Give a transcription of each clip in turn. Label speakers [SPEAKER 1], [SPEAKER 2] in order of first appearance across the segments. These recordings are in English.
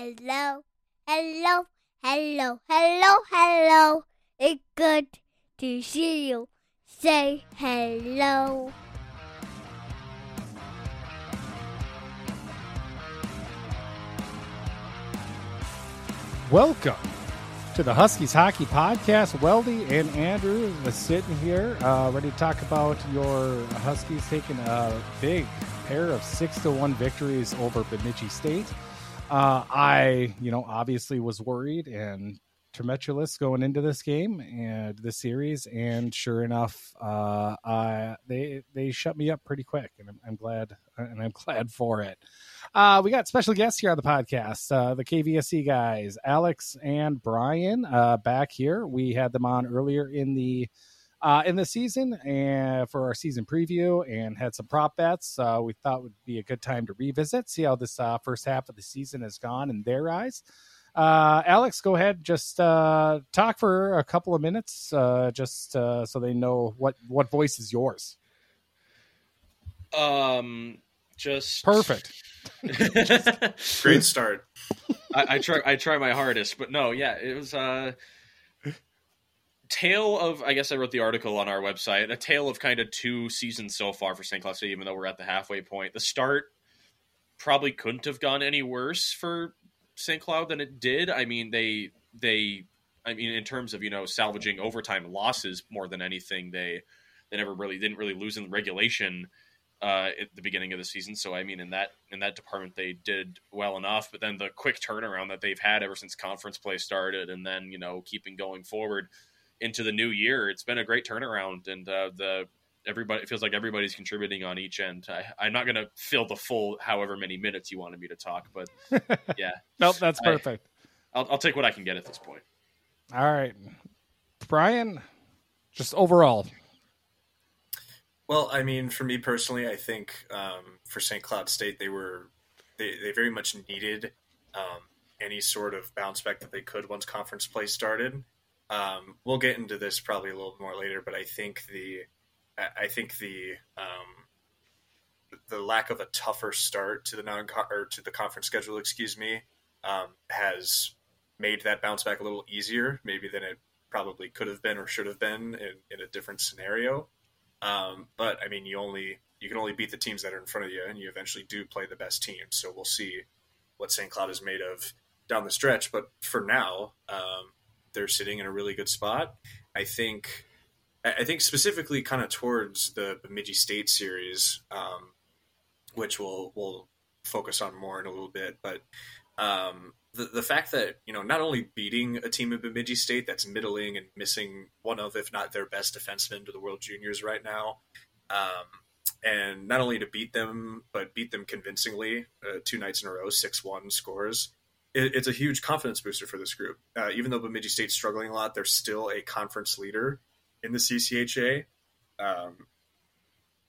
[SPEAKER 1] Hello, hello, hello, hello, hello. It's good to see you. Say hello.
[SPEAKER 2] Welcome to the Huskies Hockey Podcast. Weldie and Andrew are sitting here, uh, ready to talk about your Huskies taking a big pair of six to one victories over Bemidji State. Uh, I, you know, obviously was worried and tumultuous going into this game and this series, and sure enough, uh, they they shut me up pretty quick, and I'm, I'm glad, and I'm glad for it. Uh, we got special guests here on the podcast, uh, the KVSC guys, Alex and Brian, uh, back here. We had them on earlier in the uh, in the season and for our season preview and had some prop bets. Uh, we thought would be a good time to revisit, see how this uh, first half of the season has gone in their eyes. Uh, Alex, go ahead, just uh, talk for a couple of minutes, uh, just uh, so they know what what voice is yours.
[SPEAKER 3] Um, just
[SPEAKER 2] Perfect.
[SPEAKER 4] Great start.
[SPEAKER 3] I, I try. I try my hardest, but no. Yeah, it was a tale of. I guess I wrote the article on our website. A tale of kind of two seasons so far for St. Cloud State, even though we're at the halfway point. The start probably couldn't have gone any worse for St. Cloud than it did. I mean, they they. I mean, in terms of you know salvaging overtime losses more than anything, they they never really didn't really lose in regulation uh, at the beginning of the season. So I mean, in that in that department, they did well enough. But then the quick turnaround that they've had ever since conference play started, and then you know keeping going forward into the new year, it's been a great turnaround. And uh, the everybody it feels like everybody's contributing on each end. I, I'm not going to fill the full however many minutes you wanted me to talk, but yeah,
[SPEAKER 2] Nope, that's
[SPEAKER 3] I-
[SPEAKER 2] perfect.
[SPEAKER 3] I'll, I'll take what I can get at this point.
[SPEAKER 2] All right, Brian, just overall,
[SPEAKER 4] Well, I mean, for me personally, I think um, for St. Cloud State, they were they, they very much needed um, any sort of bounce back that they could once conference play started. Um, we'll get into this probably a little more later, but I think the I think the um, the lack of a tougher start to the non or to the conference schedule, excuse me, um, has made that bounce back a little easier, maybe than it probably could have been or should have been in, in a different scenario. Um, but I mean, you only you can only beat the teams that are in front of you, and you eventually do play the best teams. So we'll see what St. Cloud is made of down the stretch. But for now, um, they're sitting in a really good spot. I think. I think specifically kind of towards the Bemidji State series, um, which we'll we'll focus on more in a little bit. But um, the the fact that you know not only beating a team of Bemidji State that's middling and missing one of if not their best defensemen to the World Juniors right now, um, and not only to beat them but beat them convincingly uh, two nights in a row, six one scores. It, it's a huge confidence booster for this group. Uh, even though Bemidji State's struggling a lot, they're still a conference leader in the CCHA. Um,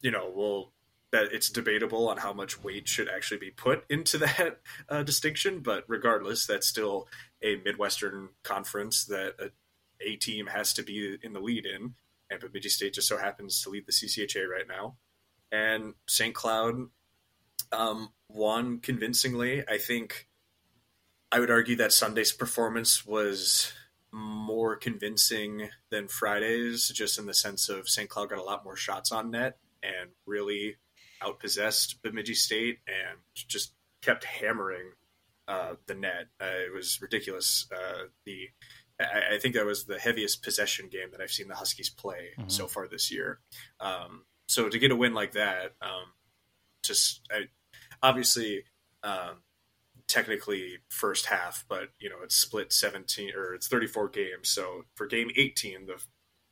[SPEAKER 4] you know, we'll that it's debatable on how much weight should actually be put into that uh, distinction, but regardless, that's still a Midwestern conference that a, a team has to be in the lead in, and Bemidji State just so happens to lead the CCHA right now. And St. Cloud um, won convincingly. I think I would argue that Sunday's performance was more convincing than Friday's, just in the sense of St. Cloud got a lot more shots on net and really outpossessed Bemidji State and just kept hammering uh, the net. Uh, it was ridiculous. Uh, the I, I think that was the heaviest possession game that I've seen the Huskies play
[SPEAKER 2] Mhm.
[SPEAKER 4] so far this year. Um, so to get a win like that, um, just I, obviously um, technically first half, but you know it's split seventeen or it's thirty four games. So for game eighteen, the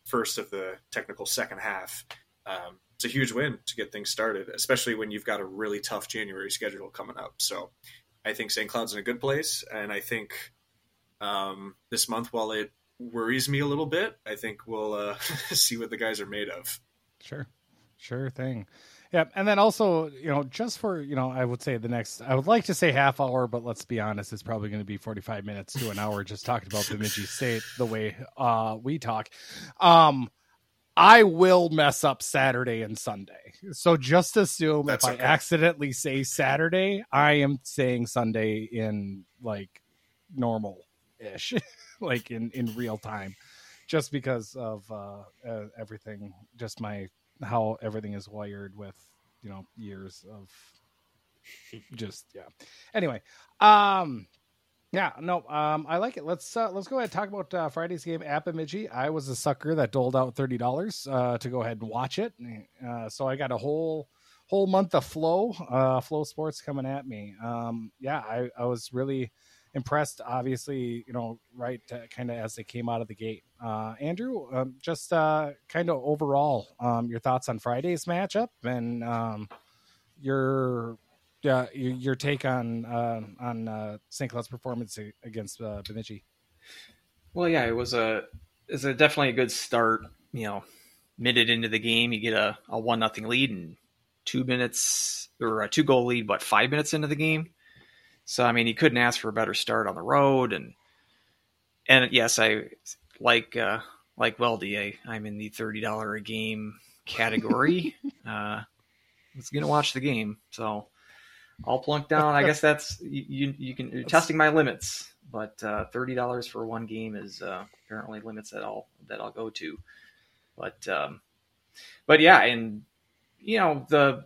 [SPEAKER 4] first of the technical second half, um, it's a huge win to get things started, especially when you've got a really tough January schedule coming up. So I think St. Cloud's in a good place, and I think um, this month, while it worries me a little bit, I think we'll uh, see what the guys are made of.
[SPEAKER 2] Sure. Sure thing. Yeah, and then also, you know, just for you know, I would say the next. I would like to say half hour, but let's be honest, it's probably going to be forty-five minutes to an hour just talking about Bemidji State the way uh, we talk. Um, I will mess up Saturday and Sunday. So just assume
[SPEAKER 4] That's
[SPEAKER 2] if
[SPEAKER 4] okay.
[SPEAKER 2] I accidentally say Saturday, I am saying Sunday in like normal ish, like in in real time, just because of uh, uh, everything, just my how everything is wired with you know years of just yeah. Anyway, um, yeah, no, um, I like it. Let's uh, let's go ahead and talk about uh, Friday's game at Bemidji. I was a sucker that doled out thirty dollars uh, to go ahead and watch it, uh, so I got a whole whole month of flow uh, FloSports coming at me. Um, yeah, I, I was really impressed. Obviously, you know, right kind of as they came out of the gate. Uh, Andrew, um, just uh, kind of overall, um, your thoughts on Friday's matchup and um, your uh, your, your take on uh, on uh, St. Cloud's performance against uh, Bemidji.
[SPEAKER 5] Well, yeah, it was a it's a definitely a good start. You know, minute into the game, you get a, a one nothing lead, and two minutes or a two goal lead, but five minutes into the game. So I mean, he couldn't ask for a better start on the road, and and yes, I like uh, like Weldie. I, I'm in the thirty dollar a game category. uh, I was gonna watch the game, so I'll plunk down. I guess that's you. You, can you're testing my limits, but uh, thirty dollars for one game is uh, apparently limits that I'll that I'll go to. But um, but yeah, and you know the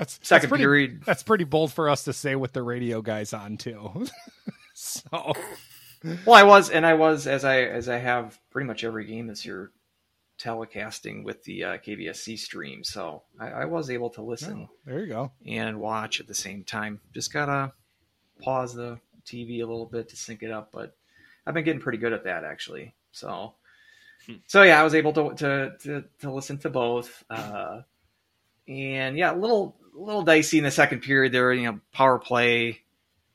[SPEAKER 2] That's that's pretty,
[SPEAKER 5] period.
[SPEAKER 2] That's pretty bold for us to say with the radio guys on too. so
[SPEAKER 5] Well, I was, and I was as I as I have pretty much every game this year telecasting with the uh, KVSC stream, so I, I was able to listen
[SPEAKER 2] oh, there you go.
[SPEAKER 5] and watch at the same time. Just gotta pause the TV a little bit to sync it up, but I've been getting pretty good at that actually. So,
[SPEAKER 3] Hmm.
[SPEAKER 5] so yeah, I was able to to to, to listen to both, uh, and yeah, a little little dicey in the second period there. You know, power play,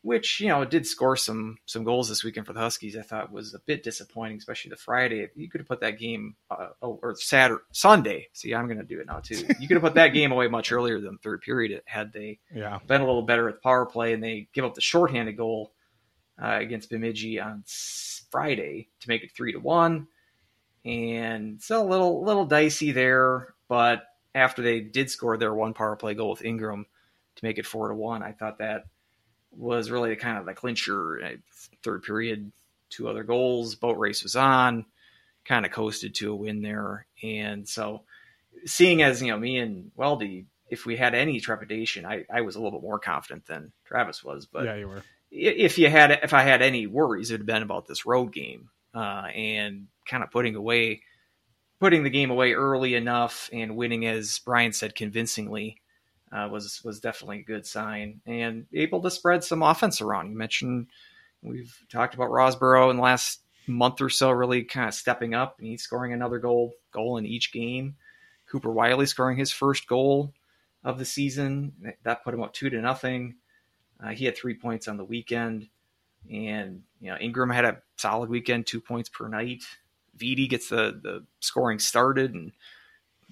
[SPEAKER 5] which you know it did score some some goals this weekend for the Huskies. I thought was a bit disappointing, especially the Friday. You could have put that game uh, oh, or Saturday Sunday. See, I'm going to do it now too. You could have put that game away much earlier than third period had they
[SPEAKER 2] Yeah.
[SPEAKER 5] been a little better at the power play, and they give up the shorthanded goal uh, against Bemidji on Friday to make it three to one, and so a little little dicey there. But after they did score their one power play goal with Ingram to make it four to one, I thought that was really the kind of the clincher. Uh, Third period, two other goals, boat race was on, kind of coasted to a win there, and so seeing as you know me and Weldie if we had any trepidation, I, I was a little bit more confident than Travis was. But
[SPEAKER 2] yeah, you were.
[SPEAKER 5] if you had, if I had any worries, it would have been about this road game uh, and kind of putting away, putting the game away early enough and winning, as Brian said, convincingly. Uh, was was definitely a good sign and able to spread some offense around. You mentioned we've talked about Rosborough in the last month or so, really kind of stepping up and he's scoring another goal goal in each game. Cooper Wiley scoring his first goal of the season. That put him up two to nothing. Uh, he had three points on the weekend, and you know Ingram had a solid weekend, two points per night. Veeti gets the the scoring started and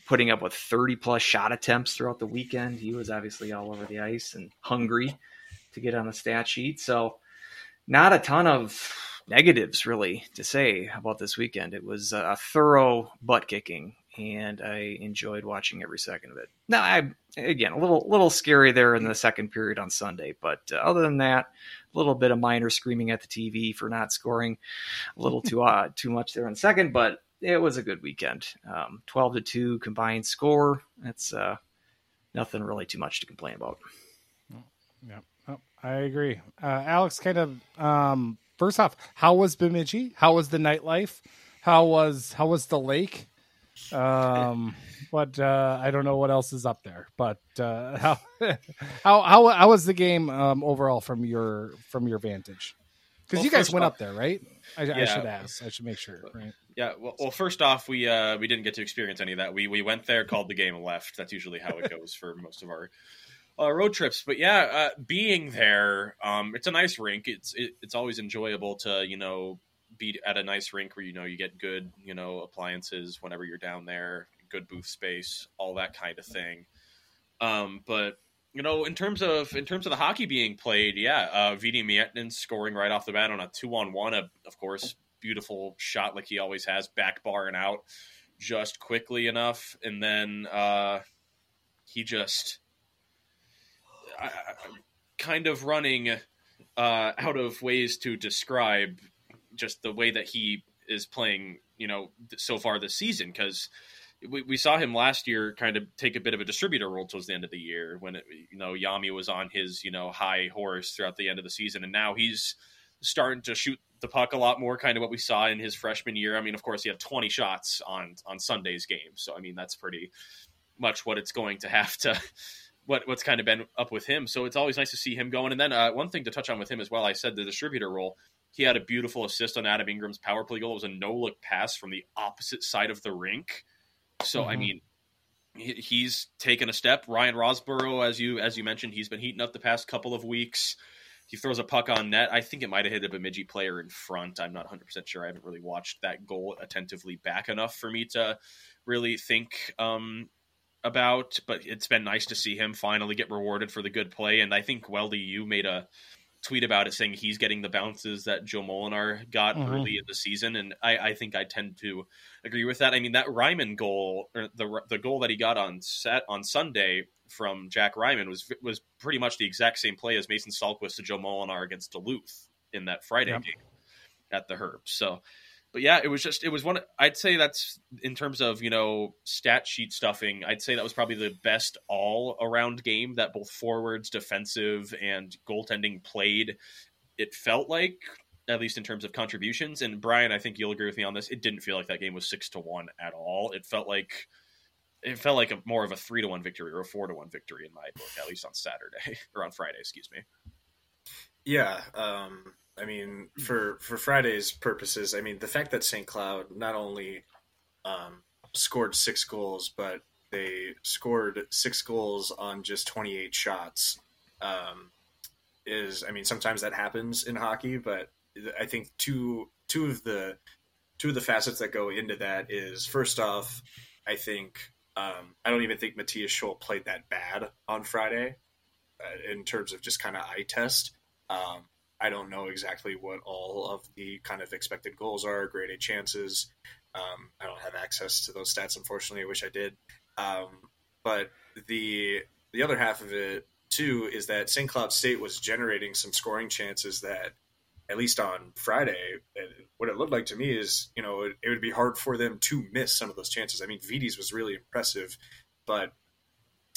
[SPEAKER 5] putting up with 30 plus shot attempts throughout the weekend. He was obviously all over the ice and hungry to get on the stat sheet. So, not a ton of negatives really to say about this weekend. It was a thorough butt kicking, and I enjoyed watching every second of it. Now, I again a little little scary there in the second period on Sunday, but uh, other than that, little bit of minor screaming at the TV for not scoring a little too uh, too much there in second, but it was a good weekend. Um, Twelve to two combined score. That's uh, nothing really too much to complain about.
[SPEAKER 2] Yeah, oh, I agree. Uh, Alex, kind of. Um, first off, how was Bemidji? How was the nightlife? How was how was the lake? Um, but uh, I don't know what else is up there. But uh, how how how how was the game um, overall from your from your vantage? Because
[SPEAKER 3] Well,
[SPEAKER 2] you guys went
[SPEAKER 3] off-
[SPEAKER 2] up there, right? I, I should ask. I should make sure. Right.
[SPEAKER 3] Yeah, well, well, first off, we uh, we didn't get to experience any of that. We we went there, called the game, and left. That's usually how it goes for most of our uh, road trips. But yeah, uh, being there, um, it's a nice rink. It's it, it's always enjoyable to you know be at a nice rink where you know you get good you know appliances whenever you're down there, good booth space, all that kind of thing. Um, but you know, in terms of in terms of the hockey being played, yeah, uh, Veeti Miettinen scoring right off the bat on a two on one, of course, beautiful shot like he always has, back bar and out. just quickly enough, and then uh, he just kind of running uh, out of ways to describe just the way that he is playing. You know, so far this season because we, we saw him last year kind of take a bit of a distributor role towards the end of the year when it, you know Jami was on his you know high horse throughout the end of the season, and now he's starting to shoot the puck a lot more, kind of what we saw in his freshman year. I mean, of course, he had 20 shots on on Sunday's game, so I mean that's pretty much what it's going to have to. What, what's kind of been up with him. So it's always nice to see him going. And then uh, one thing to touch on with him as well, I said the distributor role. He had a beautiful assist on Adam Ingram's power play goal. It was a no look pass from the opposite side of the rink so mm-hmm. I mean, he's taken a step. Ryan Rosborough, as you as you mentioned, he's been heating up the past couple of weeks. He throws a puck on net. I think it might have hit a Bemidji player in front. I'm not 100 percent sure. I haven't really watched that goal attentively back enough for me to really think um, about. But it's been nice to see him finally get rewarded for the good play. And I think Weldie, you made a tweet about it saying he's getting the bounces that Joe Molinar got mm-hmm. early in the season, and I, I, think I tend to agree with that. I mean, that Ryman goal, or the the goal that he got on set on Sunday from Jack Ryman was was pretty much the exact same play as Mason Salquist to Joe Molinar against Duluth in that Friday game at the Herb. So but yeah, it was just it was one. I'd say that's in terms of you know stat sheet stuffing. I'd say that was probably the best all around game that both forwards, defensive, and goaltending played. It felt like at least in terms of contributions. And Brian, I think you'll agree with me on this. It didn't feel like that game was six to one at all. It felt like it felt like a more of a three to one victory or a four to one victory in my book, at least on Saturday or on Friday, excuse me.
[SPEAKER 4] Yeah, um, I mean, hmm. for for Friday's purposes, I mean, the fact that St. Cloud not only um, scored six goals, but they scored six goals on just 28 shots um, is, I mean, sometimes that happens in hockey, but I think two two of the two of the facets that go into that is first off, I think um, I don't even think Mattias Sholl played that bad on Friday uh, in terms of just kind of eye test. Um, I don't know exactly what all of the kind of expected goals are, graded chances. Um, I don't have access to those stats, unfortunately. I wish I did. Um, but the the other half of it too is that St. Cloud State was generating some scoring chances that, at least on Friday, what it looked like to me is you know it, it would be hard for them to miss some of those chances. I mean, Veeti's was really impressive, but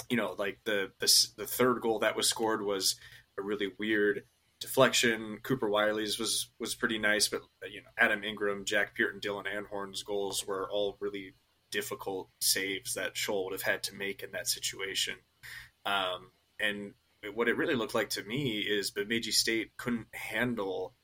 [SPEAKER 4] you know, like the the, the third goal that was scored was a really weird deflection. Cooper Wiley's was was pretty nice, but you know Adam Ingram, Jack Pearton, Dylan Anhorn's goals were all really difficult saves that Sholl would have had to make in that situation. Um, and what it really looked like to me is Bemidji State couldn't handle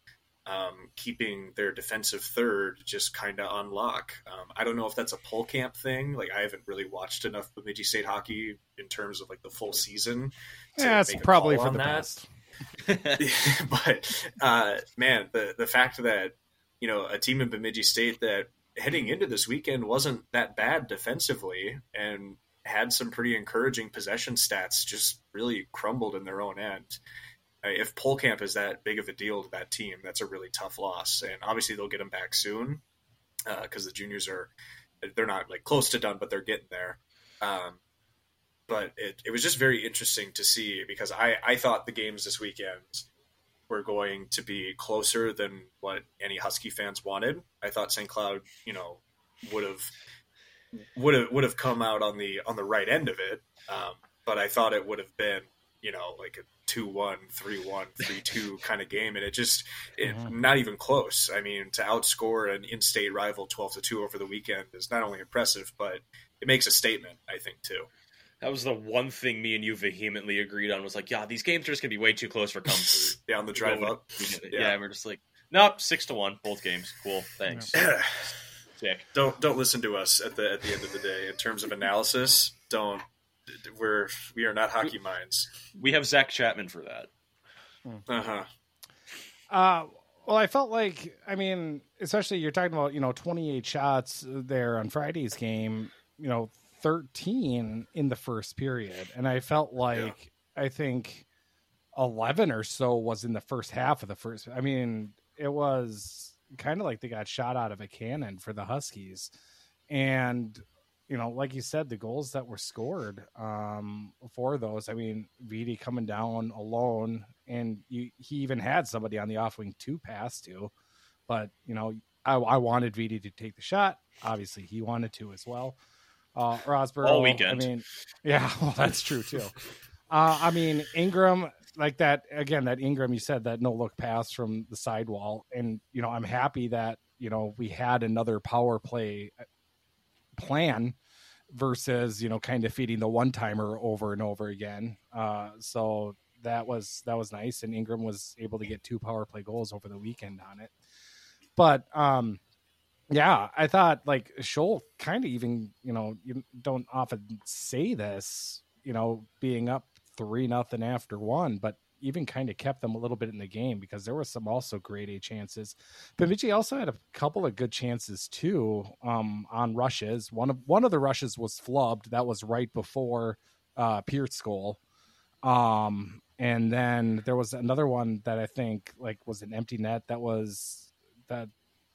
[SPEAKER 4] um, keeping their defensive third just kind of on lock. Um, I don't know if that's a Pohlkamp thing. Like I haven't really watched enough Bemidji State hockey in terms of like the full season.
[SPEAKER 2] Yeah, it's probably for the that. best.
[SPEAKER 4] but uh, man, the the fact that you know a team in Bemidji State that heading into this weekend wasn't that bad defensively and had some pretty encouraging possession stats, just really crumbled in their own end. If Pohlkamp is that big of a deal to that team, that's a really tough loss, and obviously they'll get him back soon because uh, the juniors are they're not like close to done, but they're getting there. Um, but it, it was just very interesting to see because I, I thought the games this weekend were going to be closer than what any Husky fans wanted. I thought St. Cloud, you know, would have would have would have come out on the on the right end of it. Um, but I thought it would have been, you know, like a 2-1, 3-1, 3-2 kind of game and it just it, not even close. I mean, to outscore an in-state rival 12 to 2 over the weekend is not only impressive, but it makes a statement, I think, too.
[SPEAKER 3] That was the one thing me and you vehemently agreed on. Was like, yeah, these games are just gonna be way too close for comfort.
[SPEAKER 4] yeah, on the drive up.
[SPEAKER 3] Yeah. yeah, we're just like, nope, six to one, both games. Cool, thanks.
[SPEAKER 4] Sick. Don't don't listen to us at the at the end of the day in terms of analysis. Don't. We're we are not hockey minds.
[SPEAKER 3] We have Zach Chapman for that.
[SPEAKER 4] Uh-huh.
[SPEAKER 2] Uh Well, I felt like, I mean, especially you're talking about, you know, 28 shots there on Friday's game. You know, 13 in the first period and i felt like yeah. i think 11 or so was in the first half of the first i mean it was kind of like they got shot out of a cannon for the huskies and you know, like you said, the goals that were scored um, for those. I mean, Veeti coming down alone, and you, he even had somebody on the off wing to pass to. But you know, I, I wanted Veeti to take the shot. Obviously, he wanted to as well. Uh, Rosberg
[SPEAKER 3] all weekend.
[SPEAKER 2] I mean, yeah, well, that's true too. Uh, I mean, Ingram, like that again. That Ingram, you said that no look pass from the sidewall, and you know, I'm happy that you know we had another power play uh, plan versus you know kind of feeding the one timer over and over again. Uh, so that was that was nice, and Ingram was able to get two power play goals over the weekend on it. But um, yeah, I thought like Sholl kind of even you know you don't often say this, you know, being up three nothing after one, but even kind of kept them a little bit in the game because there were some also great A chances. Bemidji also had a couple of good chances too um, on rushes. One of one of the rushes was flubbed. That was right before uh, Pierce goal. Um, and then there was another one that I think like was an empty net that was that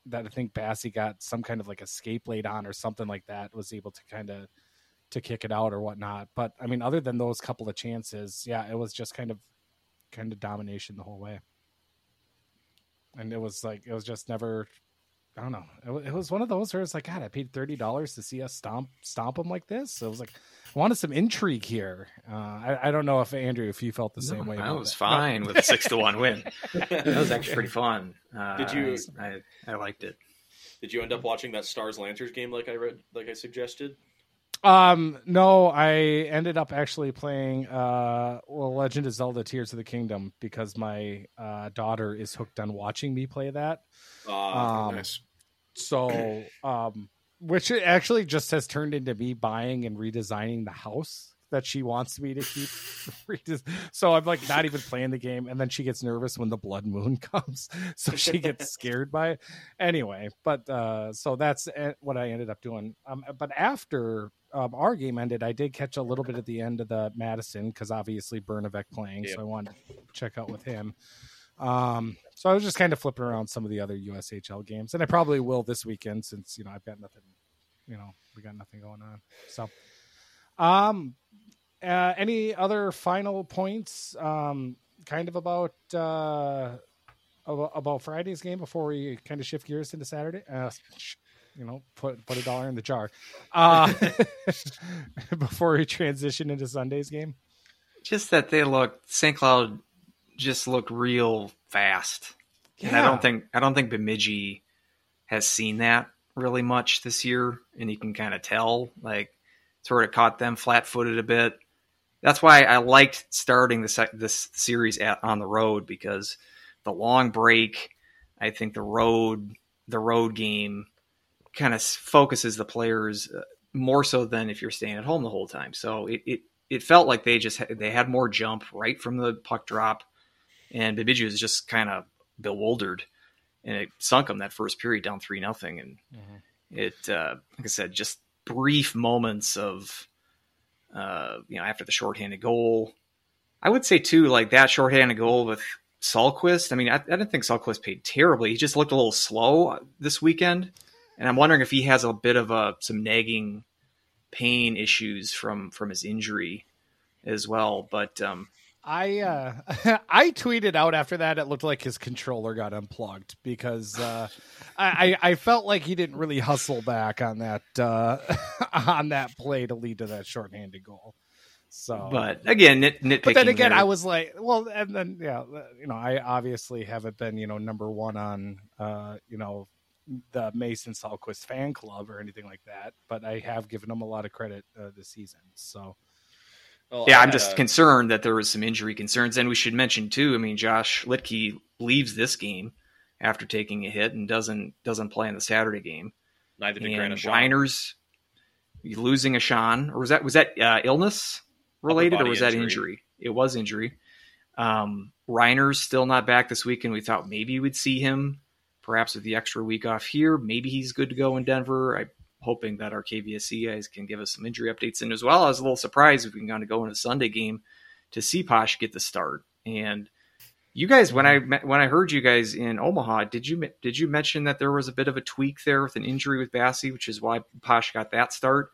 [SPEAKER 2] that I think Basse got some kind of like escape late on or something like that was able to kind of to kick it out or whatnot. But I mean, other than those couple of chances, yeah, it was just kind of kind of domination the whole way. And it was like it was just never. I don't know. It, it was one of those where it's like, God, I paid thirty dollars to see us stomp stomp them like this. So it was like, I wanted some intrigue here. Uh, I, I, don't know if Andrew, if you felt the same
[SPEAKER 5] no,
[SPEAKER 2] way.
[SPEAKER 5] I was that. fine with a six to one win. that was actually pretty fun. Uh,
[SPEAKER 3] Did you?
[SPEAKER 5] I, I liked it.
[SPEAKER 3] Did you end up watching that Stars Lancers game like I read, like I suggested?
[SPEAKER 2] Um, no, I ended up actually playing uh well, Legend of Zelda Tears of the Kingdom because my uh daughter is hooked on watching me play that.
[SPEAKER 3] Uh,
[SPEAKER 2] um,
[SPEAKER 4] nice.
[SPEAKER 2] So, um which actually just has turned into me buying and redesigning the house that she wants me to keep. so I'm like not even playing the game, and then she gets nervous when the blood moon comes, so she gets scared by it. Anyway, but uh, so that's eh, what I ended up doing. Um, but after um, our game ended, I did catch a little bit at the end of the Madison because obviously Bernavec playing, yep. so I wanted to check out with him. Um, so I was just kind of flipping around some of the other USHL games, and I probably will this weekend since you know I've got nothing, you know, we got nothing going on. So, um, uh, any other final points, um, kind of about uh, about Friday's game before we kind of shift gears into Saturday? Uh, you know, put put a dollar in the jar uh, before we transition into Sunday's game.
[SPEAKER 5] Just that they look St. Cloud just look real fast. Yeah. And I don't think I don't think Bemidji has seen that really much this year, and you can kind of tell like sort of caught them flat-footed a bit. That's why I liked starting this this series at, on the road because the long break. I think the road the road game kind of focuses the players uh, more so than if you're staying at home the whole time. So it it, it felt like they just they had more jump right from the puck drop and Bemidji was just kind of bewildered, and it sunk him that first period down three nothing, and mm-hmm. it uh, like I said, just brief moments of uh, you know after the shorthanded goal. I would say too, like that shorthanded goal with Salquist. I mean, I, I didn't think Salquist paid terribly. He just looked a little slow this weekend, and I'm wondering if he has a bit of a some nagging pain issues from from his injury as well. But um,
[SPEAKER 2] I uh, I tweeted out after that it looked like his controller got unplugged because uh, I I felt like he didn't really hustle back on that uh, on that play to lead to that shorthanded goal. So,
[SPEAKER 5] but again, nit, nitpicking.
[SPEAKER 2] But then again,
[SPEAKER 5] there.
[SPEAKER 2] I was like, well, and then yeah, you know, I obviously haven't been you know number one on uh, you know the Mason Salquist fan club or anything like that, but I have given him a lot of credit uh, this season. So
[SPEAKER 5] well, yeah, I'm just concerned that there was some injury concerns, and we should mention too. I mean, Josh Luedtke leaves this game after taking a hit and doesn't doesn't play in the Saturday game.
[SPEAKER 3] Neither did Grant
[SPEAKER 5] Reiner's losing a Sean, or was that was that uh, illness related, or was injury. that injury? It was injury. Um, Reiner's still not back this week, and we thought maybe we'd see him, perhaps with the extra week off here. Maybe he's good to go in Denver. I hoping that our KVSC guys can give us some injury updates. And as well, I was a little surprised if we can kind of go into Sunday game to see Posch get the start. And You guys, when I when I heard you guys in Omaha, did you did you mention that there was a bit of a tweak there with an injury with Basse, which is why Posch got that start?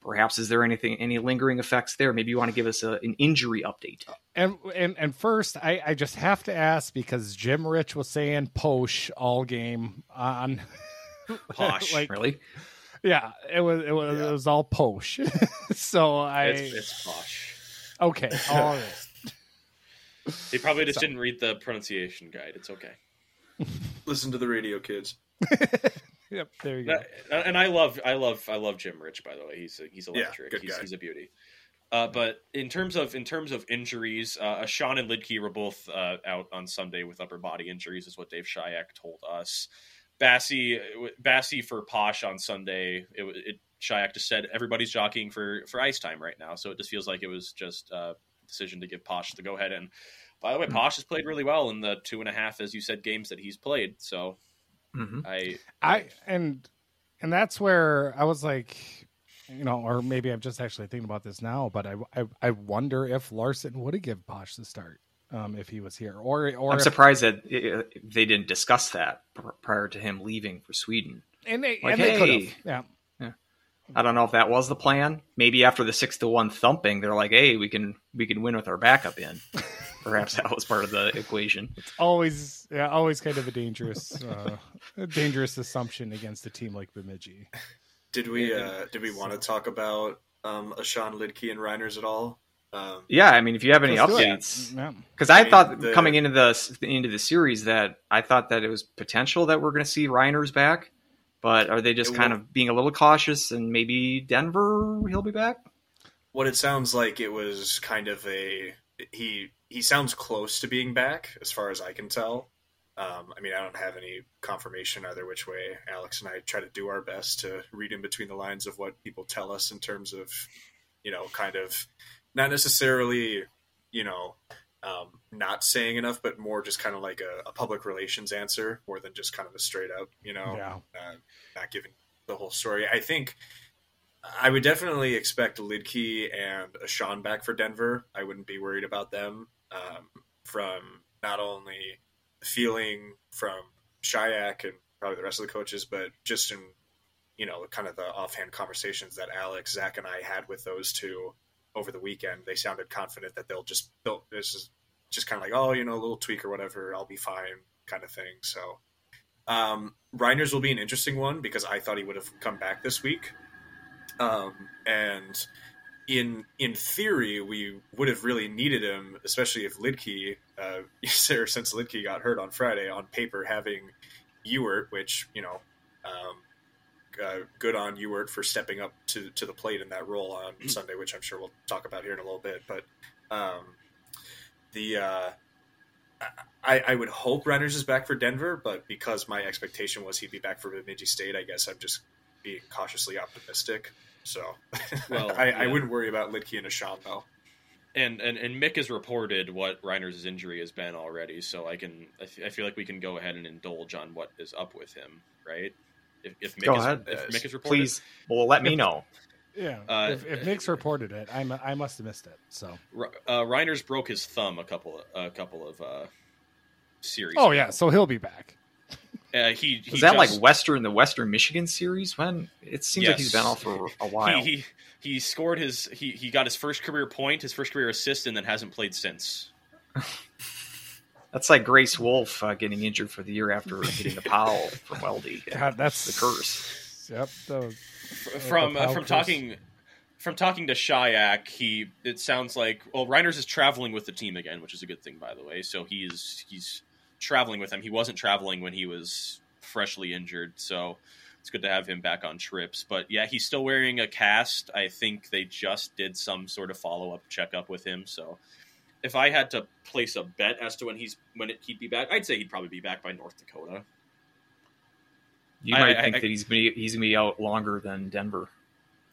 [SPEAKER 5] Perhaps is there anything any lingering effects there? Maybe you want to give us a, an injury update.
[SPEAKER 2] And and and first, I, I just have to ask because Jim Rich was saying Posh all game on
[SPEAKER 3] Posh.
[SPEAKER 2] like
[SPEAKER 5] Really?
[SPEAKER 2] Yeah, it was it was it was all Posh. so I
[SPEAKER 3] It's, it's posh.
[SPEAKER 2] okay, all right.
[SPEAKER 3] He probably just
[SPEAKER 2] So-
[SPEAKER 3] didn't read the pronunciation guide. It's okay.
[SPEAKER 4] Listen to the radio, kids.
[SPEAKER 2] Yep, there you go.
[SPEAKER 3] That- and I love, I love, I love Jim Rich. By the way, he's a, he's
[SPEAKER 4] Yeah,
[SPEAKER 3] electric.
[SPEAKER 4] good
[SPEAKER 3] he's, he's a beauty. Uh, but in terms of in terms of injuries, uh, Sean and Luedtke were both uh, out on Sunday with upper body injuries, is what Dave Shyiak told us. Basse, Basse for Posch on Sunday. It, it Shyiak just said everybody's jockeying for for ice time right now, so it just feels like it was just a decision to give Posch the go ahead. And by the way, Posch has played really well in the two and a half, as you said, games that he's played. So
[SPEAKER 5] hmm
[SPEAKER 3] I
[SPEAKER 2] I and and that's where I was like, you know, or maybe I'm just actually thinking about this now, but I I, I wonder if Larson would have given Posch the start um, if he was here, or or
[SPEAKER 5] I'm
[SPEAKER 2] if,
[SPEAKER 5] surprised that uh, they didn't discuss that pr- prior to him leaving for Sweden.
[SPEAKER 2] and they,
[SPEAKER 5] like,
[SPEAKER 2] and they could
[SPEAKER 5] hey.
[SPEAKER 2] have, yeah.
[SPEAKER 5] I don't know if that was the plan. Maybe after the six to one thumping, they're like, "Hey, we can we can win with our backup in." Perhaps that was part of the equation.
[SPEAKER 2] Always, yeah, always kind of a dangerous, uh, a dangerous assumption against a team like Bemidji.
[SPEAKER 4] Did we uh, did we want to talk about um, Ashawn Luedtke and Reiners at all? Um,
[SPEAKER 5] Yeah, I mean, if you have any
[SPEAKER 2] Let's do it.
[SPEAKER 5] updates,
[SPEAKER 2] Yeah.
[SPEAKER 5] because I
[SPEAKER 4] I mean,
[SPEAKER 5] thought
[SPEAKER 4] the-
[SPEAKER 5] coming into the into the series that I thought that it was potential that we're going to see Reiners back, but are they just kind
[SPEAKER 4] will-
[SPEAKER 5] of being a little cautious and maybe Denver he'll be back?
[SPEAKER 4] what it sounds like it was kind of a he he sounds close to being back as far as I can tell. Um, I mean, I don't have any confirmation either which way. Alex and I try to do our best to read in between the lines of what people tell us in terms of, you know, kind of not necessarily, you know, um, not saying enough, but more just kind of like a, a public relations answer more than just kind of a straight up, you know,
[SPEAKER 2] Yeah.
[SPEAKER 4] uh, not giving the whole story. I think I would definitely expect Luedtke and Sean back for Denver. I wouldn't be worried about them um, from not only the feeling from Shyiak and probably the rest of the coaches, but just in you know kind of the offhand conversations that Alex, Zach, and I had with those two over the weekend. They sounded confident that they'll just they'll, this is just kind of like oh you know a little tweak or whatever, I'll be fine kind of thing. So. Um, Reiners will be an interesting one because I thought he would have come back this week. Um, and in in theory, we would have really needed him, especially if Luedtke, uh, since Luedtke got hurt on Friday. On paper, having Ewert, which you know, um, uh, good on Ewert for stepping up to to the plate in that role on Sunday, which I'm sure we'll talk about here in a little bit. But um, the uh, I, I would hope Reiners is back for Denver, but because my expectation was he'd be back for Bemidji State, I guess I'm just being cautiously optimistic. So
[SPEAKER 3] Well,
[SPEAKER 4] I, I wouldn't worry about Luedtke and Asham though.
[SPEAKER 3] and, and and Mick has reported what Reiner's injury has been already, so I can I, f- I feel like we can go ahead and indulge on what is up with him, right? If, if Mick
[SPEAKER 5] Go
[SPEAKER 3] is,
[SPEAKER 5] ahead.
[SPEAKER 3] if Mick is reported,
[SPEAKER 5] Please, well, let me know.
[SPEAKER 2] Yeah,
[SPEAKER 3] Uh,
[SPEAKER 2] if, if Nick's reported it, I, I must have missed it. So,
[SPEAKER 3] uh, Reiner's broke his thumb a couple a couple of uh, series.
[SPEAKER 2] oh
[SPEAKER 3] ago.
[SPEAKER 2] yeah, so he'll be back.
[SPEAKER 3] uh, he, he
[SPEAKER 5] Was that
[SPEAKER 3] just-
[SPEAKER 5] like Western, the Western Michigan series? When it seems like he's been off for a while.
[SPEAKER 3] He, he he scored his he, he got his first career point, his first career assist, and then hasn't played since.
[SPEAKER 5] That's like Grace Wolf uh, getting injured for the year after hitting the Powell from Weldie.
[SPEAKER 2] God, that's
[SPEAKER 5] the curse.
[SPEAKER 2] Yep. the-
[SPEAKER 3] F- from
[SPEAKER 2] the
[SPEAKER 3] uh, from
[SPEAKER 2] curse.
[SPEAKER 3] talking from talking to Shyiak, he it sounds like well Reiners is traveling with the team again, which is a good thing by the way. So he's he's traveling with them. He wasn't traveling when he was freshly injured, so it's good to have him back on trips. But yeah, he's still wearing a cast. I think they just did some sort of follow up checkup with him. So if I had to place a bet as to when he's when it, he'd be back, I'd say he'd probably be back by North Dakota.
[SPEAKER 5] You
[SPEAKER 3] I-
[SPEAKER 5] might
[SPEAKER 3] I-
[SPEAKER 5] think
[SPEAKER 3] I-
[SPEAKER 5] that he's gonna, he's gonna be out longer than Denver.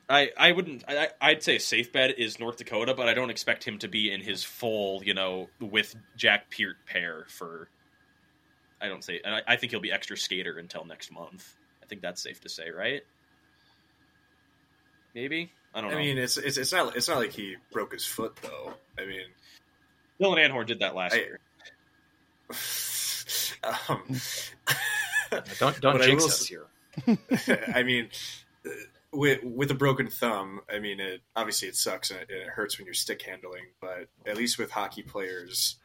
[SPEAKER 3] I, I wouldn't. I, I'd say a safe bet is North Dakota, but I don't expect him to be in his full, you know, with Jack Peart pair for. I don't say. I, I think he'll be extra skater until next month. I think that's safe to say, right? Maybe I don't know.
[SPEAKER 4] I
[SPEAKER 3] know.
[SPEAKER 4] mean, it's, it's it's not it's not like he broke his foot though. I mean,
[SPEAKER 3] Dylan Anhorn did that last
[SPEAKER 4] I-
[SPEAKER 3] year.
[SPEAKER 4] um,
[SPEAKER 5] don't don't
[SPEAKER 4] I
[SPEAKER 5] jinx
[SPEAKER 4] will
[SPEAKER 5] us here.
[SPEAKER 4] I mean, uh, with with a broken thumb, I mean, it obviously it sucks and it, and it hurts when you're stick handling. But at least with hockey players,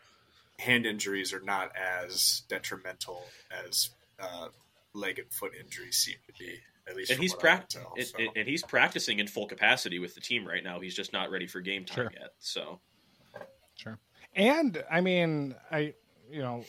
[SPEAKER 4] hand injuries are not as detrimental as uh, leg and foot injuries seem to be. At least,
[SPEAKER 3] and
[SPEAKER 4] from
[SPEAKER 3] he's
[SPEAKER 4] what I can tell,
[SPEAKER 3] and,
[SPEAKER 4] so.
[SPEAKER 3] and- and he's practicing in full capacity with the team right now. He's just not ready for game time
[SPEAKER 2] Sure.
[SPEAKER 3] yet. So
[SPEAKER 2] Sure. And I mean, I you know,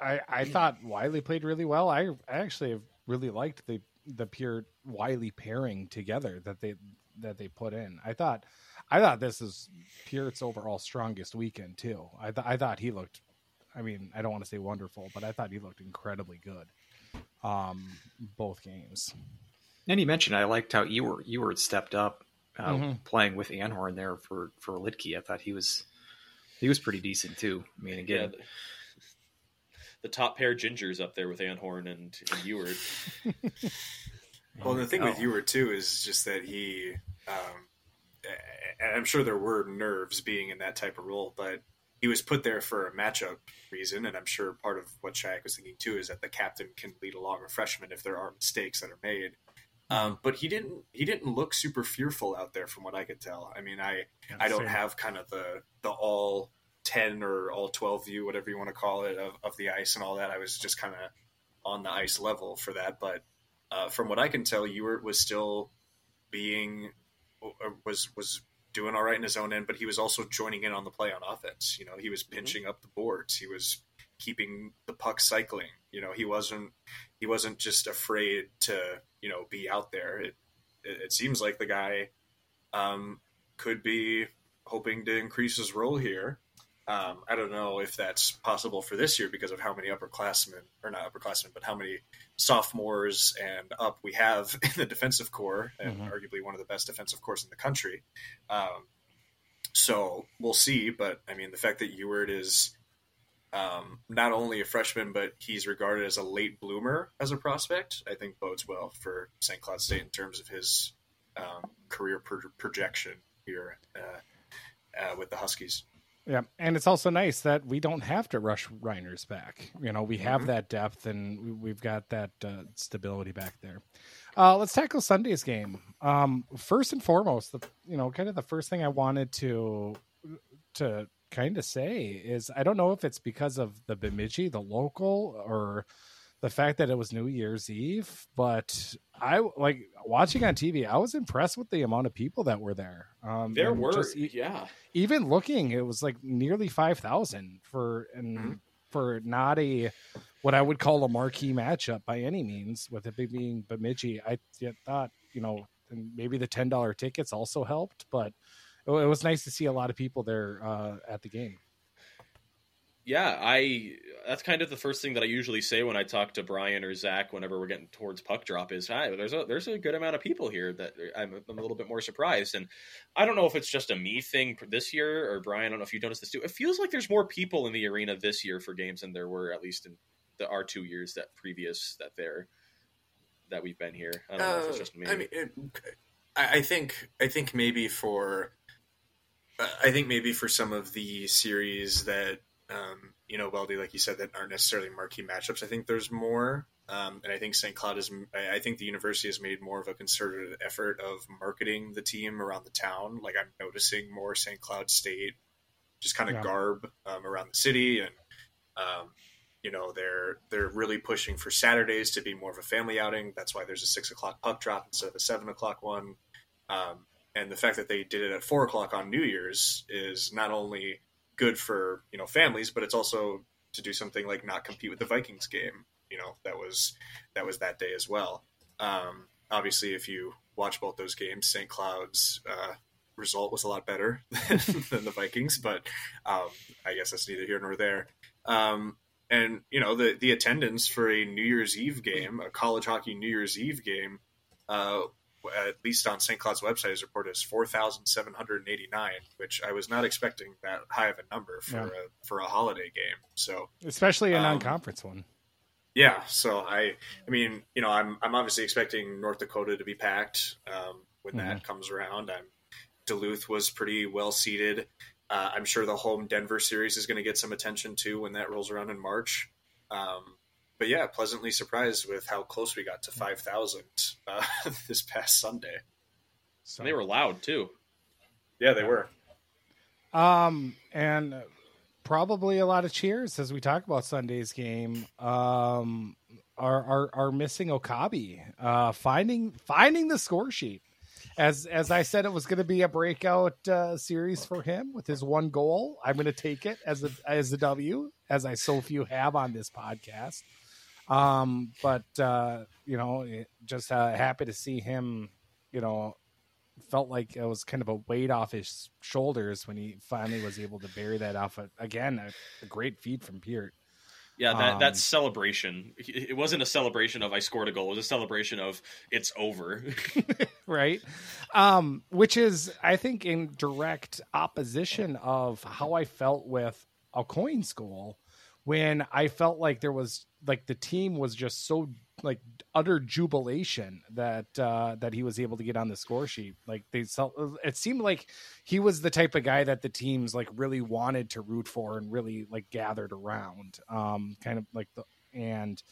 [SPEAKER 2] I I thought Wiley played really well. I I actually really liked the the pure Wiley pairing together that they that they put in. I thought I thought this is Pure's overall strongest weekend too. I th- I thought he looked. I mean, I don't want to say wonderful, but I thought he looked incredibly good. Um, both games.
[SPEAKER 5] And you mentioned I liked how you were you were stepped up uh,
[SPEAKER 2] Mhm.
[SPEAKER 5] playing with Anhorn there for for Luedtke. I thought he was he was pretty decent too. I mean,
[SPEAKER 3] yeah,
[SPEAKER 5] again,
[SPEAKER 3] the, the top pair gingers up there with Anhorn and, and Ewart.
[SPEAKER 4] Well, the thing with
[SPEAKER 5] Oh.
[SPEAKER 4] Ewart too is just that he, um, and I'm sure there were nerves being in that type of role, but he was put there for a matchup reason, and I'm sure part of what Shyiak was thinking too is that the captain can lead along a freshman if there are mistakes that are made. Um, but he didn't. He didn't look super fearful out there, from what I could tell. I mean, I I don't have kind of the the all ten or all twelve view, whatever you want to call it, of, of the ice and all that. I was just kind of on the ice level for that. But uh, from what I can tell, Ewart was still being uh, was was doing all right in his own end, but he was also joining in on the play on offense. You know, he was pinching up the boards. He was keeping the puck cycling. You know, he wasn't he wasn't just afraid to you know be out there. It it, seems like the guy um, could be hoping to increase his role here. Um, I don't know if that's possible for this year because of how many upperclassmen, or not upperclassmen, but how many sophomores and up we have in the defensive core, and
[SPEAKER 2] Mhm.
[SPEAKER 4] arguably one of the best defensive cores in the country. Um, so we'll see. But I mean, the fact that Ewart is um, not only a freshman, but he's regarded as a late bloomer as a prospect, I think bodes well for St. Cloud State in terms of his um, career pro- projection here uh, uh, with the Huskies.
[SPEAKER 2] Yeah, and it's also nice that we don't have to rush Reiners back. You know, we have
[SPEAKER 4] Mhm.
[SPEAKER 2] that depth and we- we've got that uh, stability back there. Uh, let's tackle Sunday's game. Um, first and foremost, the you know, kind of the first thing I wanted to to kind of say is I don't know if it's because of the Bemidji, the local, or the fact that it was New Year's Eve, but I like watching on TV. I was impressed with the amount of people that were there. Um,
[SPEAKER 3] There were,
[SPEAKER 2] just
[SPEAKER 3] yeah.
[SPEAKER 2] even looking, it was like nearly five thousand for and
[SPEAKER 4] Mhm.
[SPEAKER 2] for not a what I would call a marquee matchup by any means. With it being Bemidji, I yet thought you know and maybe the ten dollar tickets also helped, but it, it was nice to see a lot of people there uh, at the game.
[SPEAKER 3] Yeah, I that's kind of the first thing that I usually say when I talk to Brian or Zach whenever we're getting towards puck drop is, "Hi, there's a there's a good amount of people here that I'm, I'm a little bit more surprised." And I don't know if it's just a me thing this year or Brian. I don't know if you noticed this too. It feels like there's more people in the arena this year for games than there were at least in the our two years that previous that there that we've been here. I don't know if it's just me.
[SPEAKER 4] Uh, I mean, it, I I think I think maybe for I think maybe for some of the series that um, you know, Weldie, like you said, that aren't necessarily marquee matchups. I think there's more, um, and I think St. Cloud is. I think the university has made more of a concerted effort of marketing the team around the town. Like I'm noticing more St. Cloud State, just kind of
[SPEAKER 2] Yeah.
[SPEAKER 4] garb um, around the city, and um, you know they're they're really pushing for Saturdays to be more of a family outing. That's why there's a six o'clock puck drop instead of a seven o'clock one. Um, and the fact that they did it at four o'clock on New Year's is not only good for you know families, but it's also to do something like not compete with the Vikings game. You know that was that was that day as well. Um, obviously, if you watch both those games, St. Cloud's uh, result was a lot better than, the Vikings, but um, I guess that's neither here nor there. Um, and you know the the attendance for a New Year's Eve game, a college hockey New Year's Eve game, uh, at least on St. Cloud's website is reported as four thousand seven hundred eighty nine, which I was not expecting that high of a number for
[SPEAKER 2] Yeah.
[SPEAKER 4] a for a holiday game. So
[SPEAKER 2] especially a
[SPEAKER 4] Um,
[SPEAKER 2] non-conference one.
[SPEAKER 4] yeah, so I I mean you know I'm I'm obviously expecting North Dakota to be packed um, when that comes around. I'm Duluth was pretty well seated. Uh, I'm sure the home Denver series is going to get some attention too when that rolls around in March. Um, but yeah, pleasantly surprised with how close we got to 5,000 uh, this past Sunday.
[SPEAKER 3] So. they were loud too.
[SPEAKER 4] Yeah, they were.
[SPEAKER 2] Um, and probably a lot of cheers as we talk about Sunday's game. Um, are are, are missing Okabe, uh, finding finding the score sheet. As as I said, it was going to be a breakout uh, series for him with his one goal. I'm going to take it as a as a W, as I so few have on this podcast. Um, but uh, you know, just uh, happy to see him. You know, felt like it was kind of a weight off his shoulders when he finally was able to bury that off. again, a, a great feed from Peart.
[SPEAKER 3] Yeah, that, um, that celebration. It wasn't a celebration of I scored a goal. It was a celebration of it's over.
[SPEAKER 2] right. Um, which is, I think, in direct opposition of how I felt with a coin school when I felt like there was like the team was just so like utter jubilation that uh, that he was able to get on the score sheet. Like they saw, it seemed like he was the type of guy that the teams like really wanted to root for and really like gathered around. Um, kind of like the and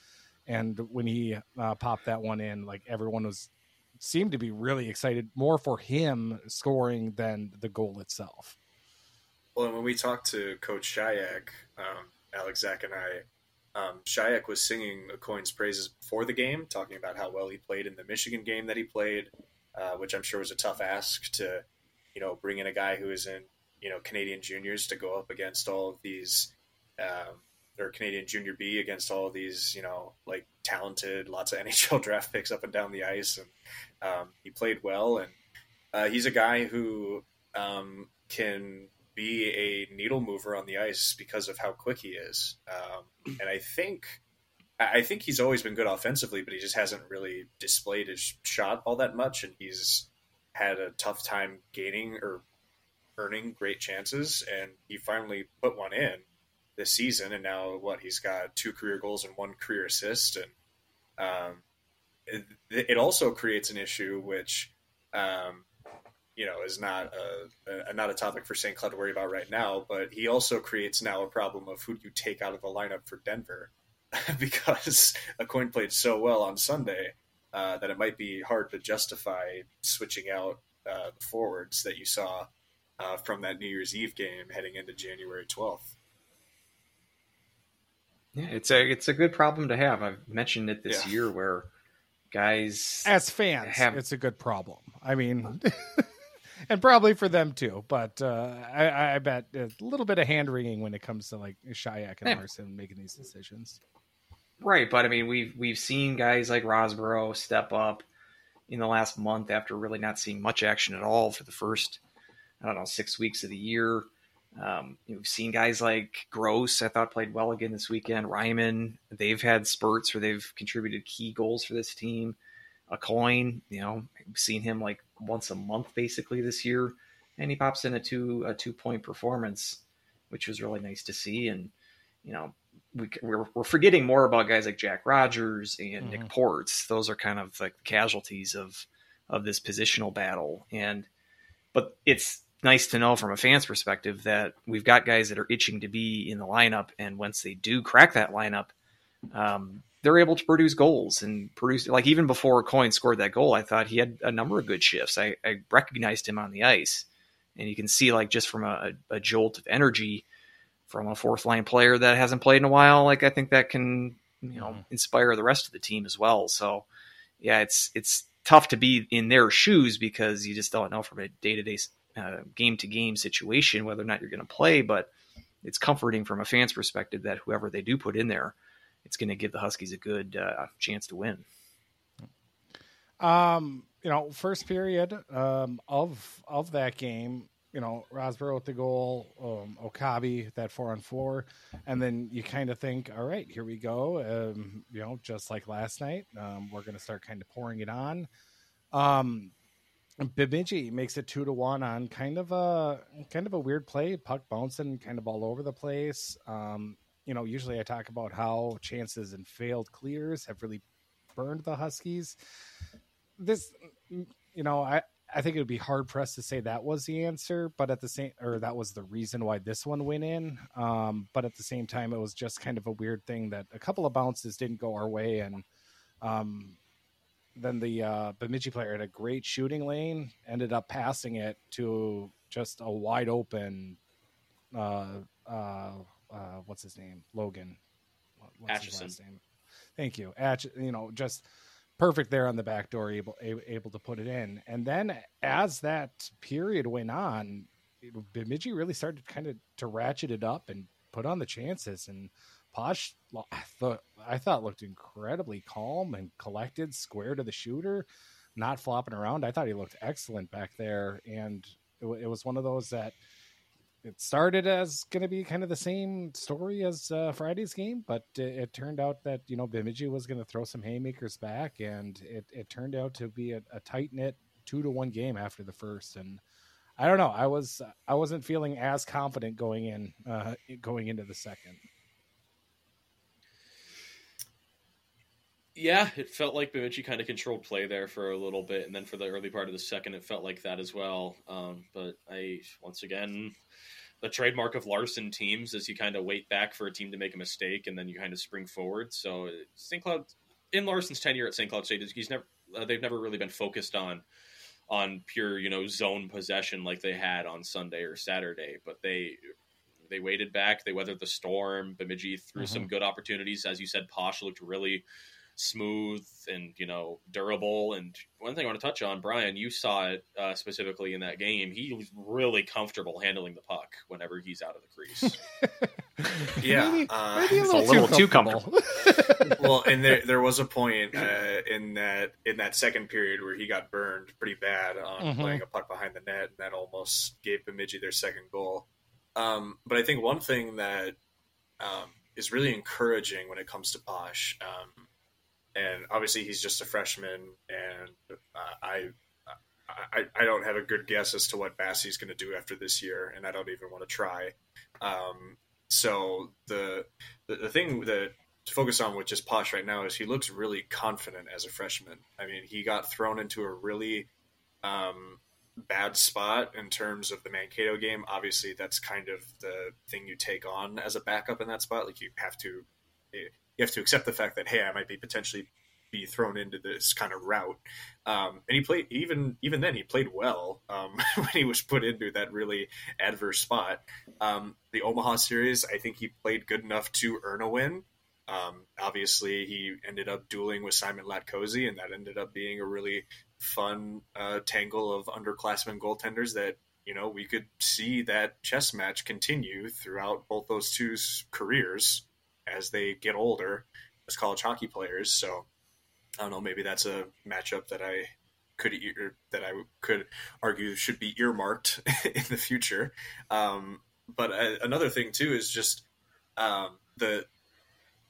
[SPEAKER 2] and when he uh, popped that one in, like everyone was seemed to be really excited more for him scoring than the goal itself.
[SPEAKER 4] Well, and when we talked to Coach Shyiak, um, Alex Zach and I um, was singing Aucoin's praises before the game, talking about how well he played in the Michigan game that he played, uh, which I'm sure was a tough ask to, you know, bring in a guy who is in, you know, Canadian juniors to go up against all of these, um, or Canadian junior B against all of these, you know, like talented, lots of NHL draft picks up and down the ice. And um, he played well. And uh, he's a guy who um, can be a needle mover on the ice because of how quick he is. Um, and I think I think he's always been good offensively, but he just hasn't really displayed his shot all that much, and he's had a tough time gaining or earning great chances. And he finally put one in this season, and now what? He's got two career goals and one career assist, and um, it, it, also creates an issue which um, you know is not a, a, not a topic for St. Cloud to worry about right now. But he also creates now a problem of who do you take out of the lineup for Denver because Aucoin played so well on Sunday uh, that it might be hard to justify switching out uh, the forwards that you saw uh, from that New Year's Eve game heading into January twelfth.
[SPEAKER 5] Yeah, it's a it's a good problem to have. I've mentioned it this yeah. year where guys
[SPEAKER 2] as fans have, it's a good problem. I mean and probably for them too. But uh, I, I, bet a little bit of hand wringing when it comes to like Shyiak and yeah. Larson making these decisions.
[SPEAKER 5] Right, but I mean, we've we've seen guys like Rosborough step up in the last month after really not seeing much action at all for the first, I don't know, six weeks of the year. Um, we've seen guys like Gross, I thought played well again this weekend. Ryman, they've had spurts where they've contributed key goals for this team. Aucoin, you know, we've seen him like once a month basically this year, and he pops in a two a two point performance, which was really nice to see. And you know, we, we're, we're forgetting more about guys like Jack Rogers and mm-hmm. Nick Ports. Those are kind of like casualties of of this positional battle. And but it's nice to know from a fan's perspective that we've got guys that are itching to be in the lineup, and once they do crack that lineup, um, they're able to produce goals and produce like even before Coin scored that goal, I thought he had a number of good shifts. I, I recognized him on the ice, and you can see like just from a, a, jolt of energy from a fourth line player that hasn't played in a while. Like I think that can you know mm-hmm. inspire the rest of the team as well. So yeah, it's it's tough to be in their shoes because you just don't know from a day to day game to game situation whether or not you're going to play, but it's comforting from a fan's perspective that whoever they do put in there it's going to give the Huskies a good uh, chance to win.
[SPEAKER 2] Um, you know, first period um, of of that game, you know, Rosborough with the goal, um, Okabe that four on four, and then you kind of think, all right, here we go. Um, you know, just like last night, um, we're going to start kind of pouring it on. Um, Bemidji makes it two to one on kind of a kind of a weird play, puck bouncing kind of all over the place. Um, you know, usually I talk about how chances and failed clears have really burned the Huskies. This, you know, I I think it would be hard pressed to say that was the answer, but at the same, or that was the reason why this one went in. Um, but at the same time, it was just kind of a weird thing that a couple of bounces didn't go our way, and um, then the uh, Bemidji player had a great shooting lane, ended up passing it to just a wide open. Uh, uh, uh, what's his name? Logan. What's
[SPEAKER 3] Atchison.
[SPEAKER 2] his last name? Thank you. Atch, you know, just perfect there on the back door, able able to put it in. And then as that period went on, Bemidji really started kind of to ratchet it up and put on the chances. And Posch, I thought, I thought looked incredibly calm and collected, square to the shooter, not flopping around. I thought he looked excellent back there, and it, it was one of those that it started as going to be kind of the same story as uh, Friday's game, but it, it, turned out that you know Bemidji was going to throw some haymakers back, and it, it turned out to be a, a tight knit two to one game after the first. And I don't know, I was I wasn't feeling as confident going in uh, going into the second.
[SPEAKER 3] Yeah, it felt like Bemidji kind of controlled play there for a little bit, and then for the early part of the second, it felt like that as well. Um, but I once again the trademark of Larson teams is you kind of wait back for a team to make a mistake and then you kind of spring forward. So St. Cloud in Larson's tenure at St. Cloud State, he's never uh, they've never really been focused on on pure you know zone possession like they had on Sunday or Saturday, but they they waited back, they weathered the storm. Bemidji threw mm-hmm. some good opportunities, as you said. Posch looked really smooth and you know durable. And one thing I want to touch on, Brian, you saw it uh, specifically in that game. He was really comfortable handling the puck whenever he's out of the
[SPEAKER 4] crease. yeah,
[SPEAKER 2] maybe,
[SPEAKER 4] uh,
[SPEAKER 2] maybe a little, a little too comfortable.
[SPEAKER 4] well, and there there was a point uh, in that in that second period where he got burned pretty bad on mm-hmm. playing a puck behind the net, and that almost gave Bemidji their second goal. Um, but I think one thing that um, is really encouraging when it comes to Posch. Um, and obviously he's just a freshman, and uh, I, I I don't have a good guess as to what Basse's going to do after this year, and I don't even want to try. Um, so the, the the thing that to focus on with just Posch right now is he looks really confident as a freshman. I mean, he got thrown into a really um, bad spot in terms of the Mankato game. Obviously, that's kind of the thing you take on as a backup in that spot. Like you have to you have to accept the fact that hey, I might be potentially be thrown into this kind of route. Um, and he played even even then he played well um, when he was put into that really adverse spot. Um, the Omaha series, I think he played good enough to earn a win. Um, obviously, he ended up dueling with Simon Latkoczy, and that ended up being a really fun uh, tangle of underclassmen goaltenders that you know we could see that chess match continue throughout both those two's careers as they get older as college hockey players. So I don't know, maybe that's a matchup that I could that I could argue should be earmarked in the future. Um, but uh, another thing too is just um, the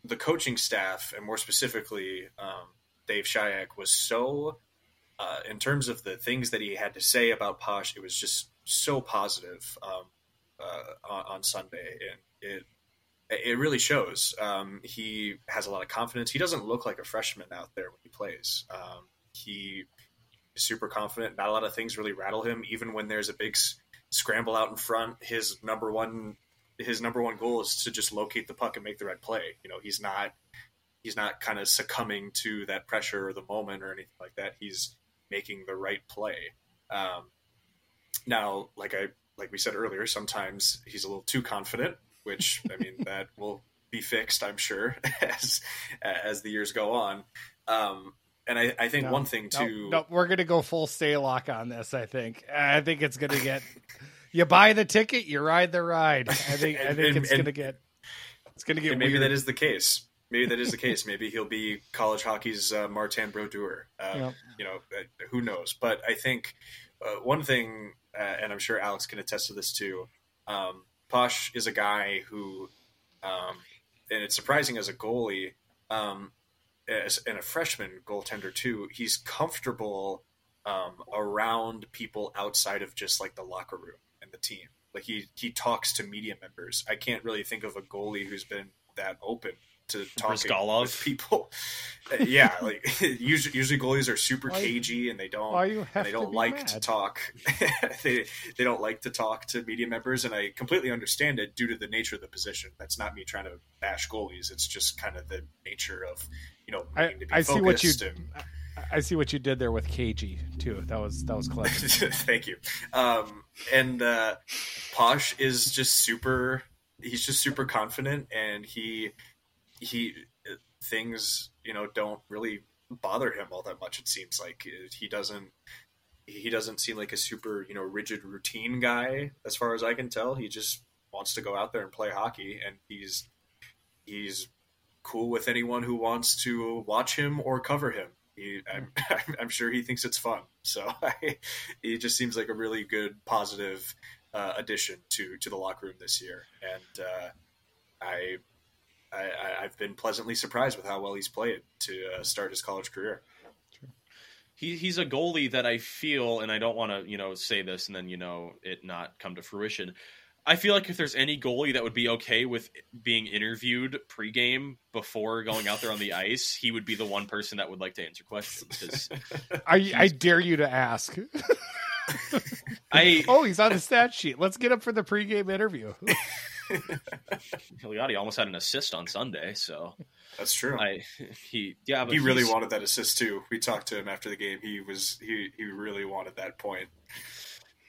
[SPEAKER 4] the coaching staff, and more specifically, um, Dave Shyiak was so uh, in terms of the things that he had to say about Posch. It was just so positive um, uh, on, on Sunday, and it it really shows. Um, he has a lot of confidence. He doesn't look like a freshman out there when he plays. Um, he is super confident. Not a lot of things really rattle him. Even when there's a big scramble out in front, his number one his number one goal is to just locate the puck and make the right play. You know, he's not he's not kind of succumbing to that pressure or the moment or anything like that. He's making the right play. Um, now, like I like we said earlier, sometimes he's a little too confident which I mean that will be fixed, I'm sure, as as the years go on. Um, and I, I think no, one thing too.
[SPEAKER 2] No, no, we're gonna go full stay lock on this. I think. I think it's gonna get. you buy the ticket, you ride the ride. I think. I think and, it's and, gonna get. It's gonna get.
[SPEAKER 4] maybe
[SPEAKER 2] weird.
[SPEAKER 4] that is the case. Maybe that is the case. Maybe he'll be college hockey's uh, Martin Brodeur. Uh, yep. You know, uh, who knows? But I think uh, one thing, uh, and I'm sure Alex can attest to this too. Um, Posch is a guy who, um, and it's surprising as a goalie, um, as, and a freshman goaltender too. He's comfortable um, around people outside of just like the locker room and the team. Like he he talks to media members. I can't really think of a goalie who's been that open to talking with people. Uh, yeah, like usually, usually goalies are super
[SPEAKER 2] Why-
[SPEAKER 4] cagey and they don't and they don't
[SPEAKER 2] be
[SPEAKER 4] like
[SPEAKER 2] mad?
[SPEAKER 4] to talk. they they don't like to talk to media members, and I completely understand it due to the nature of the position. That's not me trying to bash goalies. It's just kind of the nature of you know
[SPEAKER 2] I,
[SPEAKER 4] to
[SPEAKER 2] I see what you
[SPEAKER 4] and-
[SPEAKER 2] I see what you did there with KG too. That was that was clever.
[SPEAKER 4] Thank you. Um, and uh, Posch is just super. He's just super confident, and he he things you know don't really bother him all that much. It seems like he doesn't. He doesn't seem like a super you know rigid routine guy, as far as I can tell. He just wants to go out there and play hockey, and he's he's cool with anyone who wants to watch him or cover him. He, I'm, I'm sure he thinks it's fun. So I, he just seems like a really good, positive uh, addition to to the locker room this year, and uh, I, I I- I've been pleasantly surprised with how well he's played to uh, start his college career.
[SPEAKER 3] he he's a goalie that I feel, and I don't want to you know say this and then you know it not come to fruition. I feel like if there's any goalie that would be okay with being interviewed pregame before going out there on the ice, he would be the one person that would like to answer questions. 'cause
[SPEAKER 2] I I dare you to ask.
[SPEAKER 3] I
[SPEAKER 2] oh, he's on the stat sheet. Let's get him for the pregame interview.
[SPEAKER 3] Hilliard almost had an assist on Sunday, so
[SPEAKER 4] That's true.
[SPEAKER 3] I he yeah,
[SPEAKER 4] he really wanted that assist too. We talked to him after the game. He was he he really wanted that point.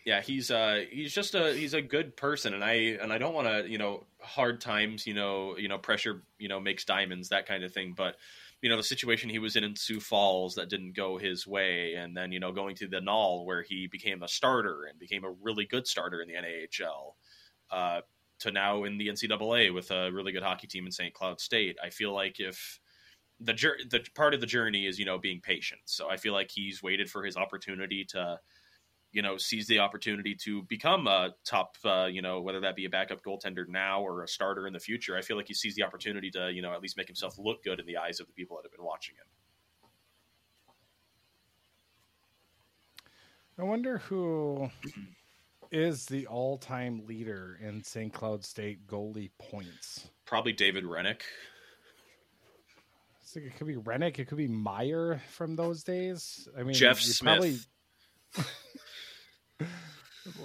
[SPEAKER 3] yeah he's uh he's just a he's a good person and i and i don't want to you know hard times you know you know pressure you know makes diamonds that kind of thing but you know the situation he was in in sioux falls that didn't go his way and then you know going to the null where he became a starter and became a really good starter in the nahl uh to now in the ncaa with a really good hockey team in st cloud state i feel like if the the part of the journey is you know being patient so i feel like he's waited for his opportunity to you know, seize the opportunity to become a top, uh, you know, whether that be a backup goaltender now or a starter in the future. I feel like he sees the opportunity to, you know, at least make himself look good in the eyes of the people that have been watching him.
[SPEAKER 2] I wonder who is the all-time leader in St. Cloud State goalie points.
[SPEAKER 3] Probably David Hrenak.
[SPEAKER 2] So it could be Hrenak. It could be Meyer from those days. I mean,
[SPEAKER 3] Jeff
[SPEAKER 2] you
[SPEAKER 3] Smith.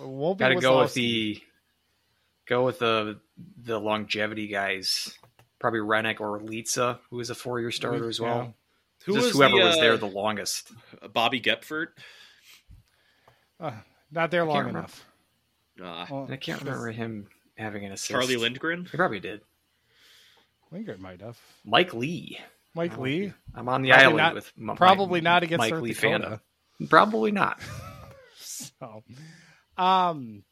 [SPEAKER 2] Won't be
[SPEAKER 5] Got to go with the go with the the longevity guys. Probably Hrenak or Leitza, who is a four year starter as well.
[SPEAKER 3] Who
[SPEAKER 5] Just
[SPEAKER 3] was
[SPEAKER 5] whoever
[SPEAKER 3] the,
[SPEAKER 5] was
[SPEAKER 3] uh,
[SPEAKER 5] there the longest.
[SPEAKER 3] Bobby Goepfert.
[SPEAKER 2] Uh, not there long
[SPEAKER 5] remember.
[SPEAKER 2] enough.
[SPEAKER 3] Uh,
[SPEAKER 2] Well,
[SPEAKER 5] I can't remember him having an assist.
[SPEAKER 3] Charlie Lindgren.
[SPEAKER 5] He probably did.
[SPEAKER 2] Lingard might have.
[SPEAKER 5] Mike Lee.
[SPEAKER 2] Mike Lee.
[SPEAKER 5] I'm on the
[SPEAKER 2] Probably
[SPEAKER 5] island
[SPEAKER 2] not-
[SPEAKER 5] with m-
[SPEAKER 2] Probably
[SPEAKER 5] my-
[SPEAKER 2] not against
[SPEAKER 5] Mike
[SPEAKER 2] North
[SPEAKER 5] Lee
[SPEAKER 2] Dakota.
[SPEAKER 5] Fanda. Probably not.
[SPEAKER 2] So, um,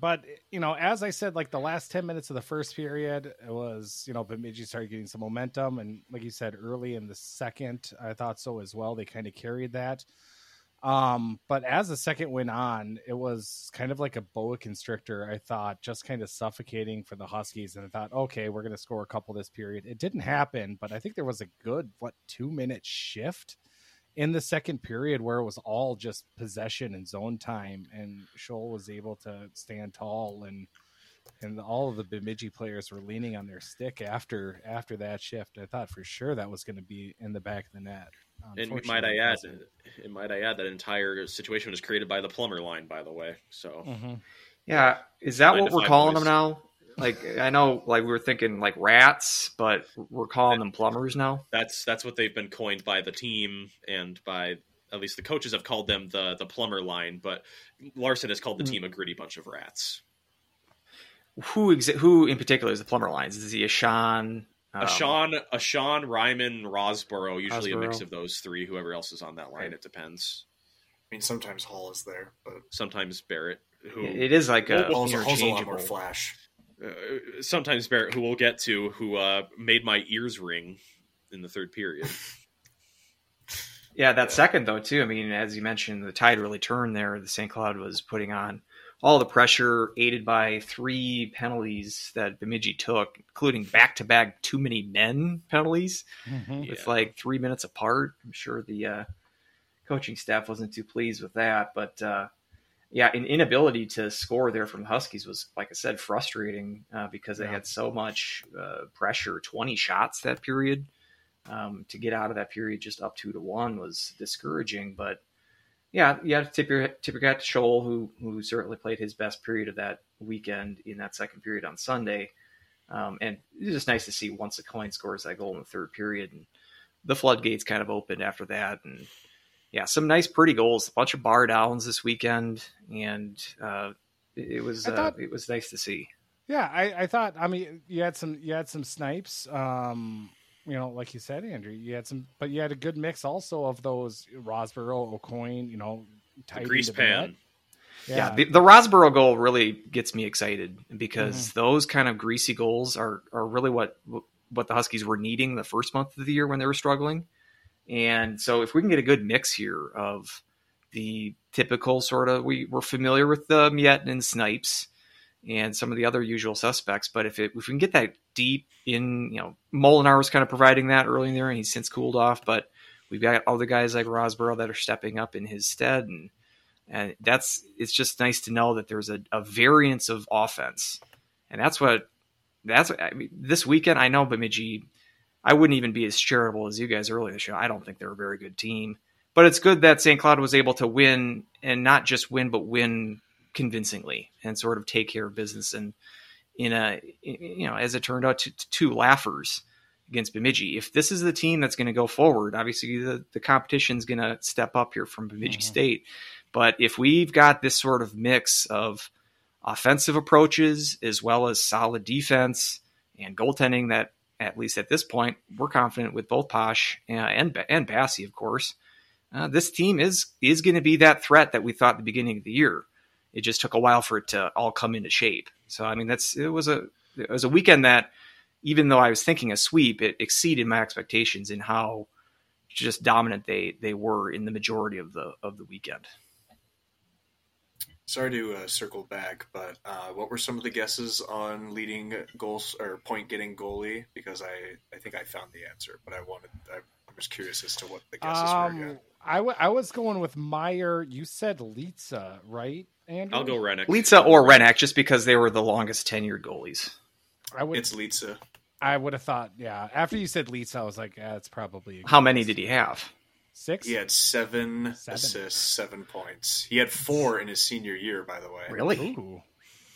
[SPEAKER 2] but you know, as I said, like the last ten minutes of the first period it was, you know, Bemidji started getting some momentum, and like you said, early in the second, I thought so as well. They kind of carried that. Um, but as the second went on, it was kind of like a boa constrictor. I thought just kind of suffocating for the Huskies, and I thought, okay, we're going to score a couple this period. It didn't happen, but I think there was a good what two minute shift in the second period where it was all just possession and zone time, and Sholl was able to stand tall, and and all of the Bemidji players were leaning on their stick after after that shift. I thought for sure that was going to be in the back of the net.
[SPEAKER 3] And might I add,
[SPEAKER 2] wasn't.
[SPEAKER 3] and might I add that entire situation was created by the plumber line, by the way. So
[SPEAKER 2] Mhm.
[SPEAKER 5] Yeah, is that
[SPEAKER 3] Nine
[SPEAKER 5] what we're calling
[SPEAKER 3] boys.
[SPEAKER 5] them now? Like I know, like we were thinking like rats, but we're calling them plumbers now.
[SPEAKER 3] that's that's what they've been coined by the team and by at least the coaches have called them the the plumber line, but Larson has called the
[SPEAKER 5] Hmm.
[SPEAKER 3] team a gritty bunch of rats.
[SPEAKER 5] Who exa- who in particular is the plumber lines? Is he a Sean?
[SPEAKER 3] A Sean, a Sean, Ryman, Rosborough, usually a mix of those three. Whoever else is on that line,
[SPEAKER 5] Right.
[SPEAKER 3] it depends.
[SPEAKER 4] I mean, sometimes Hall is there, but
[SPEAKER 3] Sometimes Barrett, who
[SPEAKER 5] It is like a
[SPEAKER 4] Hall's, Hall's a lot
[SPEAKER 5] interchangeable.
[SPEAKER 4] more flash.
[SPEAKER 3] uh, sometimes Barrett, who we'll get to, who uh, made my ears ring in the third period.
[SPEAKER 5] Yeah, that second though too. I mean, as you mentioned, the tide really turned there. The St. Cloud was putting on all the pressure, aided by three penalties that Bemidji took, including back-to-back too many men penalties
[SPEAKER 2] Mhm.
[SPEAKER 5] with
[SPEAKER 3] Yeah.
[SPEAKER 5] like three minutes apart. I'm sure the uh, coaching staff wasn't too pleased with that, but uh, yeah, an inability to score there from the Huskies was, like I said, frustrating uh, because they
[SPEAKER 2] Yeah.
[SPEAKER 5] had so much uh, pressure. Twenty shots that period um, to get out of that period just up two to one was discouraging. But yeah, you have to tip your tip your hat to Sholl, who who certainly played his best period of that weekend in that second period on Sunday. Um, and it's just nice to see once Aucoin scores that goal in the third period and the floodgates kind of opened after that. And yeah, some nice, pretty goals, a bunch of bar downs this weekend, and uh, it, it was
[SPEAKER 2] I
[SPEAKER 5] uh, it was nice to see.
[SPEAKER 2] Yeah, I, I thought. I mean, you had some you had some snipes. Um, you know, like you said, Andrew, you had some, but you had a good mix also of those Rosborough, Aucoin. You know,
[SPEAKER 3] The grease
[SPEAKER 2] into the net.
[SPEAKER 3] pan.
[SPEAKER 5] Yeah, the, the Rosborough goal really gets me excited because
[SPEAKER 2] Mm-hmm.
[SPEAKER 5] those kind of greasy goals are are really what what the Huskies were needing the first month of the year when they were struggling. And so if we can get a good mix here of the typical sort of we we're familiar with the Miet and Snipes and some of the other usual suspects, but if it if we can get that deep in, you know, Molinar was kind of providing that early in there and he's since cooled off, but we've got other guys like Rosborough that are stepping up in his stead. And and that's it's just nice to know that there's a, a variance of offense. And that's what that's what, I mean, this weekend i know bemidji i wouldn't even be as charitable as you guys earlier the show i don't think they're a very good team. But it's good that st cloud was able to win and not just win but win convincingly and sort of take care of business and in a you know as it turned out to, to two laughers against Bemidji. If this is the team that's going to go forward, obviously the, the competition's going to step up here from Bemidji
[SPEAKER 2] Mhm.
[SPEAKER 5] State. But if we've got this sort of mix of offensive approaches as well as solid defense and goaltending that at least at this point we're confident with both Posch uh, and and Basse, of course. Uh, this team is is going to be that threat that we thought at the beginning of the year. It just took a while for it to all come into shape. So I mean, that's it was a it was a weekend that even though I was thinking a sweep, it exceeded my expectations in how just dominant they they were in the majority of the of the weekend.
[SPEAKER 4] Sorry to uh, circle back, but uh, what were some of the guesses on leading goals or point getting goalie? Because I, I think I found the answer, but I wanted I was curious as to what the guesses were
[SPEAKER 2] Um,
[SPEAKER 4] again.
[SPEAKER 2] I, w- I was going with Meyer. You said Leitza, right, Andrew?
[SPEAKER 3] I'll go Rennick.
[SPEAKER 5] Leitza or Hrenak, just because they were the longest tenured goalies.
[SPEAKER 2] I would.
[SPEAKER 4] It's Leitza.
[SPEAKER 2] I would have thought. Yeah. After you said Leitza, I was like, yeah, it's probably a
[SPEAKER 5] How many
[SPEAKER 2] guess.
[SPEAKER 5] did he have?
[SPEAKER 2] Six.
[SPEAKER 4] He had seven,
[SPEAKER 2] Seven.
[SPEAKER 4] assists, seven points. He had four in his senior year, by the way.
[SPEAKER 5] Really?
[SPEAKER 2] Ooh.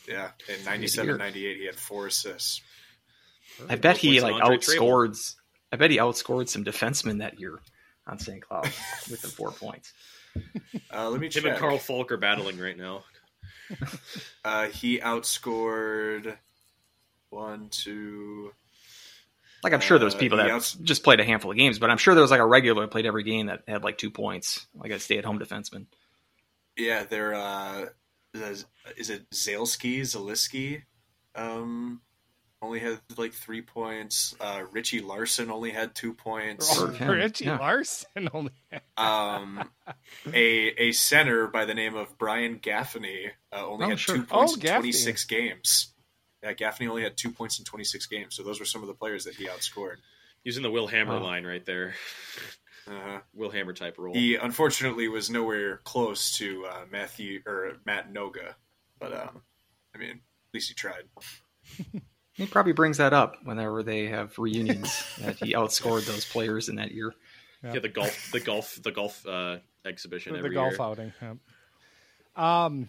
[SPEAKER 4] Yeah, in 97, 98, he had four assists.
[SPEAKER 5] I bet
[SPEAKER 3] More
[SPEAKER 5] he like
[SPEAKER 3] than
[SPEAKER 5] outscored. I bet he outscored some defensemen that year on St. Cloud with the four points.
[SPEAKER 4] Uh, let me check.
[SPEAKER 3] Him and Carl Falk are battling right now.
[SPEAKER 4] Uh, he outscored one, two.
[SPEAKER 5] Like I'm sure there's
[SPEAKER 4] Uh,
[SPEAKER 5] people
[SPEAKER 4] he
[SPEAKER 5] that
[SPEAKER 4] outs-
[SPEAKER 5] just played a handful of games, but I'm sure there was like a regular that played every game that had like two points, like a stay-at-home defenseman.
[SPEAKER 4] Yeah, they're. Uh, is is it Zalski, Zaliski? Um, only had like three points. Uh, Richie Larson only had two points.
[SPEAKER 5] Oh.
[SPEAKER 2] Oh,
[SPEAKER 5] him,
[SPEAKER 2] Richie
[SPEAKER 5] yeah.
[SPEAKER 2] Larson only.
[SPEAKER 4] Um, a a center by the name of Brian Gaffney uh, only
[SPEAKER 5] Oh,
[SPEAKER 4] had
[SPEAKER 5] sure.
[SPEAKER 4] two points
[SPEAKER 2] Oh,
[SPEAKER 4] in 26 games. Yeah, Gaffney only had two points in 26 games. So those were some of the players that he outscored.
[SPEAKER 3] Using the Will Hammer
[SPEAKER 5] Oh.
[SPEAKER 3] line right there.
[SPEAKER 4] Uh-huh.
[SPEAKER 3] Will Hammer type role.
[SPEAKER 4] he unfortunately was nowhere close to uh, Matthew or Matt Noga, but um, I mean, at least he tried.
[SPEAKER 5] He probably brings that up whenever they have reunions that he outscored those players in that year.
[SPEAKER 3] Yeah, the golf, the golf, the golf uh, exhibition
[SPEAKER 2] the
[SPEAKER 3] every
[SPEAKER 2] golf
[SPEAKER 3] year.
[SPEAKER 2] outing. Yep. Um,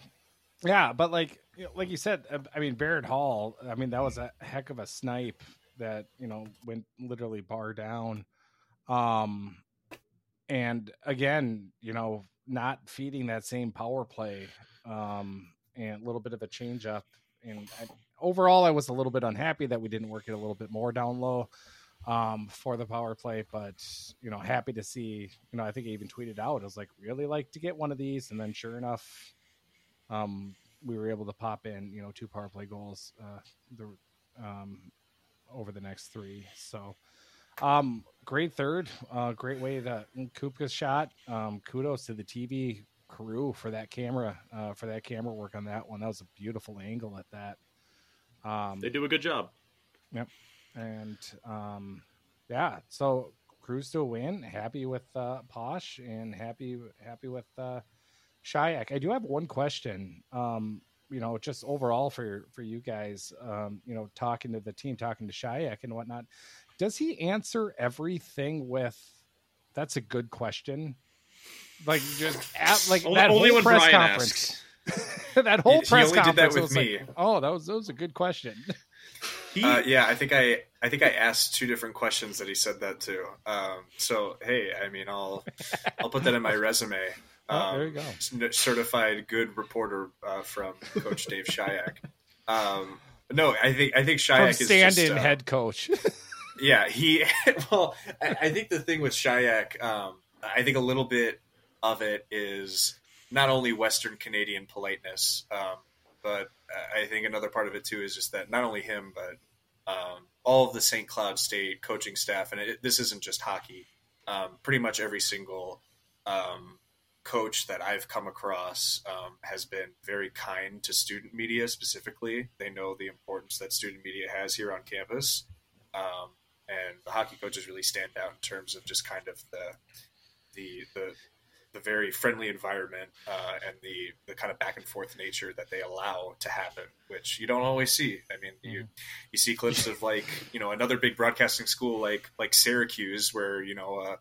[SPEAKER 2] yeah, but like you know, like you said, uh, I mean Barrett Hall. I mean that was a heck of a snipe that you know went literally bar down. Um, and again, you know, not feeding that same power play. Um, and a little bit of a change up. And I, overall, I was a little bit unhappy that we didn't work it a little bit more down low um, for the power play. But you know, happy to see. You know, I think I even tweeted out. I was like, really like to get one of these, and then sure enough, um, we were able to pop in. You know, two power play goals. Uh, the um, over the next three. So, um, great third. Uh, great way to Kupka's shot. Um, kudos to the TV crew for that camera. Uh, for that camera work on that one. That was a beautiful angle at that. Um,
[SPEAKER 3] They do a good job. Yep.
[SPEAKER 2] And um, yeah, so cruise to a win. Happy with uh, Posch and happy happy with uh, Shyiak, I do have one question. Um, you know, just overall for for you guys, um, you know, talking to the team, talking to Shyiak and whatnot. Does he answer everything with? That's a good question. Like just at, like
[SPEAKER 3] Only-
[SPEAKER 2] that
[SPEAKER 3] only
[SPEAKER 2] whole press
[SPEAKER 3] Brian
[SPEAKER 2] conference. that whole press conference
[SPEAKER 4] that with
[SPEAKER 2] was like, oh, that was that was a good question.
[SPEAKER 3] He,
[SPEAKER 4] Uh, yeah, I think I I think I asked two different questions that he said that too. Um, so hey, I mean, I'll I'll put that in my resume.
[SPEAKER 2] Oh, there you
[SPEAKER 4] Um,
[SPEAKER 2] go.
[SPEAKER 4] Certified good reporter uh, from Coach Dave Shyiak. Um, no, I think I think
[SPEAKER 2] From
[SPEAKER 4] is
[SPEAKER 2] stand-in
[SPEAKER 4] uh,
[SPEAKER 2] head coach.
[SPEAKER 4] Yeah, he. Well, I, I think the thing with Shyiak, um, I think a little bit of it is not only Western Canadian politeness, um, but I think another part of it too is just that not only him, but um, all of the St. Cloud State coaching staff, and it, this isn't just hockey. Um, pretty much every single um, coach that I've come across um, has been very kind to student media specifically. They know the importance that student media has here on campus. Um, and the hockey coaches really stand out in terms of just kind of the the the, the very friendly environment uh, and the the kind of back and forth nature that they allow to happen, which you don't always see. I mean, you you see clips of like you know another big broadcasting school like like Syracuse, where you know uh,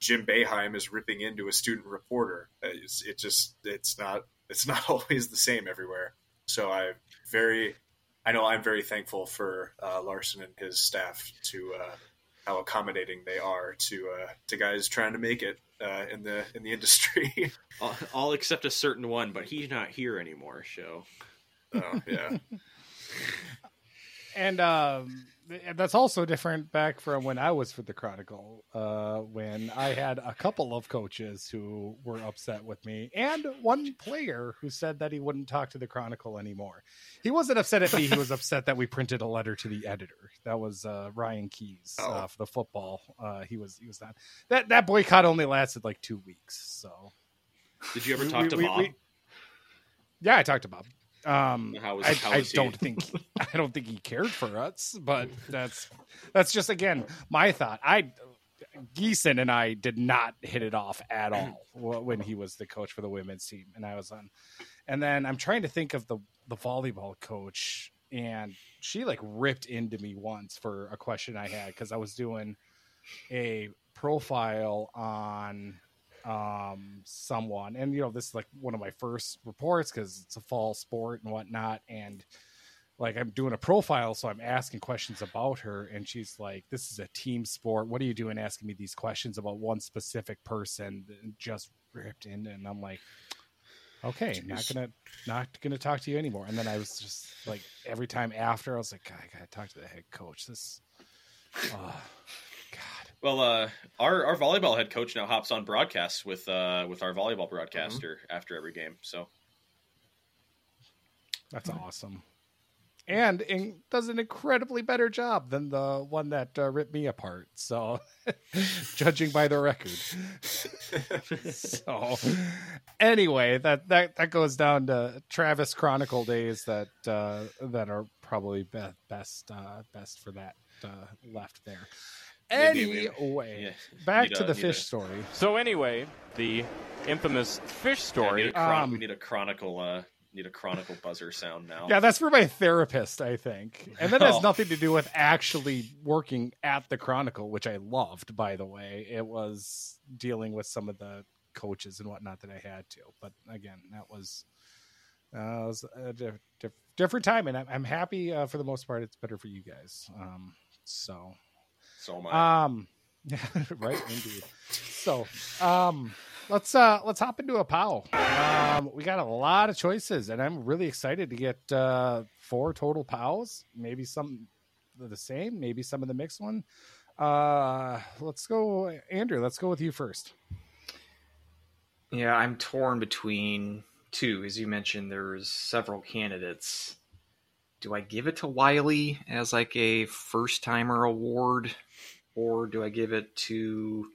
[SPEAKER 4] Jim Boeheim is ripping into a student reporter. It's, it just it's not it's not always the same everywhere. So I very I know I'm very thankful for uh, Larson and his staff to uh, how accommodating they are to uh, to guys trying to make it uh, in the in the industry.
[SPEAKER 3] all, all except a certain one, but he's not here anymore. So
[SPEAKER 4] oh, yeah,
[SPEAKER 2] and um, that's also different back from when I was for the Chronicle, uh, when I had a couple of coaches who were upset with me, and one player who said that he wouldn't talk to the Chronicle anymore. He wasn't upset at me; he was upset that we printed a letter to the editor. That was uh, Ryan Keys
[SPEAKER 4] Oh.
[SPEAKER 2] uh, for the football. Uh, he was he was not that that boycott only lasted like two weeks. So
[SPEAKER 3] did you ever talk
[SPEAKER 2] we-
[SPEAKER 3] to
[SPEAKER 2] we-
[SPEAKER 3] Bob?
[SPEAKER 2] we- yeah, I talked to Bob. Um,
[SPEAKER 3] How was-
[SPEAKER 2] I,
[SPEAKER 3] how
[SPEAKER 2] I don't think I don't think he cared for us, but that's that's just again my thought. I Geeson and I did not hit it off at all when he was the coach for the women's team, and I was on. And then I'm trying to think of the the volleyball coach, and she like ripped into me once for a question I had because I was doing a profile on um someone. And you know this is like one of my first reports because it's a fall sport and whatnot. And like i'm doing a profile so i'm asking questions about her. And she's like this is a team sport. What are you doing asking me these questions about one specific person just ripped in? And i'm like okay not gonna not gonna talk to you anymore. And then i was just like every time after i was like i gotta talk to the head coach. This god
[SPEAKER 3] Well, uh, our our volleyball head coach now hops on broadcasts with uh, with our volleyball broadcaster after every game. So
[SPEAKER 2] That's awesome. And in, does an incredibly better job than the one that uh, ripped me apart. So, judging by the record. so, anyway, that, that that goes down to Travis Chronicle days that uh, that are probably be- best uh, best for that uh, left there.
[SPEAKER 3] Maybe we-
[SPEAKER 2] Anyway,
[SPEAKER 3] yeah,
[SPEAKER 2] back to
[SPEAKER 3] a-
[SPEAKER 2] the fish
[SPEAKER 3] a-
[SPEAKER 2] story.
[SPEAKER 6] So anyway, the infamous fish
[SPEAKER 3] yeah, we, need
[SPEAKER 6] story.
[SPEAKER 3] chron-
[SPEAKER 2] Um,
[SPEAKER 3] we need a chronicle. Uh, need a chronicle buzzer sound now.
[SPEAKER 2] Yeah, that's for my therapist, I think. And that has
[SPEAKER 3] Oh.
[SPEAKER 2] nothing to do with actually working at the Chronicle, which I loved, by the way. It was dealing with some of the coaches and whatnot that I had to. But again, that was, uh, was a di- di- different time. And I'm, I'm happy uh, for the most part. It's better for you guys. Um, so,
[SPEAKER 3] So am I.
[SPEAKER 2] um, right, indeed. So, um, let's uh let's hop into a pow. Um, we got a lot of choices, and I'm really excited to get uh four total pows. Maybe some the same, maybe some of the mixed one. Uh, let's go, Andrew. Let's go with you first.
[SPEAKER 5] Yeah, I'm torn between two. As you mentioned, there's several candidates. Do I give it to Wiley as like a first timer award, or do I give it to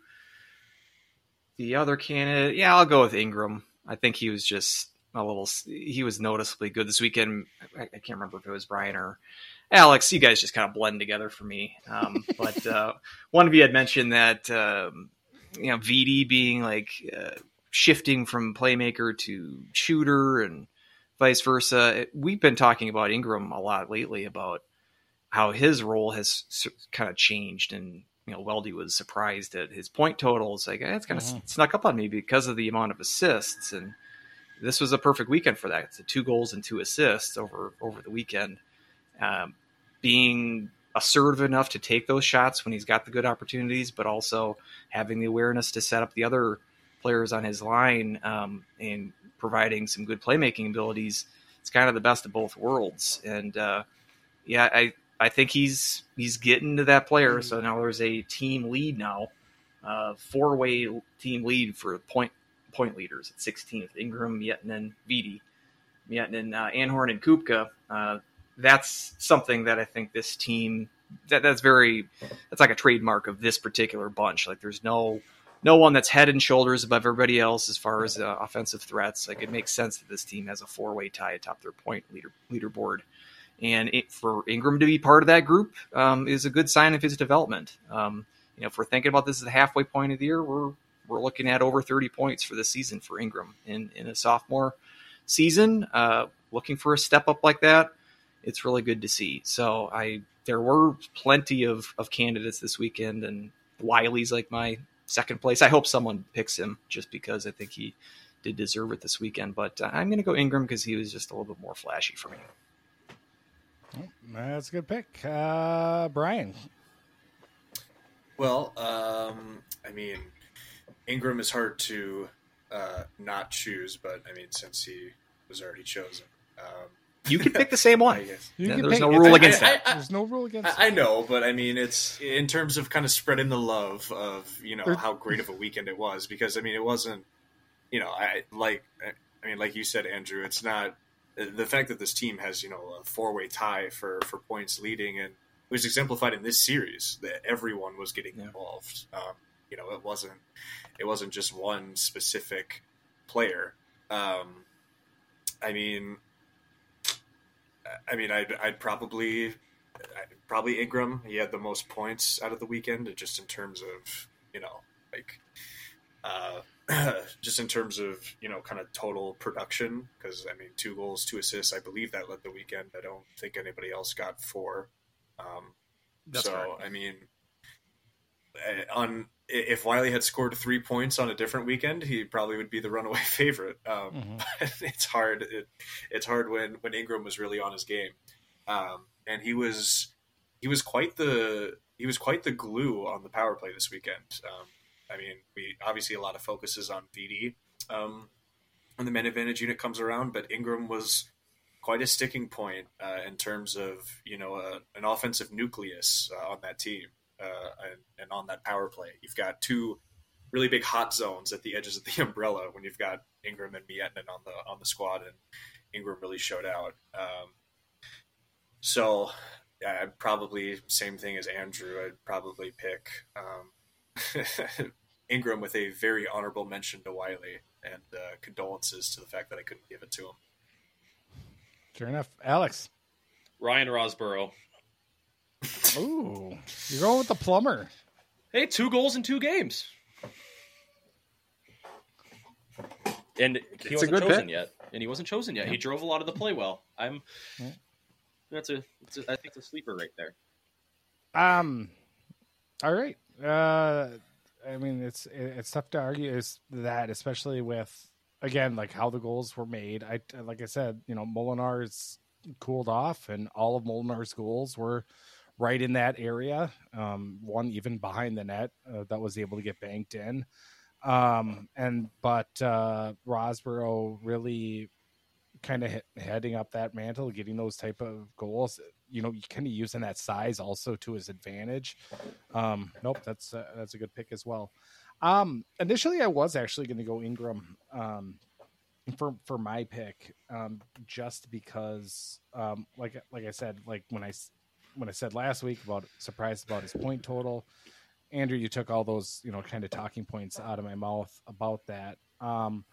[SPEAKER 5] the other candidate? Yeah, I'll go with Ingram. I think he was just a little. He was noticeably good this weekend. I, I can't remember if it was Brian or Alex. You guys just kind of blend together for me. Um, but uh, one of you had mentioned that um, you know Veeti being like uh, shifting from playmaker to shooter and vice versa. We've been talking about Ingram a lot lately about how his role has kind of changed and you know Weldie was surprised at his point totals like eh, it's kind of mm-hmm. snuck up on me because of the amount of assists and this was a perfect weekend for that. It's two goals and two assists over over the weekend. Um, being assertive enough to take those shots when he's got the good opportunities, but also having the awareness to set up the other players on his line um, and providing some good playmaking abilities. It's kind of the best of both worlds. And uh, yeah, I I think he's he's getting to that player. So now there's a team lead now, uh, four way team lead for point point leaders at 16th. Ingram, Miettinen, Veeti, Miettinen, uh, Anhorn, and Kupka. Uh, that's something that I think this team that that's very that's like a trademark of this particular bunch. Like there's no no one that's head and shoulders above everybody else as far as uh, offensive threats. Like it makes sense that this team has a four way tie atop their point leader leaderboard, and it, for Ingram to be part of that group um, is a good sign of his development. Um, you know, if we're thinking about this as the halfway point of the year, we're we're looking at over 30 points for the season for Ingram in in a sophomore season. Uh, looking for a step up like that, it's really good to see. So I there were plenty of of candidates this weekend, and Wiley's like my second place. I hope someone picks him just because I think he did deserve it this weekend. But uh, I'm going to go Ingram because he was just a little bit more flashy for me.
[SPEAKER 2] That's a good pick, uh, Brian.
[SPEAKER 4] Well, um, I mean, Ingram is hard to uh, not choose, but I mean, since he was already chosen, um,
[SPEAKER 5] you can pick the same one.
[SPEAKER 2] Yeah,
[SPEAKER 5] there's no rule against
[SPEAKER 2] I, that. I, there's no rule against.
[SPEAKER 4] I, I, know, but I mean, it's in terms of kind of spreading the love of you know how great of a weekend it was. Because I mean, it wasn't. You know, I like. I mean, like you said, Andrew, it's not the fact that this team has you know a four way tie for for points leading, and it was exemplified in this series that everyone was getting yeah. involved. Um, you know, it wasn't it wasn't just one specific player. Um, I mean, I mean, I'd, I'd probably, I'd probably Ingram. He had the most points out of the weekend, just in terms of you know, like, uh, just in terms of you know, kind of total production. Because I mean, two goals, two assists. I believe that led the weekend. I don't think anybody else got four. Um, so. I mean, eh, on if Wiley had scored three points on a different weekend, he probably would be the runaway favorite. Um, mm-hmm. But it's hard. It, it's hard when when Ingram was really on his game, um, and he was he was quite the he was quite the glue on the power play this weekend. I mean, we obviously a lot of focuses on Veeti um, when the men advantage unit comes around, but Ingram was quite a sticking point uh, in terms of you know a, an offensive nucleus uh, on that team uh, and, and, on that power play. You've got two really big hot zones at the edges of the umbrella when you've got Ingram and Miettinen on the on the squad, and Ingram really showed out. Um, so, yeah, probably same thing as Andrew. I'd probably pick um, Ingram with a very honorable mention to Wiley and uh, condolences to the fact that I couldn't give it to him.
[SPEAKER 2] Sure enough, Alex.
[SPEAKER 3] Ryan Rosborough.
[SPEAKER 2] Ooh, you're going with the plumber.
[SPEAKER 3] Hey, two goals in two games. And he it's wasn't chosen pick. yet. And he wasn't chosen yet. Yeah. He drove a lot of the play well. I'm. Yeah. That's a, a. I think it's a sleeper right there.
[SPEAKER 2] Um. All right. Uh, I mean, it's it's tough to argue is that, especially with again like how the goals were made. I like I said, you know, Molinar's cooled off, and all of Molinar's goals were right in that area. Um, one even behind the net uh, that was able to get banked in. Um, and but uh, Rosborough really kind of heading up that mantle, getting those type of goals. You know, kind of using that size also to his advantage. Um, nope, that's that's a good pick as well. Um, initially, I was actually going to go Ingram um, for for my pick, um, just because, um, like like I said, like when I when I said last week about surprised about his point total. Andrew, you took all those, you know, kind of talking points out of my mouth about that. Um,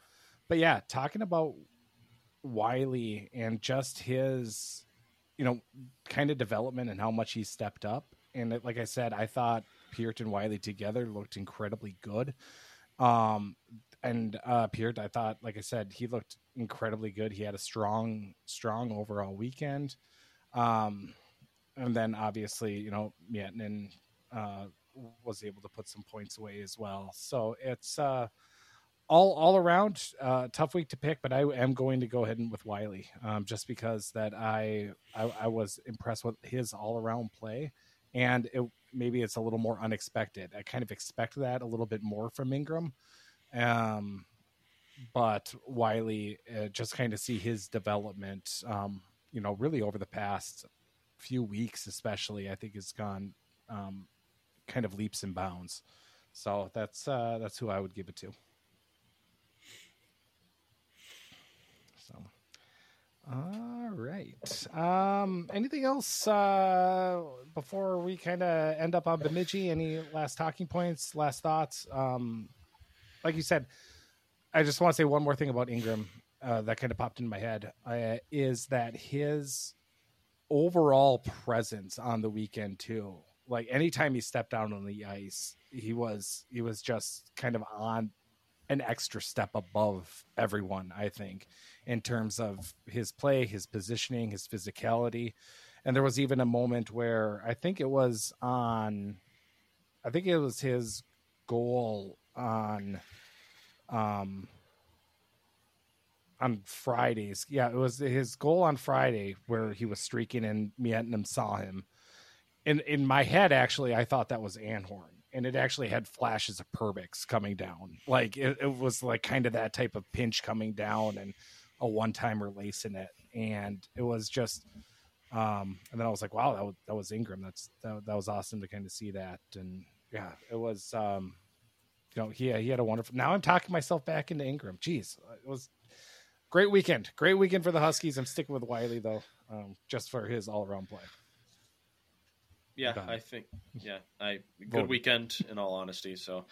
[SPEAKER 2] but yeah, talking about Wiley and just his, you know, kind of development and how much he stepped up. And it, like I said, I thought Peart and Wiley together looked incredibly good. Um, and uh, Peart, I thought, like I said, he looked incredibly good. He had a strong, strong overall weekend. Um, and then obviously, you know, Miettinen uh, was able to put some points away as well. So it's uh, all all around uh, tough week to pick, but I am going to go ahead and with Wiley um, just because that I, I I was impressed with his all around play, and it, maybe it's a little more unexpected. I kind of expect that a little bit more from Ingram. Um, but Wiley, uh, just kind of see his development, um, you know, really over the past few weeks, especially, I think has gone um, kind of leaps and bounds. So that's uh, that's who I would give it to. All right. Um, anything else uh, before we kind of end up on Bemidji? Any last talking points, last thoughts? Um, like you said, I just want to say one more thing about Ingram uh, that kind of popped in my head uh, is that his overall presence on the weekend too. Like anytime he stepped down on the ice, he was he was just kind of on an extra step above everyone. I think in terms of his play, his positioning, his physicality, and there was even a moment where I think it was on, I think it was his goal on um on Fridays. Yeah, it was his goal on Friday where he was streaking and Miettinen saw him. In in my head, actually, I thought that was Anhorn. And it actually had flashes of Perbix coming down. Like it, it was like kind of that type of pinch coming down and a one time release in it. And it was just um and then I was like, wow, that was that was Ingram. That's that, that was awesome to kind of see that. And yeah, it was um you know, he he had a wonderful. Now I'm talking myself back into Ingram. Jeez, it was great weekend. Great weekend for the Huskies. I'm sticking with Wylie though, um, just for his all around play.
[SPEAKER 3] Yeah,
[SPEAKER 2] Done.
[SPEAKER 3] I think yeah, I good
[SPEAKER 2] Voted.
[SPEAKER 3] weekend in all honesty. So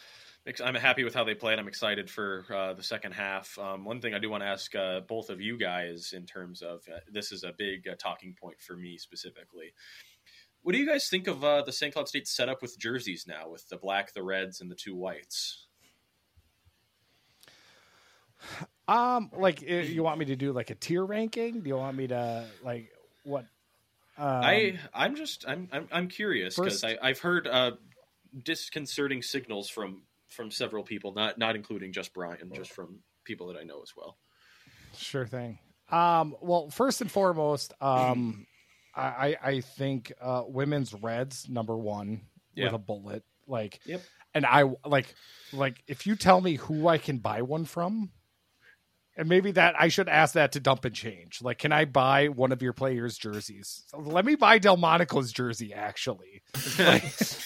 [SPEAKER 3] I'm happy with how they played. I'm excited for uh, the second half. Um, one thing I do want to ask uh, both of you guys in terms of uh, this is a big uh, talking point for me specifically. What do you guys think of uh, the St. Cloud State setup with jerseys now, with the black, the reds, and the two whites?
[SPEAKER 2] Um, like uh, you want me to do like a tier ranking? Do you want me to like what? Um,
[SPEAKER 3] I I'm just I'm I'm, I'm curious because I've heard uh, disconcerting signals from from several people, not not including just Brian, just from people that I know as well.
[SPEAKER 2] Sure thing. Um, well, first and foremost, um, I, I I think uh, women's reds number one
[SPEAKER 3] Yeah.
[SPEAKER 2] with a bullet. Like,
[SPEAKER 3] Yep.
[SPEAKER 2] and I like like if you tell me who I can buy one from, and maybe that I should ask that to dump and change. Like, can I buy one of your players' jerseys? Let me buy Delmonico's jersey. Actually, like,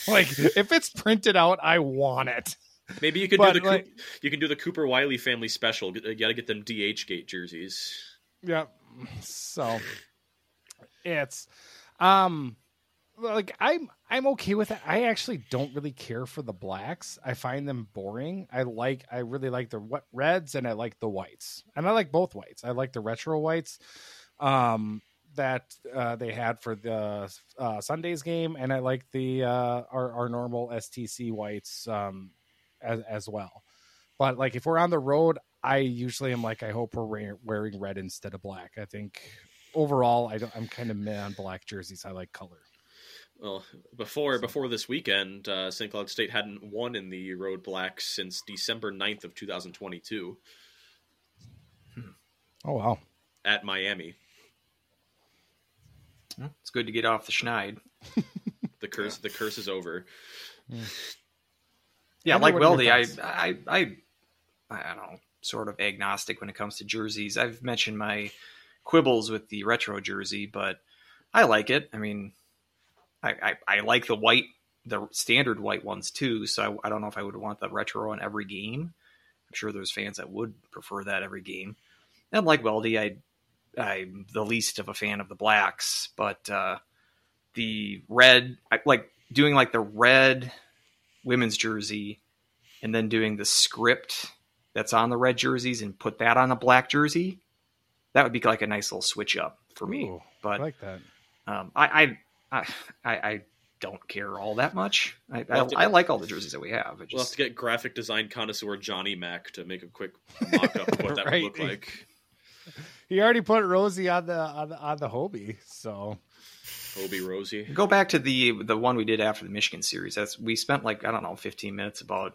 [SPEAKER 2] like if it's printed out, I want it.
[SPEAKER 3] Maybe you could
[SPEAKER 2] But,
[SPEAKER 3] do the
[SPEAKER 2] like-
[SPEAKER 3] you can do the Cooper Wylie family special. You got to get them DH gate jerseys.
[SPEAKER 2] Yeah. So it's um like I'm I'm okay with it. I actually don't really care for the blacks. I find them boring. I like I really like the reds and I like the whites. And I like both whites. I like the retro whites um that uh, they had for the uh, Sundays game and I like the uh our our normal STC whites um as as well. But like if we're on the road, I usually am like I hope we're wear- wearing red instead of black. I think overall I don't, I'm kind of meh on black jerseys. I like color.
[SPEAKER 3] Well, before before this weekend, uh, St. Cloud State hadn't won in the road blacks since December 9th of 2022
[SPEAKER 2] Oh wow.
[SPEAKER 3] at Miami.
[SPEAKER 5] Well, It's good to get off the schneid.
[SPEAKER 3] The curse the curse is over.
[SPEAKER 5] Yeah,
[SPEAKER 2] Henry,
[SPEAKER 5] like
[SPEAKER 2] what are Weldie,
[SPEAKER 5] I. I, I, I don't know, sort of agnostic when it comes to jerseys. I've mentioned my quibbles with the retro jersey, but I like it. I mean, I, I, I like the white, the standard white ones too. So I, I don't know if I would want the retro on every game. I'm sure there's fans that would prefer that every game. And like Weldie, I, I'm the least of a fan of the blacks, but uh, the red, I like doing like the red women's jersey and then doing the script that's on the red jerseys and put that on a black jersey, that would be like a nice little switch up for me.
[SPEAKER 2] Ooh, I
[SPEAKER 5] but
[SPEAKER 2] like that.
[SPEAKER 5] um, I, I, I, I, don't care all that much. I,
[SPEAKER 3] We'll
[SPEAKER 5] I,
[SPEAKER 3] have to-
[SPEAKER 5] I like all the jerseys that we have. It
[SPEAKER 3] We'll have to get graphic design connoisseur Johnny Mac to make a quick mock up of what that
[SPEAKER 2] Right.
[SPEAKER 3] would look like.
[SPEAKER 2] He already put Rosie on the on the, on the Hobie, so
[SPEAKER 3] Obi Rosie.
[SPEAKER 5] Go back to the the one we did after the Michigan series. That's we spent like I don't know 15 minutes about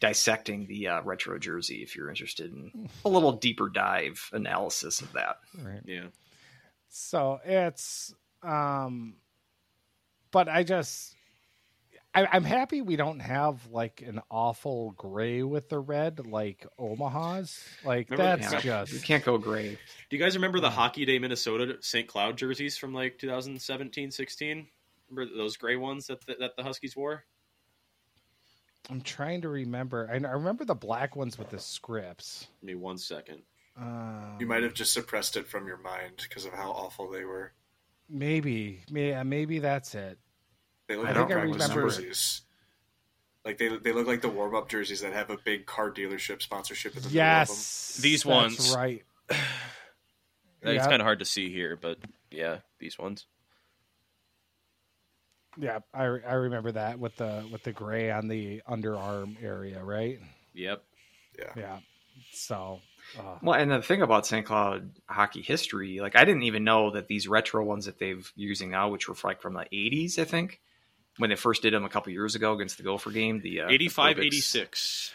[SPEAKER 5] dissecting the uh, retro jersey. If you're interested in a little deeper dive analysis of that,
[SPEAKER 2] right.
[SPEAKER 3] Yeah.
[SPEAKER 2] So it's um but I just I, I'm happy we don't have like an awful gray with the red like Omaha's. Like
[SPEAKER 3] Remember-
[SPEAKER 2] that's
[SPEAKER 5] Yeah,
[SPEAKER 2] just
[SPEAKER 5] you can't go gray.
[SPEAKER 3] Do you guys remember the Hockey Day Minnesota St. Cloud jerseys from like 2017 16? Remember those gray ones that the, that the Huskies wore?
[SPEAKER 2] I'm trying to remember. I, I remember the black ones with the scripts.
[SPEAKER 3] Give me one second.
[SPEAKER 2] Um,
[SPEAKER 4] You might have just suppressed it from your mind because of how awful they were.
[SPEAKER 2] Maybe, yeah, uh, maybe that's it.
[SPEAKER 4] They look
[SPEAKER 5] I
[SPEAKER 4] like
[SPEAKER 5] think I
[SPEAKER 2] remember-
[SPEAKER 4] jerseys. Like they they look like the warm up jerseys that have a big car dealership sponsorship in the
[SPEAKER 2] Yes,
[SPEAKER 3] These
[SPEAKER 2] that's
[SPEAKER 3] ones.
[SPEAKER 2] right?
[SPEAKER 3] It's
[SPEAKER 2] Yeah.
[SPEAKER 3] kind of hard to see here, but yeah, these ones.
[SPEAKER 2] Yeah, I I remember that with the with the gray on the underarm area, right?
[SPEAKER 3] Yep.
[SPEAKER 4] Yeah.
[SPEAKER 2] Yeah. So, uh,
[SPEAKER 5] Well, and the thing about St. Cloud hockey history, like I didn't even know that these retro ones that they've using now, which were like from the '80s, I think, when they first did them a couple years ago against the Gopher game, the uh,
[SPEAKER 3] 85
[SPEAKER 5] Perfects.
[SPEAKER 3] 86.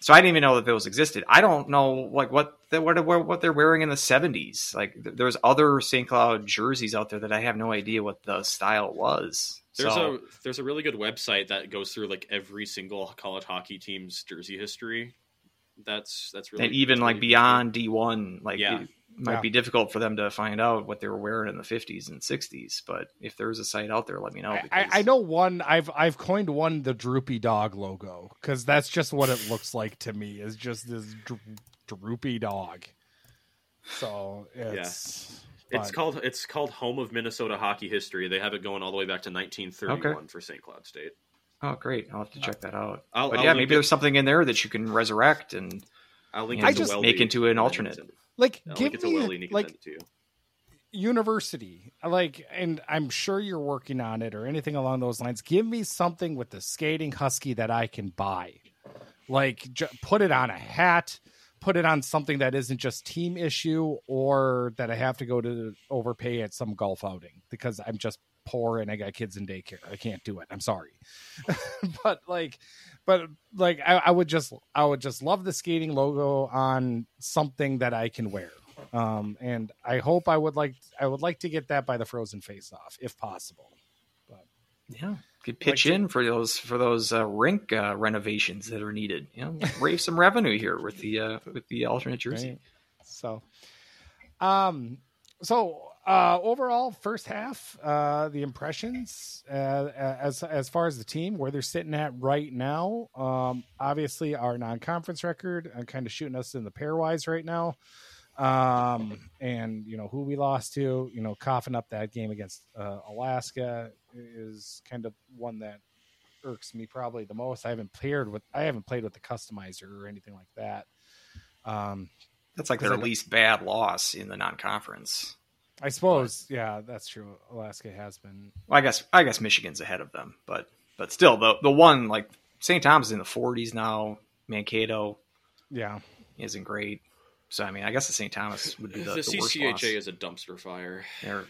[SPEAKER 5] So I didn't even know that those existed. I don't know like what they, what what what they're wearing in the '70s. Like th- there's other St. Cloud jerseys out there that I have no idea what the style was.
[SPEAKER 3] There's
[SPEAKER 5] so,
[SPEAKER 3] a there's a really good website that goes through like every single college hockey team's jersey history. That's that's really
[SPEAKER 5] and even
[SPEAKER 3] that's
[SPEAKER 5] like beyond D1, like
[SPEAKER 3] Yeah.
[SPEAKER 5] it might
[SPEAKER 2] Yeah.
[SPEAKER 5] be difficult for them to find out what they were wearing in the 50s and 60s. But if there's a site out there, let me know.
[SPEAKER 2] I, I I know one. I've I've coined one the droopy dog logo because that's just what it looks like to me. Is just this dro- droopy dog. So it's
[SPEAKER 3] It's
[SPEAKER 2] but-
[SPEAKER 3] called it's called Home of Minnesota Hockey History. They have it going all the way back to 1931 for St. Cloud State.
[SPEAKER 5] Oh, great! I'll have to check that out.
[SPEAKER 3] I'll-
[SPEAKER 5] but
[SPEAKER 3] I'll
[SPEAKER 5] yeah, maybe
[SPEAKER 3] it.
[SPEAKER 5] there's something in there that you can resurrect and
[SPEAKER 3] I'll link
[SPEAKER 5] I
[SPEAKER 3] it to
[SPEAKER 2] just-
[SPEAKER 5] make into an
[SPEAKER 3] and
[SPEAKER 5] alternate.
[SPEAKER 2] like
[SPEAKER 3] I'll
[SPEAKER 2] give
[SPEAKER 3] link it to
[SPEAKER 2] me
[SPEAKER 3] Weldie and
[SPEAKER 2] like
[SPEAKER 3] it to you.
[SPEAKER 2] university like and i'm sure you're working on it or anything along those lines give me something with the skating husky that i can buy like j- put it on a hat put it on something that isn't just team issue or that i have to go to overpay at some golf outing because i'm just poor and i got kids in daycare i can't do it i'm sorry but like but like I, I would just i would just love the skating logo on something that i can wear um, and I hope I would like I would like to get that by the Frozen Face Off if possible.
[SPEAKER 5] But yeah, could pitch
[SPEAKER 2] Like-
[SPEAKER 5] in for those for those uh, rink uh, renovations that are needed. You know, raise some revenue here with the uh, with the alternate jersey.
[SPEAKER 2] Right? So, um, so uh, overall, first half, uh, the impressions uh, as as far as the team where they're sitting at right now. Um, obviously, our non-conference record, uh, kind of shooting us in the pairwise right now. Um, and you know who we lost to, you know, coughing up that game against uh, Alaska is kind of one that irks me probably the most. I haven't paired with, I haven't played with the customizer or anything like that. Um,
[SPEAKER 5] That's like their least bad loss in the non-conference.
[SPEAKER 2] I suppose, yeah, that's true. Alaska has been.
[SPEAKER 5] Well, I guess I guess Michigan's ahead of them, but but still, the the one like St. Thomas is in the 40s now. Mankato
[SPEAKER 2] Yeah,
[SPEAKER 5] isn't great. So I mean, I guess the St. Thomas would be
[SPEAKER 3] The,
[SPEAKER 5] the, the worst
[SPEAKER 3] CCHA
[SPEAKER 5] loss.
[SPEAKER 3] is a dumpster fire.
[SPEAKER 5] They're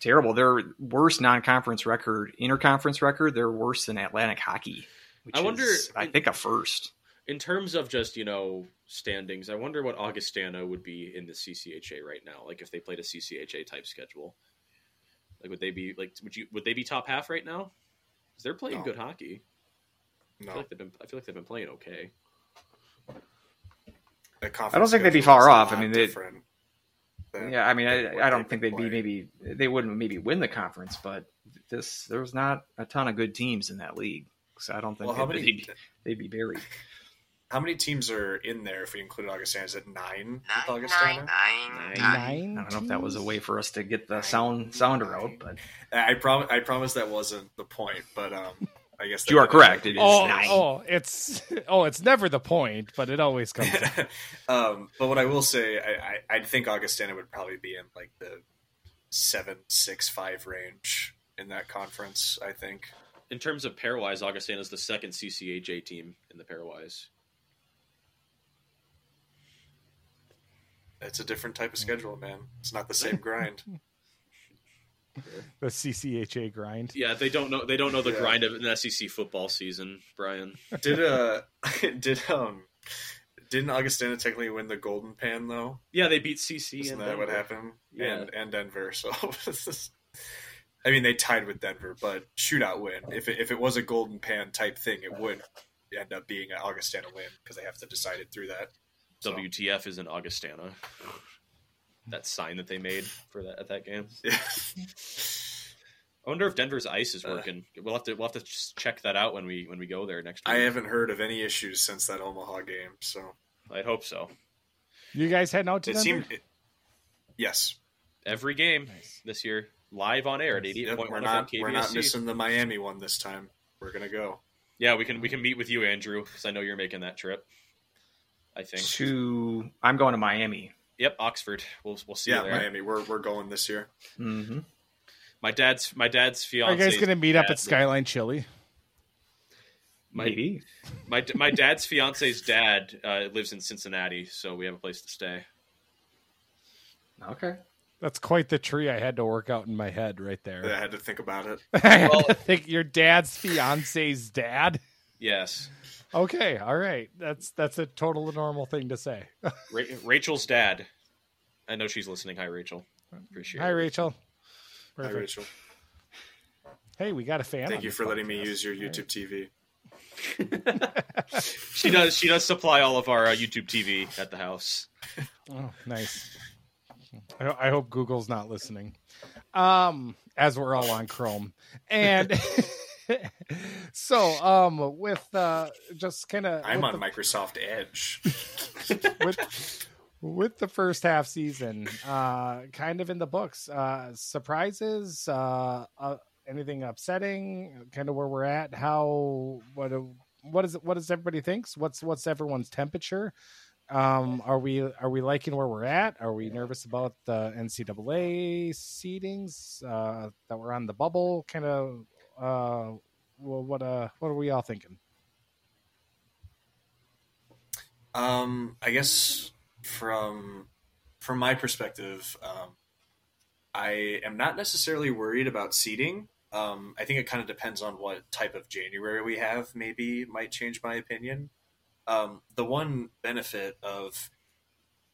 [SPEAKER 5] terrible. Their worst non-conference record, interconference record, they're worse than Atlantic Hockey. Which
[SPEAKER 3] I wonder-
[SPEAKER 5] is, I think, a first.
[SPEAKER 3] In terms of just you know standings, I wonder what Augustana would be in the CCHA right now. Like if they played a CCHA type schedule, like would they be like would you would they be top half right now? 'Cause they're playing
[SPEAKER 4] No.
[SPEAKER 3] good hockey. I feel
[SPEAKER 4] No,
[SPEAKER 3] like they've been I feel like they've been playing okay.
[SPEAKER 5] I don't think they'd be far off. I mean, they-
[SPEAKER 4] different
[SPEAKER 5] Yeah, I mean, I, I don't think they'd be maybe they wouldn't maybe win the conference, but this there's not a ton of good teams in that league, so I don't think
[SPEAKER 4] Well,
[SPEAKER 5] they'd,
[SPEAKER 4] many?
[SPEAKER 5] be, they'd be buried.
[SPEAKER 4] How many teams are in there if we include Augustana? Is it nine with
[SPEAKER 7] Nine,
[SPEAKER 4] Augustana?
[SPEAKER 7] nine, nine, nine.
[SPEAKER 2] nine.
[SPEAKER 5] I don't know if that was a way for us to get the sound sounder out, but
[SPEAKER 4] I promise. I promise that wasn't the point, but um, I guess
[SPEAKER 5] You are correct, it is
[SPEAKER 2] Oh,
[SPEAKER 5] nine.
[SPEAKER 2] oh, it's oh, it's never the point, but it always comes. up.
[SPEAKER 4] um, but what I will say, I, I, I think Augustana would probably be in like the seven, six, five range in that conference. I think.
[SPEAKER 3] In terms of pairwise, Augustana is the second CCHA team in the pairwise.
[SPEAKER 4] It's a different type of schedule, man. It's not the same grind.
[SPEAKER 2] The CCHA grind.
[SPEAKER 3] Yeah, they don't know. They don't know the
[SPEAKER 4] Yeah.
[SPEAKER 3] grind of an SEC football season, Brian.
[SPEAKER 4] Did uh did um didn't Augustana technically win the Golden Pan though?
[SPEAKER 3] Yeah, they beat CC.
[SPEAKER 4] Isn't
[SPEAKER 3] and
[SPEAKER 4] that what
[SPEAKER 3] Denver.
[SPEAKER 4] happened?
[SPEAKER 3] Yeah.
[SPEAKER 4] And and Denver. So I mean, they tied with Denver, but shootout win. If it, if it was a Golden Pan type thing, it would end up being an Augustana win because they have to decide it through that. So,
[SPEAKER 3] WTF is in Augustana. That sign that they made for that at that game.
[SPEAKER 4] yeah.
[SPEAKER 3] I wonder if Denver's ice is
[SPEAKER 4] Uh,
[SPEAKER 3] working. we'll have to we'll have to just check that out when we when we go there next
[SPEAKER 4] I haven't heard of any issues since that Omaha game. So
[SPEAKER 3] I hope so.
[SPEAKER 2] You guys heading out to
[SPEAKER 4] it
[SPEAKER 2] Denver?
[SPEAKER 4] seemed. It, yes.
[SPEAKER 3] Every game
[SPEAKER 2] Nice.
[SPEAKER 3] this year, live on air at eighty eight
[SPEAKER 4] Yep,
[SPEAKER 3] point
[SPEAKER 4] we're not
[SPEAKER 3] FM
[SPEAKER 4] we're not missing the Miami one this time. We're gonna go.
[SPEAKER 3] Yeah, we can we can meet with you, Andrew, because I know you're making that trip. I think.
[SPEAKER 5] To I'm going to Miami.
[SPEAKER 3] Yep, Oxford. We'll we'll see
[SPEAKER 4] Yeah,
[SPEAKER 3] you there.
[SPEAKER 4] Miami. We're we're going this year.
[SPEAKER 5] Mm-hmm.
[SPEAKER 3] My dad's my dad's
[SPEAKER 2] Are
[SPEAKER 3] fiance.
[SPEAKER 2] you guys going to meet up at Skyline Chili?
[SPEAKER 3] My
[SPEAKER 5] Maybe.
[SPEAKER 3] my my dad's fiance's dad uh, lives in Cincinnati, so we have a place to stay.
[SPEAKER 5] Okay.
[SPEAKER 2] That's quite the tree I had to work out in my head right there.
[SPEAKER 4] I had to think about it.
[SPEAKER 2] I
[SPEAKER 3] Well-
[SPEAKER 2] think your dad's fiance's dad.
[SPEAKER 3] Yes,
[SPEAKER 2] Okay, all right. That's that's a total normal thing to say.
[SPEAKER 3] Ra- Rachel's dad. I know she's listening. Hi, Rachel. Appreciate
[SPEAKER 2] Hi,
[SPEAKER 3] it.
[SPEAKER 2] Rachel.
[SPEAKER 4] Hi,
[SPEAKER 2] Perfect.
[SPEAKER 4] Rachel.
[SPEAKER 2] Hey, we got a fan.
[SPEAKER 4] Thank you
[SPEAKER 2] this
[SPEAKER 4] for letting me use your
[SPEAKER 2] All right.
[SPEAKER 4] YouTube TV.
[SPEAKER 3] She does. She does supply all of our uh, YouTube TV at the house.
[SPEAKER 2] Oh, nice. I, I hope Google's not listening. Um, as we're all on Chrome, and so um, with uh, just kind of
[SPEAKER 4] I'm on Microsoft Edge.
[SPEAKER 2] with with the first half season, uh, kind of in the books. Uh, surprises, uh, uh, anything upsetting, kind of where we're at. How what what is it? What does everybody thinks? What's what's everyone's temperature? Um, are we are we liking where we're at? Are we nervous about the NCAA seedings uh, that were on the bubble? Kind of. Uh, well, what uh, what are we all thinking?
[SPEAKER 4] Um, I guess from from my perspective, um, I am not necessarily worried about seating. Um, I think it kind of depends on what type of January we have. Maybe might change my opinion. Um, the one benefit of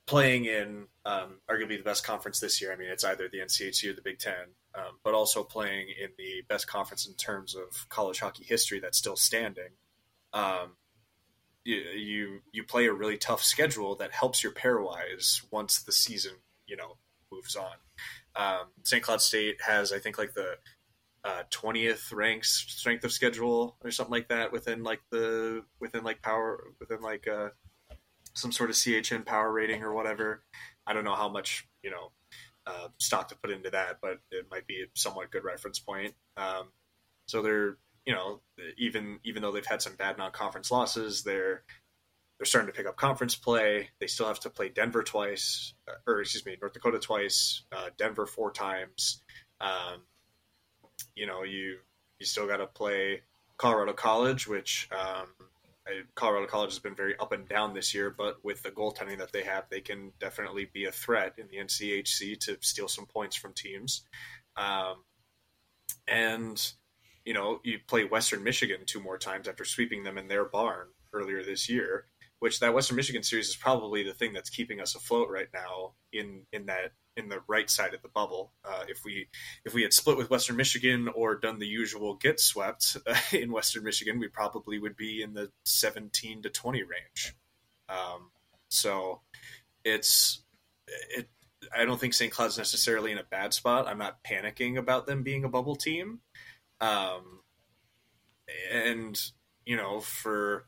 [SPEAKER 4] playing in um, arguably the best conference this year, I mean, it's either the NCHC or the Big Ten, um, but also playing in the best conference in terms of college hockey history that's still standing. Um, you, you you play a really tough schedule that helps your pairwise once the season you know moves on. Um, St. Cloud State has I think like the twentieth ranked strength of schedule or something like that within like the within like power within like uh, some sort of CHN power rating or whatever. I don't know how much you know uh, stock to put into that, but it might be a somewhat good reference point. Um, so they're you know even even though they've had some bad non-conference losses, they're they're starting to pick up conference play. They still have to play Denver twice, uh, or excuse me, North Dakota twice, uh, Denver four times. Um, you know, you you still got to play Colorado College, which um, Colorado College has been very up and down this year, but with the goaltending that they have, they can definitely be a threat in the NCHC to steal some points from teams. Um, and you know, you play Western Michigan two more times after sweeping them in their barn earlier this year. Which that Western Michigan series is probably the thing that's keeping us afloat right now in in that in the right side of the bubble. Uh, if we if we had split with Western Michigan or done the usual get swept uh, in Western Michigan, we probably would be in the 17 to 20 range. Um, so it's it. I don't think St. Cloud's necessarily in a bad spot. I'm not panicking about them being a bubble team. Um, and you know, for,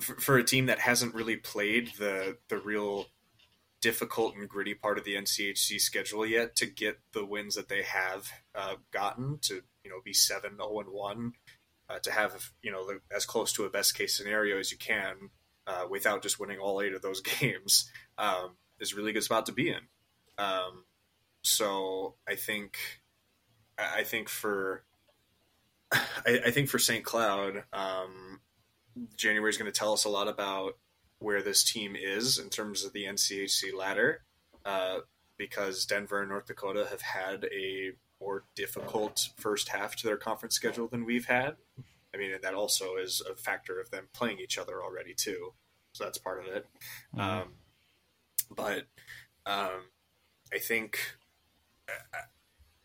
[SPEAKER 4] for for a team that hasn't really played the the real difficult and gritty part of the NCHC schedule yet to get the wins that they have uh, gotten to you know be seven zero and one uh, to have you know the, as close to a best case scenario as you can uh, without just winning all eight of those games um, is a really good spot to be in. Um, so I think I think for I, I think for St. Cloud, um, January is going to tell us a lot about where this team is in terms of the NCHC ladder, uh, because Denver and North Dakota have had a more difficult first half to their conference schedule than we've had. I mean, and that also is a factor of them playing each other already too. So that's part of it. Mm-hmm. Um, but um, I think I,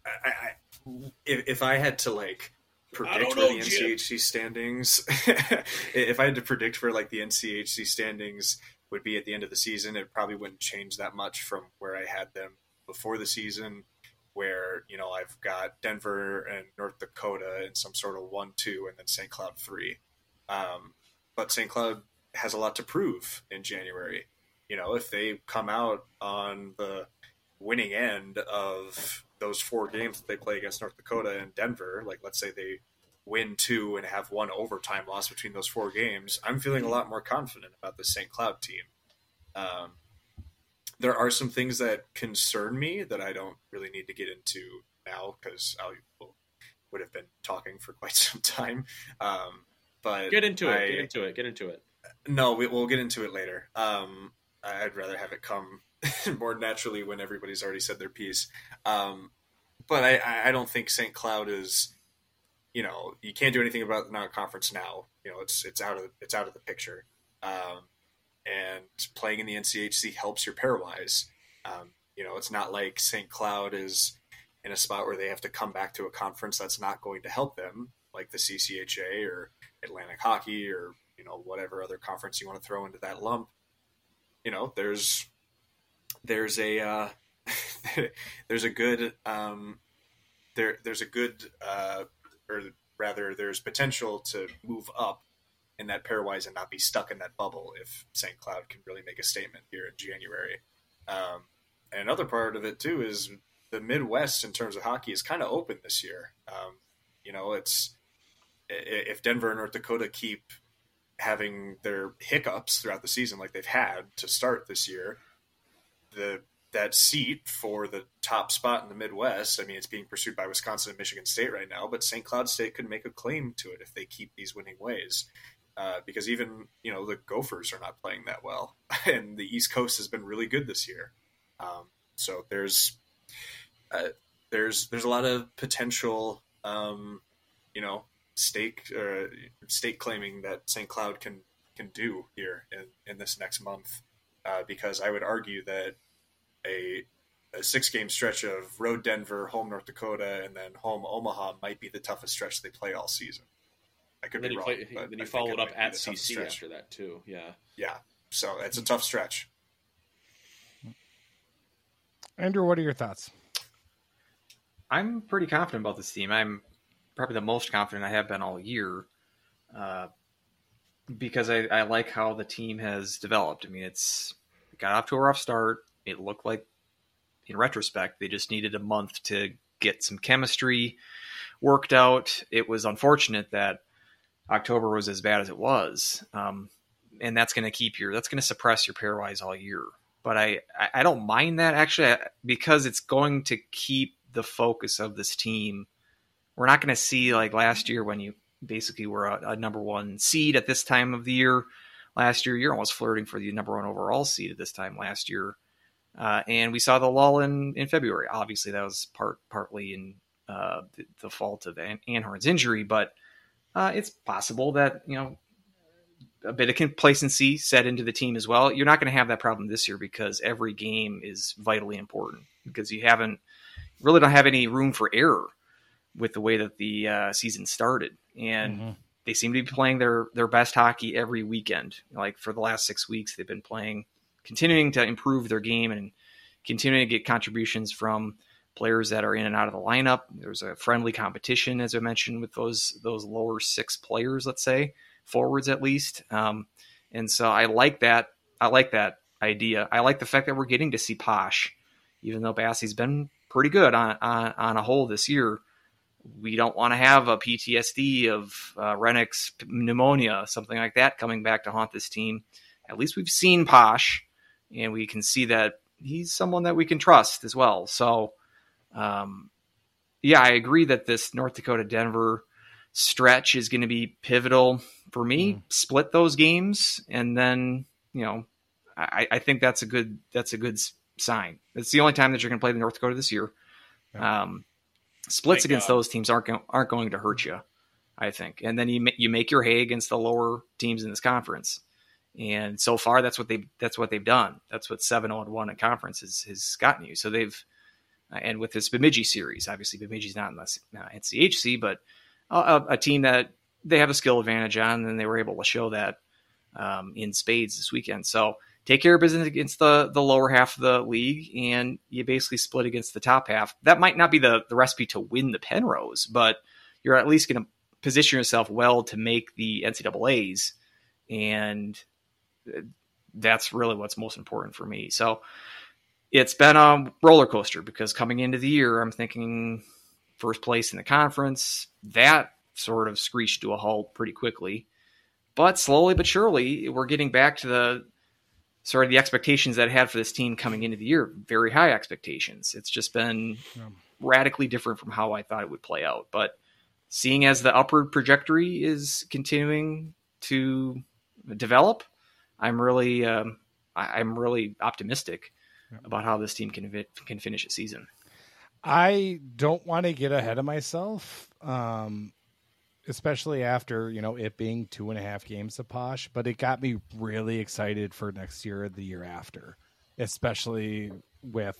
[SPEAKER 4] I, I, if, if I had to like predict where the NCHC Jim. standings, if I had to predict where like the NCHC standings would be at the end of the season, it probably wouldn't change that much from where I had them before the season. Where you know I've got Denver and North Dakota in some sort of one-two, and then St. Cloud three. Um, but St. Cloud has a lot to prove in January. You know, if they come out on the winning end of those four games that they play against North Dakota and Denver, like let's say they win two and have one overtime loss between those four games, I'm feeling a lot more confident about the St. Cloud team. Um, there are some things that concern me that I don't really need to get into now because I would have been talking for quite some time. Um, but
[SPEAKER 3] get into it. get into it. Get into it.
[SPEAKER 4] No, we, will get into it later. Um, I'd rather have it come more naturally when everybody's already said their piece. Um, but I, I don't think St. Cloud is, you know, you can't do anything about the non-conference now. You know, it's it's out of it's out of the picture. Um, and playing in the NCHC helps your pairwise. Um, you know, it's not like St. Cloud is in a spot where they have to come back to a conference that's not going to help them, like the CCHA or Atlantic Hockey or you know whatever other conference you want to throw into that lump. You know, there's there's a uh, there's a good um, there there's a good uh, or rather there's potential to move up in that pairwise and not be stuck in that bubble if St. Cloud can really make a statement here in January. Um, and another part of it too is the Midwest in terms of hockey is kind of open this year. Um, you know, it's if Denver and North Dakota keep having their hiccups throughout the season like they've had to start this year, the that seat for the top spot in the Midwest. I mean, it's being pursued by Wisconsin and Michigan State right now, but St. Cloud State could make a claim to it if they keep these winning ways. Uh, because even you know the Gophers are not playing that well, and the East Coast has been really good this year. Um, so there's uh, there's there's a lot of potential, um, you know, stake uh, stake claiming that St. Cloud can can do here in, in this next month. Uh, because I would argue that a, a six game stretch of road Denver, home North Dakota, and then home Omaha might be the toughest stretch they play all season. I could
[SPEAKER 3] then
[SPEAKER 4] be wrong.
[SPEAKER 3] Play, then you followed up at CC after that too. Yeah.
[SPEAKER 4] Yeah. So it's a tough stretch.
[SPEAKER 2] Andrew, what are your thoughts?
[SPEAKER 5] I'm pretty confident about this team. I'm probably the most confident I have been all year, uh, because I, I, like how the team has developed. I mean, it's it got off to a rough start. It looked like, in retrospect, they just needed a month to get some chemistry worked out. It was unfortunate that October was as bad as it was, um, and that's going to keep your that's going to suppress your pairwise all year. But I I don't mind that actually because it's going to keep the focus of this team. We're not going to see like last year when you basically were a, a number one seed at this time of the year. Last year, you're almost flirting for the number one overall seed at this time last year. Uh, and we saw the lull in, in February. Obviously, that was part partly in uh, the, the, fault of An- Anhorn's injury, but uh, it's possible that you know a bit of complacency set into the team as well. You're not going to have that problem this year because every game is vitally important because you haven't really don't have any room for error with the way that the uh, season started, and mm-hmm. they seem to be playing their their best hockey every weekend. Like for the last six weeks, they've been playing continuing to improve their game and continuing to get contributions from players that are in and out of the lineup. There's a friendly competition, as I mentioned, with those those lower six players, let's say forwards at least. Um, and so I like that. I like that idea. I like the fact that we're getting to see Posch, even though Basse's been pretty good on on, on a whole this year. We don't want to have a PTSD of uh, Hrenak's pneumonia, something like that, coming back to haunt this team. At least we've seen Posch and we can see that he's someone that we can trust as well. So, um, yeah, I agree that this North Dakota Denver stretch is going to be pivotal for me.
[SPEAKER 2] Mm.
[SPEAKER 5] Split those games, and then you know, I, I think that's a good that's a good sign. It's the only time that you're going to play the North Dakota this year.
[SPEAKER 2] Yeah.
[SPEAKER 5] Um, splits
[SPEAKER 3] Thank
[SPEAKER 5] against
[SPEAKER 3] God.
[SPEAKER 5] those teams aren't go- aren't going to hurt you, I think. And then you ma- you make your hay against the lower teams in this conference. And so far, that's what they that's what they've done. That's what seven and one in conference has, has gotten you. So they've uh, and with this Bemidji series, obviously Bemidji's not in the NCHC, but a, a- team that they have a skill advantage on, and they were able to show that um, in spades this weekend. So take care of business against the the lower half of the league, and you basically split against the top half. That might not be the the recipe to win the Penrose, but you're at least going to position yourself well to make the NCAA's, and that's really what's most important for me. So it's been a roller coaster because coming into the year, I'm thinking first place in the conference. That sort of screeched to a halt pretty quickly. But slowly but surely, we're getting back to the sort of the expectations that I had for this team coming into the year. Very high expectations. It's just been
[SPEAKER 2] Yeah.
[SPEAKER 5] radically different from how I thought it would play out. But seeing as the upward trajectory is continuing to develop, I'm really, um, I, I'm really optimistic
[SPEAKER 2] Yeah.
[SPEAKER 5] about how this team can vi- can finish a season.
[SPEAKER 2] I don't want to get ahead of myself, um, especially after you know it being two and a half games of Posch. But it got me really excited for next year the year after, especially with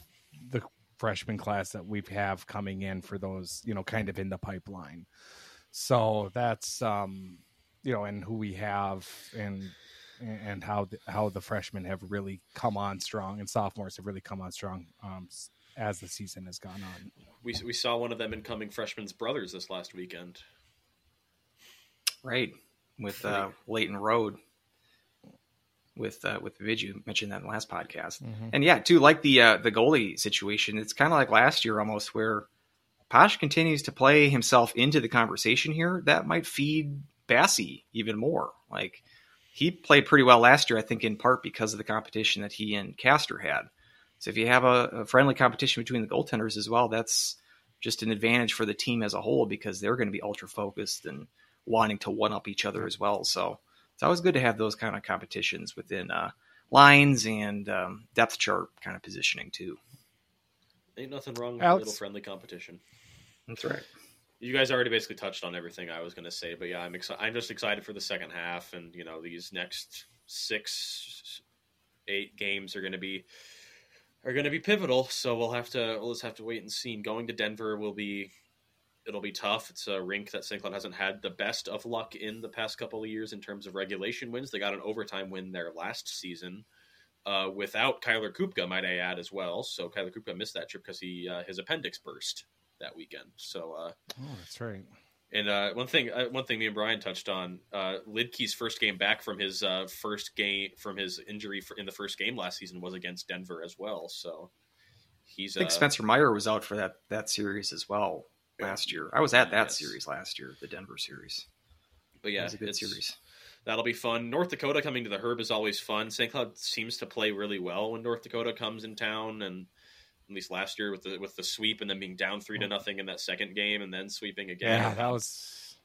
[SPEAKER 2] the freshman class that we have coming in for those you know kind of in the pipeline. So that's um, you know, and who we have and and how the, how the freshmen have really come on strong and sophomores have really come on strong um, as the season has gone on.
[SPEAKER 3] We, we saw one of them incoming freshmen's brothers this last weekend.
[SPEAKER 5] Right. With uh, Leighton Road. With uh, with Vid, mentioned that in the last podcast, and yeah, too like the uh, the goalie situation. It's kind of like last year almost, where Posch continues to play himself into the conversation here. That might feed Basse even more. Like he played pretty well last year, I think, in part because of the competition that he and Castor had. So if you have a, a friendly competition between the goaltenders as well, that's just an advantage for the team as a whole because they're going to be ultra focused and wanting to one up each other as well. So it's always good to have those kind of competitions within uh, lines and um, depth chart kind of positioning too.
[SPEAKER 3] Ain't nothing wrong with
[SPEAKER 2] Alex?
[SPEAKER 3] a little friendly competition.
[SPEAKER 5] That's right.
[SPEAKER 3] You guys already basically touched on everything I was going to say, but yeah, I'm excited. I'm just excited for the second half, and you know these next six, eight games are going to be are going to be pivotal. So we'll have to we'll just have to wait and see. Going to Denver will be it'll be tough. It's a rink that St. Cloud hasn't had the best of luck in the past couple of years in terms of regulation wins. They got an overtime win there last season. Uh, without Kyler Kupka, might I add as well. So Kyler Kupka missed that trip because he uh, his appendix burst that weekend. So uh,
[SPEAKER 2] Oh, that's right.
[SPEAKER 3] and uh, one thing, uh, one thing me and Brian touched on, uh, Luedtke's first game back from his uh, first game from his injury for, in the first game last season was against Denver as well. So he's
[SPEAKER 5] I think
[SPEAKER 3] uh,
[SPEAKER 5] Spencer Meyer was out for that that series as well last year. I was at that
[SPEAKER 3] Yes.
[SPEAKER 5] series last year, the Denver series.
[SPEAKER 3] But yeah,
[SPEAKER 5] it
[SPEAKER 3] yeah,
[SPEAKER 5] was a good
[SPEAKER 3] it's-
[SPEAKER 5] series.
[SPEAKER 3] That'll be fun. North Dakota coming to the Herb is always fun. St. Cloud seems to play really well when North Dakota comes in town, and at least last year with the with the sweep and then being down three to nothing in that second game and then sweeping again.
[SPEAKER 2] Yeah, that was.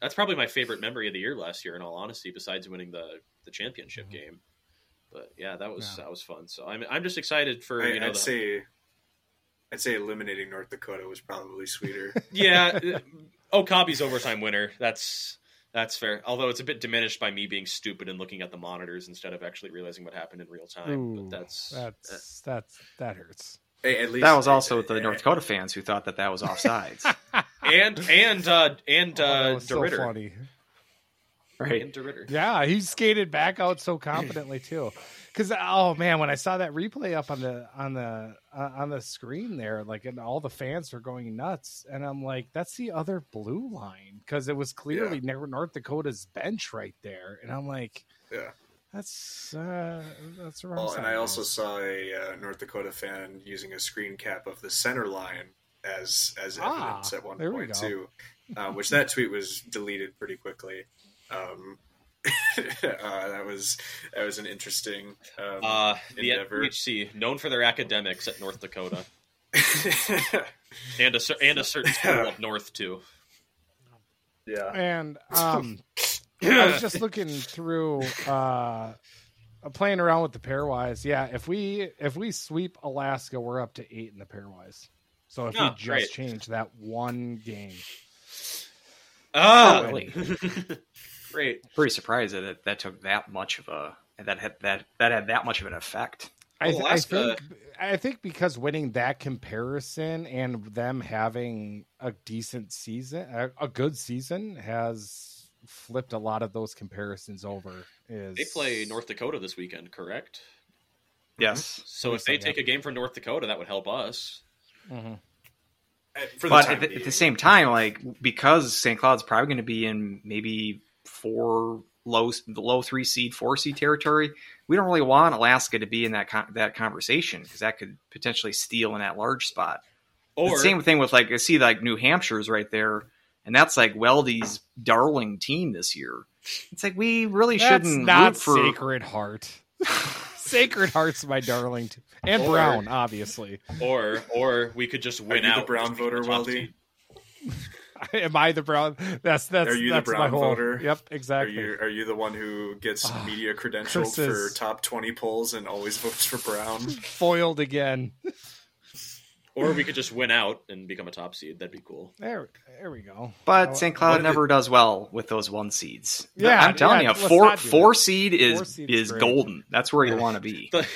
[SPEAKER 3] That's probably my favorite memory of the year last year. In all honesty, besides winning the the championship
[SPEAKER 2] Mhm.
[SPEAKER 3] game. But yeah, that was
[SPEAKER 2] Yeah.
[SPEAKER 3] that was fun. So I'm I'm just excited for
[SPEAKER 4] I,
[SPEAKER 3] you know
[SPEAKER 4] I'd
[SPEAKER 3] the,
[SPEAKER 4] say, I'd say eliminating North Dakota was probably sweeter.
[SPEAKER 3] yeah. uh, Okabe's overtime winner. That's that's fair. Although it's a bit diminished by me being stupid and looking at the monitors instead of actually realizing what happened in real time.
[SPEAKER 2] Ooh,
[SPEAKER 3] but that's
[SPEAKER 2] that's that's that hurts.
[SPEAKER 4] Hey, at least
[SPEAKER 5] That was also
[SPEAKER 4] uh,
[SPEAKER 5] the North Dakota fans who thought that that was offsides.
[SPEAKER 3] and and uh and
[SPEAKER 2] Oh, that
[SPEAKER 3] uh
[SPEAKER 2] was so funny.
[SPEAKER 5] right.
[SPEAKER 3] And DeRitter.
[SPEAKER 2] Yeah, he skated back out so confidently too. Because oh man, when I saw that replay up on the on the uh, on the screen there, like and all the fans were going nuts, and I'm like, that's the other blue line because it was clearly Nor- North Dakota's bench right there, and I'm like,
[SPEAKER 4] Yeah.
[SPEAKER 2] That's uh, that's wrong.
[SPEAKER 4] Well, and I also saw a uh, North Dakota fan using a screen cap of the center line as as
[SPEAKER 2] Ah,
[SPEAKER 4] at one point too, uh, which that tweet was deleted pretty quickly. Um, uh, that was that was an interesting um,
[SPEAKER 3] Uh, the
[SPEAKER 4] endeavor.
[SPEAKER 3] NPHC, known for their academics at North Dakota. and a and a certain school up north too.
[SPEAKER 4] yeah.
[SPEAKER 2] And um, I was just looking through, uh, playing around with the pairwise. Yeah, if we if we sweep Alaska, we're up to eight in the pairwise. So if
[SPEAKER 3] Oh,
[SPEAKER 2] we just
[SPEAKER 3] great.
[SPEAKER 2] change that one game,
[SPEAKER 3] Ah,
[SPEAKER 5] Really?
[SPEAKER 3] great.
[SPEAKER 5] Pretty surprised that it, that took that much of a that had that that had that much of an effect.
[SPEAKER 2] I, th- I think I think because winning that comparison and them having a decent season, a, a good season, has flipped a lot of those comparisons over. Is
[SPEAKER 3] They play North Dakota this weekend, correct?
[SPEAKER 5] Yes,
[SPEAKER 3] So if they
[SPEAKER 2] yeah.
[SPEAKER 3] take a game from North Dakota, that would help us.
[SPEAKER 2] Mhm.
[SPEAKER 4] Uh, For the
[SPEAKER 5] but at the, at the same time, like because St. Cloud's probably going to be in maybe four low the low three seed, four seed territory, we don't really want Alaska to be in that con- that conversation because that could potentially steal in that large spot.
[SPEAKER 3] Or
[SPEAKER 5] the same thing with like I see like New Hampshire's right there, and that's like Weldie's darling team this year. It's like we really
[SPEAKER 2] That's
[SPEAKER 5] shouldn't
[SPEAKER 2] not
[SPEAKER 5] root for
[SPEAKER 2] Sacred Heart. Sacred Heart's my darling, too. and
[SPEAKER 3] Or-
[SPEAKER 2] Brown, obviously.
[SPEAKER 3] or or we could just win
[SPEAKER 4] you the. Brown voter,
[SPEAKER 3] the Weldie?
[SPEAKER 2] Am I the Brown? That's that's
[SPEAKER 4] Are you the
[SPEAKER 2] that's my
[SPEAKER 4] Brown
[SPEAKER 2] whole.
[SPEAKER 4] voter?
[SPEAKER 2] Yep,
[SPEAKER 4] Are
[SPEAKER 2] exactly.
[SPEAKER 4] you are you the one who gets
[SPEAKER 2] Ah,
[SPEAKER 4] media credentialed for top twenty polls and always votes for Brown?
[SPEAKER 2] Foiled again.
[SPEAKER 3] Or we could just win out and become a top seed. That'd be cool.
[SPEAKER 2] There, there we go.
[SPEAKER 5] But St.
[SPEAKER 4] Uh,
[SPEAKER 5] Cloud
[SPEAKER 4] did
[SPEAKER 5] never does well with those one seeds.
[SPEAKER 2] Yeah,
[SPEAKER 5] I'm telling
[SPEAKER 2] yeah,
[SPEAKER 5] you,
[SPEAKER 2] let's
[SPEAKER 5] four four seed is
[SPEAKER 2] Four seed's
[SPEAKER 5] is
[SPEAKER 2] great.
[SPEAKER 5] golden. That's where you want to be.
[SPEAKER 3] The,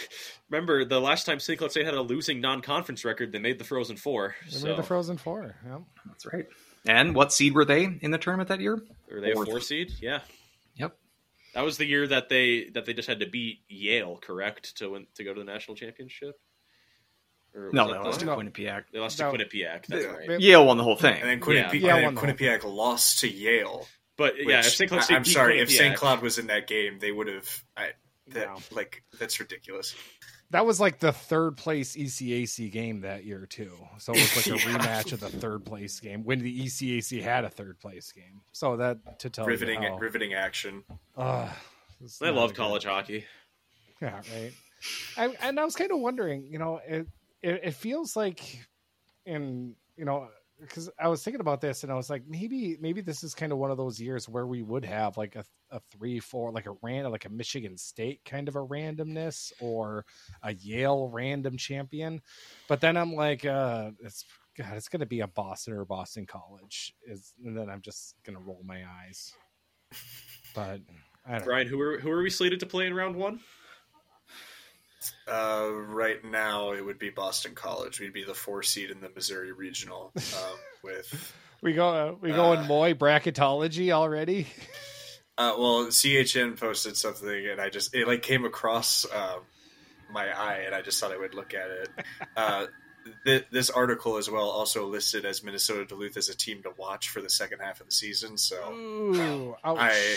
[SPEAKER 3] remember the last time St. Cloud State had a losing non-conference record, they made the Frozen Four.
[SPEAKER 2] We
[SPEAKER 3] So,
[SPEAKER 2] made the Frozen Four. Yep.
[SPEAKER 5] That's right. And what seed were they in the tournament that year?
[SPEAKER 3] Were they a four seed? Yeah.
[SPEAKER 5] Yep.
[SPEAKER 3] That was the year that they that they just had to beat Yale, correct, to win to go to the national championship. Or
[SPEAKER 5] No, they lost to
[SPEAKER 2] No.
[SPEAKER 5] Quinnipiac.
[SPEAKER 3] They lost to Quinnipiac. That's right.
[SPEAKER 2] They-
[SPEAKER 5] Yale won the whole thing.
[SPEAKER 4] And then Quinnipiac,
[SPEAKER 2] Yeah,
[SPEAKER 4] and
[SPEAKER 2] won
[SPEAKER 4] then
[SPEAKER 2] the
[SPEAKER 4] lost to Yale.
[SPEAKER 3] But yeah, if St. Cloud
[SPEAKER 4] I, I'm
[SPEAKER 3] beat
[SPEAKER 4] sorry, if St. Cloud was in that game, they would have. That
[SPEAKER 2] Wow.
[SPEAKER 4] like that's ridiculous.
[SPEAKER 2] That was like the third place ECAC game that year too. So it was like a
[SPEAKER 4] Yeah.
[SPEAKER 2] rematch of the third place game when the ECAC had a third place game. So that to tell
[SPEAKER 4] riveting,
[SPEAKER 2] you how,
[SPEAKER 4] riveting action.
[SPEAKER 2] uh, it's
[SPEAKER 3] I love
[SPEAKER 2] a good-
[SPEAKER 3] college hockey.
[SPEAKER 2] Yeah, right. I, and I was kind of wondering, you know, it, it it feels like, in you know, because I was thinking about this and I was like, maybe maybe this is kind of one of those years where we would have like a a three four like a random like a Michigan State kind of a randomness or a Yale random champion, but then I'm like, uh, it's God, it's gonna be a Boston or Boston College, is and then I'm just gonna roll my eyes. But I don't know.
[SPEAKER 3] Brian, who are who are we slated to play in round one?
[SPEAKER 4] Uh, right now, it would be Boston College. We'd be the four seed in the Missouri Regional um, with.
[SPEAKER 2] We go. Uh, we go in
[SPEAKER 4] Uh,
[SPEAKER 2] Moy bracketology already.
[SPEAKER 4] Uh, well, CHN posted something, and I just it like came across um, my eye, and I just thought I would look at it. Uh, th- this article as well also listed as Minnesota Duluth as a team to watch for the second half of the season. So,
[SPEAKER 2] Ooh, ouch.
[SPEAKER 4] I-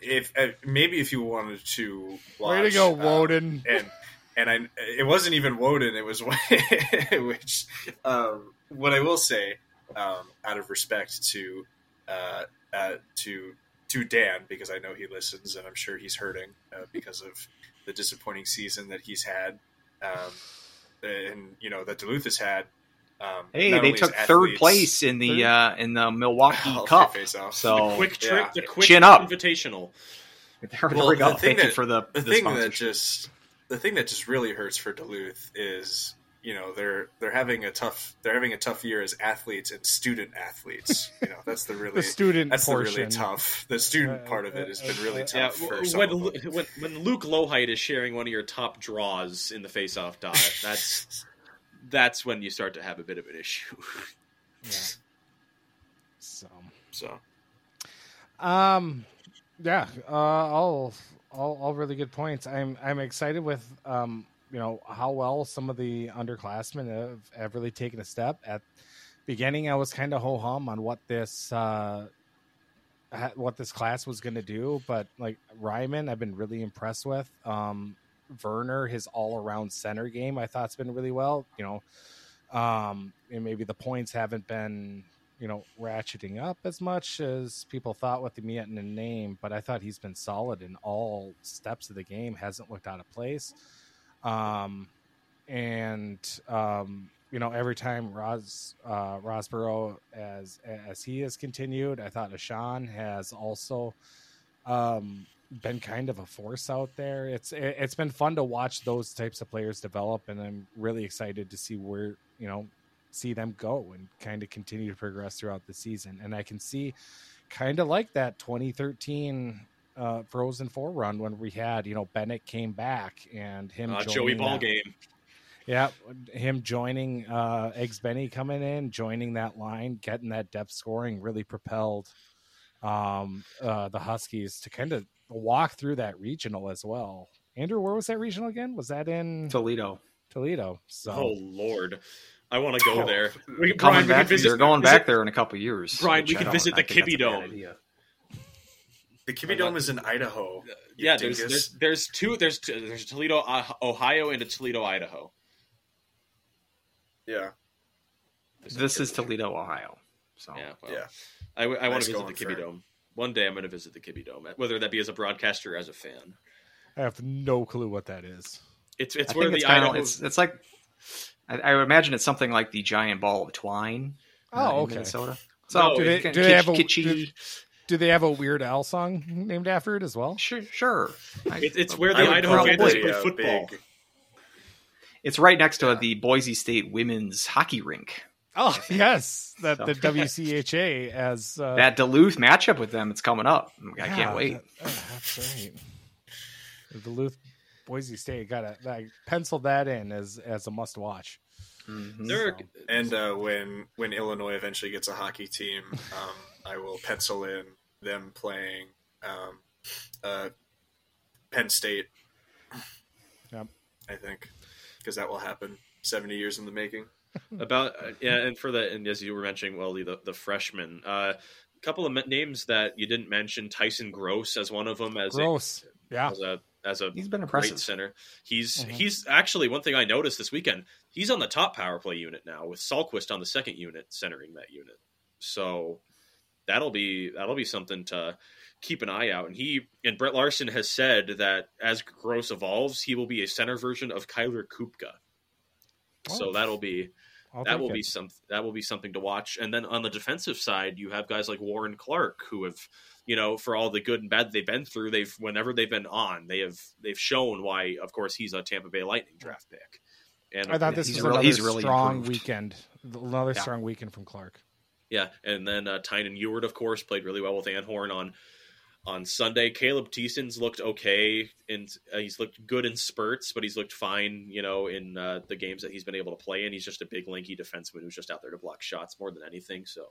[SPEAKER 4] if uh, maybe if you wanted to, watch,
[SPEAKER 2] Way to go,
[SPEAKER 4] uh,
[SPEAKER 2] Woden.
[SPEAKER 4] and and I it wasn't even Woden. It was which um, what I will say um, out of respect to uh, uh, to to Dan because I know he listens and I'm sure he's hurting uh, because of the disappointing season that he's had um, and you know that Duluth has had. Um,
[SPEAKER 5] Hey, they
[SPEAKER 4] only as
[SPEAKER 5] took third place in the uh, in the Milwaukee
[SPEAKER 4] Oh,
[SPEAKER 5] Cup.
[SPEAKER 4] face-off.
[SPEAKER 5] So
[SPEAKER 3] quick trip,
[SPEAKER 4] yeah.
[SPEAKER 3] the quick
[SPEAKER 5] Chin up.
[SPEAKER 3] invitational.
[SPEAKER 5] there
[SPEAKER 4] Well,
[SPEAKER 5] we go.
[SPEAKER 4] the thing
[SPEAKER 5] Thank you
[SPEAKER 4] that-
[SPEAKER 5] for the,
[SPEAKER 4] the
[SPEAKER 5] the
[SPEAKER 4] thing that just the thing that just really hurts for Duluth is you know they're they're having a tough they're having a tough year as athletes and student athletes. You know that's the really
[SPEAKER 2] the student
[SPEAKER 4] that's the really tough. The student
[SPEAKER 2] Uh,
[SPEAKER 4] part of it has been really
[SPEAKER 2] uh,
[SPEAKER 3] Yeah,
[SPEAKER 4] tough for
[SPEAKER 3] w-
[SPEAKER 4] some
[SPEAKER 3] when,
[SPEAKER 4] of
[SPEAKER 3] Lu-
[SPEAKER 4] them.
[SPEAKER 3] when when Luke Loheit is sharing one of your top draws in the face-off dot, that's that's when you start to have a bit of an issue.
[SPEAKER 2] Yeah. So,
[SPEAKER 4] So
[SPEAKER 2] um, yeah, uh, all, all, all really good points. I'm, I'm excited with, um, you know, how well some of the underclassmen have, have really taken a step. At beginning, I was kind of ho hum on what this, uh, what this class was going to do, but like Ryman, I've been really impressed with. Um, Verner, his all around center game, I thought's been really well. You know, um, and maybe the points haven't been you know ratcheting up as much as people thought with the Miettinen name, but I thought he's been solid in all steps of the game. Hasn't looked out of place. Um, and um, you know, every time Ros uh, Rosborough as as he has continued, I thought Ashawn has also um, been kind of a force out there. It's it, it's been fun to watch those types of players develop, and I'm really excited to see where you know see them go and kind of continue to progress throughout the season. And I can see kind of like that 2013 uh, Frozen Four run when we had you know Bennett came back and him
[SPEAKER 3] Uh, Joey Ball
[SPEAKER 2] that-
[SPEAKER 3] game.
[SPEAKER 2] yeah, him joining uh Eggs Benny coming in, joining that line, getting that depth scoring really propelled um uh the Huskies to kind of walk through that regional as well. Andrew, where was that regional again? Was that in
[SPEAKER 5] Toledo.
[SPEAKER 2] Toledo? So
[SPEAKER 3] Oh Lord, I want to go there. We,
[SPEAKER 5] Coming
[SPEAKER 3] Brian, we
[SPEAKER 5] back,
[SPEAKER 3] can visit.
[SPEAKER 5] they're going
[SPEAKER 3] visit-
[SPEAKER 5] back there in a couple years.
[SPEAKER 3] Brian, we
[SPEAKER 5] I
[SPEAKER 3] can visit the
[SPEAKER 5] think that's a
[SPEAKER 3] Kibbie
[SPEAKER 5] bad
[SPEAKER 3] Dome.
[SPEAKER 4] The Kibbie Dome is in Idaho.
[SPEAKER 3] Yeah, there's, there's there's two. There's two, there's Toledo, uh, Ohio, and a Toledo, Idaho.
[SPEAKER 4] yeah,
[SPEAKER 5] This is Toledo, Ohio. So
[SPEAKER 3] Yeah, well,
[SPEAKER 4] yeah.
[SPEAKER 3] I, want
[SPEAKER 4] Nice
[SPEAKER 3] to visit the Kibbie
[SPEAKER 4] for it.
[SPEAKER 3] Dome. One day I'm going to visit the Kibbie Dome, whether that be as a broadcaster or as a fan.
[SPEAKER 2] I have no clue what that is.
[SPEAKER 3] It's it's
[SPEAKER 5] I
[SPEAKER 3] where the
[SPEAKER 5] it's kind of it's, it's like I, I would imagine it's something like the giant ball of twine. uh,
[SPEAKER 2] Oh,
[SPEAKER 5] in
[SPEAKER 2] okay.
[SPEAKER 5] Minnesota.
[SPEAKER 3] No,
[SPEAKER 5] So
[SPEAKER 3] do
[SPEAKER 2] they- do
[SPEAKER 5] of
[SPEAKER 2] they
[SPEAKER 5] kitsch-
[SPEAKER 2] have a-
[SPEAKER 5] kitschy?
[SPEAKER 2] do- Do they have a Weird Al song named after it as well?
[SPEAKER 5] Sure, sure. I-
[SPEAKER 3] It- it's where the
[SPEAKER 4] would
[SPEAKER 3] Idaho
[SPEAKER 4] probably,
[SPEAKER 3] Panthers play
[SPEAKER 4] uh,
[SPEAKER 3] football.
[SPEAKER 4] big-
[SPEAKER 5] It's right next to the Boise State women's hockey rink.
[SPEAKER 2] Oh yes, that
[SPEAKER 5] So-
[SPEAKER 2] the WCHA as uh,
[SPEAKER 5] That Duluth matchup with them, it's coming up. I
[SPEAKER 2] yeah,
[SPEAKER 5] can't wait.
[SPEAKER 2] that- oh, that's right. The Duluth Boise State got to I penciled that in as as a must watch.
[SPEAKER 5] Mhm.
[SPEAKER 3] There,
[SPEAKER 4] And uh, when when Illinois eventually gets a hockey team, um, I will pencil in them playing um, uh, Penn State.
[SPEAKER 2] Yep.
[SPEAKER 4] I think because that will happen. Seventy years in the making.
[SPEAKER 3] About uh, yeah, and for the and as you were mentioning, well, the the freshman, uh, a couple of names that you didn't mention, Tyson Gross as one of them as a,
[SPEAKER 2] Gross. Yeah.
[SPEAKER 3] as a as a
[SPEAKER 5] He's been
[SPEAKER 3] great
[SPEAKER 5] impressive.
[SPEAKER 3] center. He's
[SPEAKER 2] Mhm.
[SPEAKER 3] he's actually one thing I noticed this weekend. He's on the top power play unit now with Salquist on the second unit centering that unit. So that'll be that'll be something to keep an eye out. And he and Brett Larson has said that as Gross evolves, he will be a center version of Kyler Kupka. So
[SPEAKER 2] Oh.
[SPEAKER 3] that'll be
[SPEAKER 2] I'll
[SPEAKER 3] that will
[SPEAKER 2] it.
[SPEAKER 3] be some that will be something to watch. And then on the defensive side, you have guys like Warren Clark who have, you know, for all the good and bad they've been through, they've whenever they've been on, they have they've shown why. Of course, he's a Tampa Bay Lightning draft pick. And
[SPEAKER 2] I thought this
[SPEAKER 5] He's
[SPEAKER 2] was
[SPEAKER 5] really-
[SPEAKER 2] another
[SPEAKER 5] really
[SPEAKER 2] strong
[SPEAKER 5] improved.
[SPEAKER 2] weekend. Another
[SPEAKER 5] Yeah.
[SPEAKER 2] strong weekend from Clark.
[SPEAKER 3] Yeah, and then uh, Tynan Ewart, of course, played really well with Anhorn on on Sunday. Caleb Teeson's looked okay, and uh, he's looked good in spurts, but he's looked fine, you know, in uh, the games that he's been able to play in. He's just a big, lanky defenseman who's just out there to block shots more than anything. So,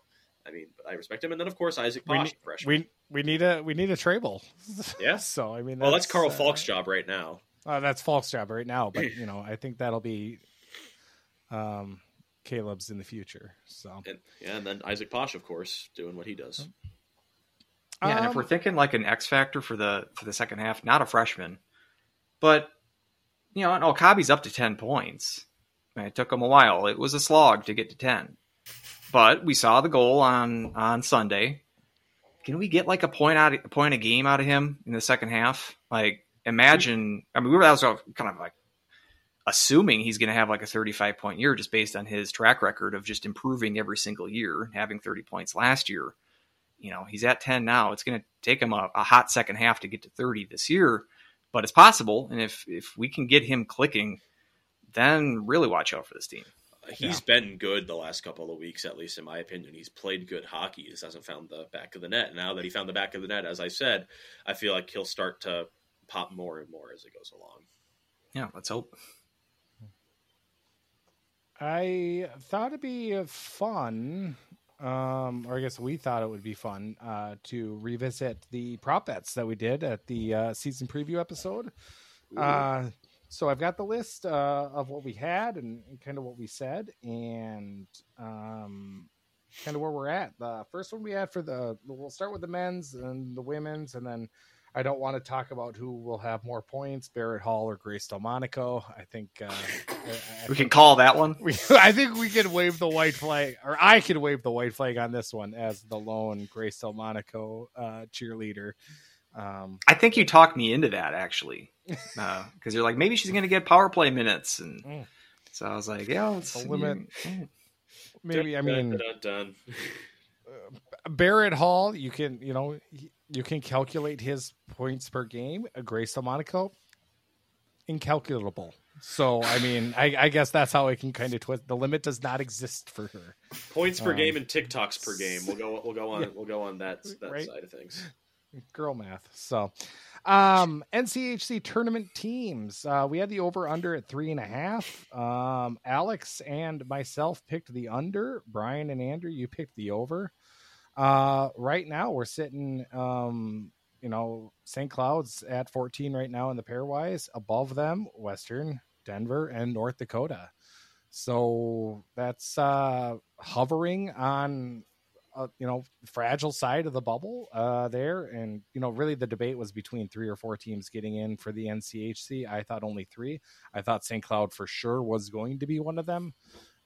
[SPEAKER 3] I mean, I respect him. And then, of course, Isaac
[SPEAKER 2] We
[SPEAKER 3] Posch,
[SPEAKER 2] need,
[SPEAKER 3] freshman.
[SPEAKER 2] we we need a we need a Trable.
[SPEAKER 3] Yeah.
[SPEAKER 2] so I mean,
[SPEAKER 3] well, that's Carl
[SPEAKER 2] uh,
[SPEAKER 3] Falk's job right now.
[SPEAKER 2] Uh, that's Falk's job right now, but you know, I think that'll be um, Caleb's in the future. So
[SPEAKER 3] And yeah, and then Isaac Posch, of course, doing what he does.
[SPEAKER 5] Yeah, and if
[SPEAKER 2] Um,
[SPEAKER 5] we're thinking like an X factor for the for the second half, not a freshman, but you know, Okabe's up to ten points. I mean, it took him a while. It was a slog to get to ten, but we saw the goal on on Sunday. Can we get like a point out a point a game out of him in the second half? Like, imagine. I mean, we were that was kind of like assuming he's going to have like a 35 point year just based on his track record of just improving every single year, and having 30 points last year you know he's at 10 now it's going to take him a, a hot second half to get to 30 this year but it's possible and if if we can get him clicking then really watch out for this team
[SPEAKER 3] He's been good the last couple of weeks, at least in my opinion. He's played good hockey. He just hasn't found the back of the net. Now that he found the back of the net, as I said, I feel like he'll start to pop more and more as it goes along.
[SPEAKER 5] yeah let's hope
[SPEAKER 2] I thought it'd be fun, um, or I guess we thought it would be fun uh, to revisit the prop bets that we did at the uh, season preview episode. Uh, so I've got the list uh, of what we had and, and kind of what we said, and um, kind of where we're at. The first one we had for the we'll start with the men's and the women's, and then I don't want to talk about who will have more points, Barrett Hall or Grace Delmonico. I think uh, I, I
[SPEAKER 5] we can call that one
[SPEAKER 2] we, I think we can wave the white flag, or I could wave the white flag on this one as the lone Grace Delmonico uh, cheerleader. Um,
[SPEAKER 5] i think you talked me into that actually because you're like maybe she's going to get power play minutes and
[SPEAKER 2] Mm.
[SPEAKER 5] So I was like, yeah, it's
[SPEAKER 2] The limit-
[SPEAKER 5] mm,
[SPEAKER 2] Maybe I mean
[SPEAKER 3] dun, dun, dun.
[SPEAKER 2] Barrett Hall. You can you know you can calculate his points per game. Grace Monaco, incalculable. So I mean, I, I guess that's how I can kind of twist. The limit does not exist for her.
[SPEAKER 3] Points per
[SPEAKER 2] Um,
[SPEAKER 3] game and TikToks per game. We'll go. We'll go on.
[SPEAKER 2] Yeah.
[SPEAKER 3] We'll go on that that
[SPEAKER 2] Right.
[SPEAKER 3] side of things.
[SPEAKER 2] girl math. So, um, NCHC tournament teams. Uh, we had the over under at three and a half. Um, Alex and myself picked the under. Brian and Andrew, you picked the over. Uh, right now we're sitting, um, you know, St. Cloud's at 14 right now in the pairwise. Above them, Western, Denver, and North Dakota. So that's uh, hovering on uh, you know fragile side of the bubble uh, there, and you know really the debate was between three or four teams getting in for the NCHC. I thought only three. I thought St. Cloud for sure was going to be one of them.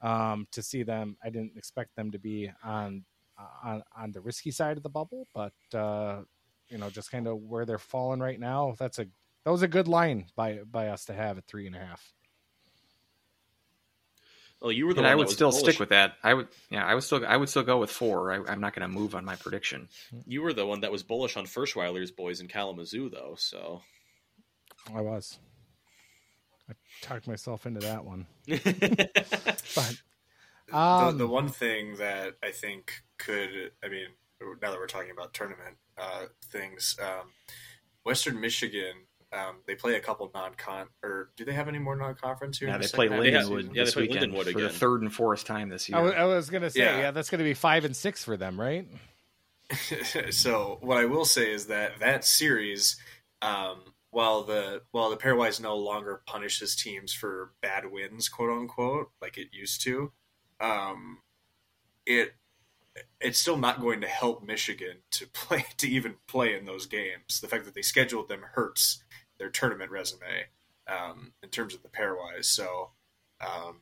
[SPEAKER 2] Um, to see them, I didn't expect them to be on on on the risky side of the bubble, but uh, you know just kind of where they're falling right now. That's a that was a good line by by us to have at three and a half.
[SPEAKER 3] Well, you were the
[SPEAKER 5] and
[SPEAKER 3] one
[SPEAKER 5] I
[SPEAKER 3] that
[SPEAKER 5] would
[SPEAKER 3] was
[SPEAKER 5] still
[SPEAKER 3] bullish.
[SPEAKER 5] stick with that. I would, yeah, I would still, I would still go with four. I, I'm not going to move on my prediction.
[SPEAKER 3] You were the one that was bullish on Ferschweiler's boys in Kalamazoo, though. So
[SPEAKER 2] I was. I talked myself into that one, but
[SPEAKER 4] The,
[SPEAKER 2] um,
[SPEAKER 4] the one thing that I think could, I mean, now that we're talking about tournament uh, things, um, Western Michigan, um, they play a couple non-con, or do they have any more non-conference here?
[SPEAKER 5] Yeah, they
[SPEAKER 4] the
[SPEAKER 5] play
[SPEAKER 4] second half of the
[SPEAKER 3] Lindenwood.
[SPEAKER 5] Lindenwood?
[SPEAKER 3] Yeah, they
[SPEAKER 5] this
[SPEAKER 3] play
[SPEAKER 5] weekend
[SPEAKER 3] Lindenwood
[SPEAKER 5] for the third and fourth time this year.
[SPEAKER 2] I was, I was gonna say, yeah,
[SPEAKER 4] Yeah.
[SPEAKER 2] that's gonna be five and six for them, right?
[SPEAKER 4] so what I will say is that that series, um, while the while the pairwise no longer punishes teams for bad wins, quote unquote, like it used to, um, it it's still not going to help Michigan to play to even play in those games. The fact that they scheduled them hurts their tournament resume um, in terms of the pairwise. So. Um,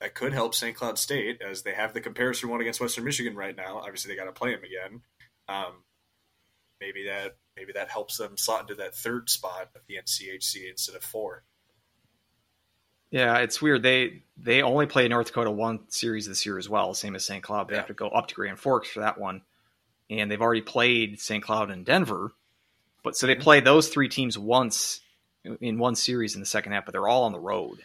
[SPEAKER 4] that could help St. Cloud State as they have the comparison one against Western Michigan right now. Obviously, they got to play them again. Um, maybe that maybe that helps them slot into that third spot of the NCHC instead of four.
[SPEAKER 5] Yeah, it's weird. They they only play North Dakota one series this year as well, same as St. Cloud. They
[SPEAKER 4] Yeah.
[SPEAKER 5] have to go up to Grand Forks for that one, and they've already played St. Cloud and Denver. But so they play those three teams once in one series in the second half, but they're all on the road,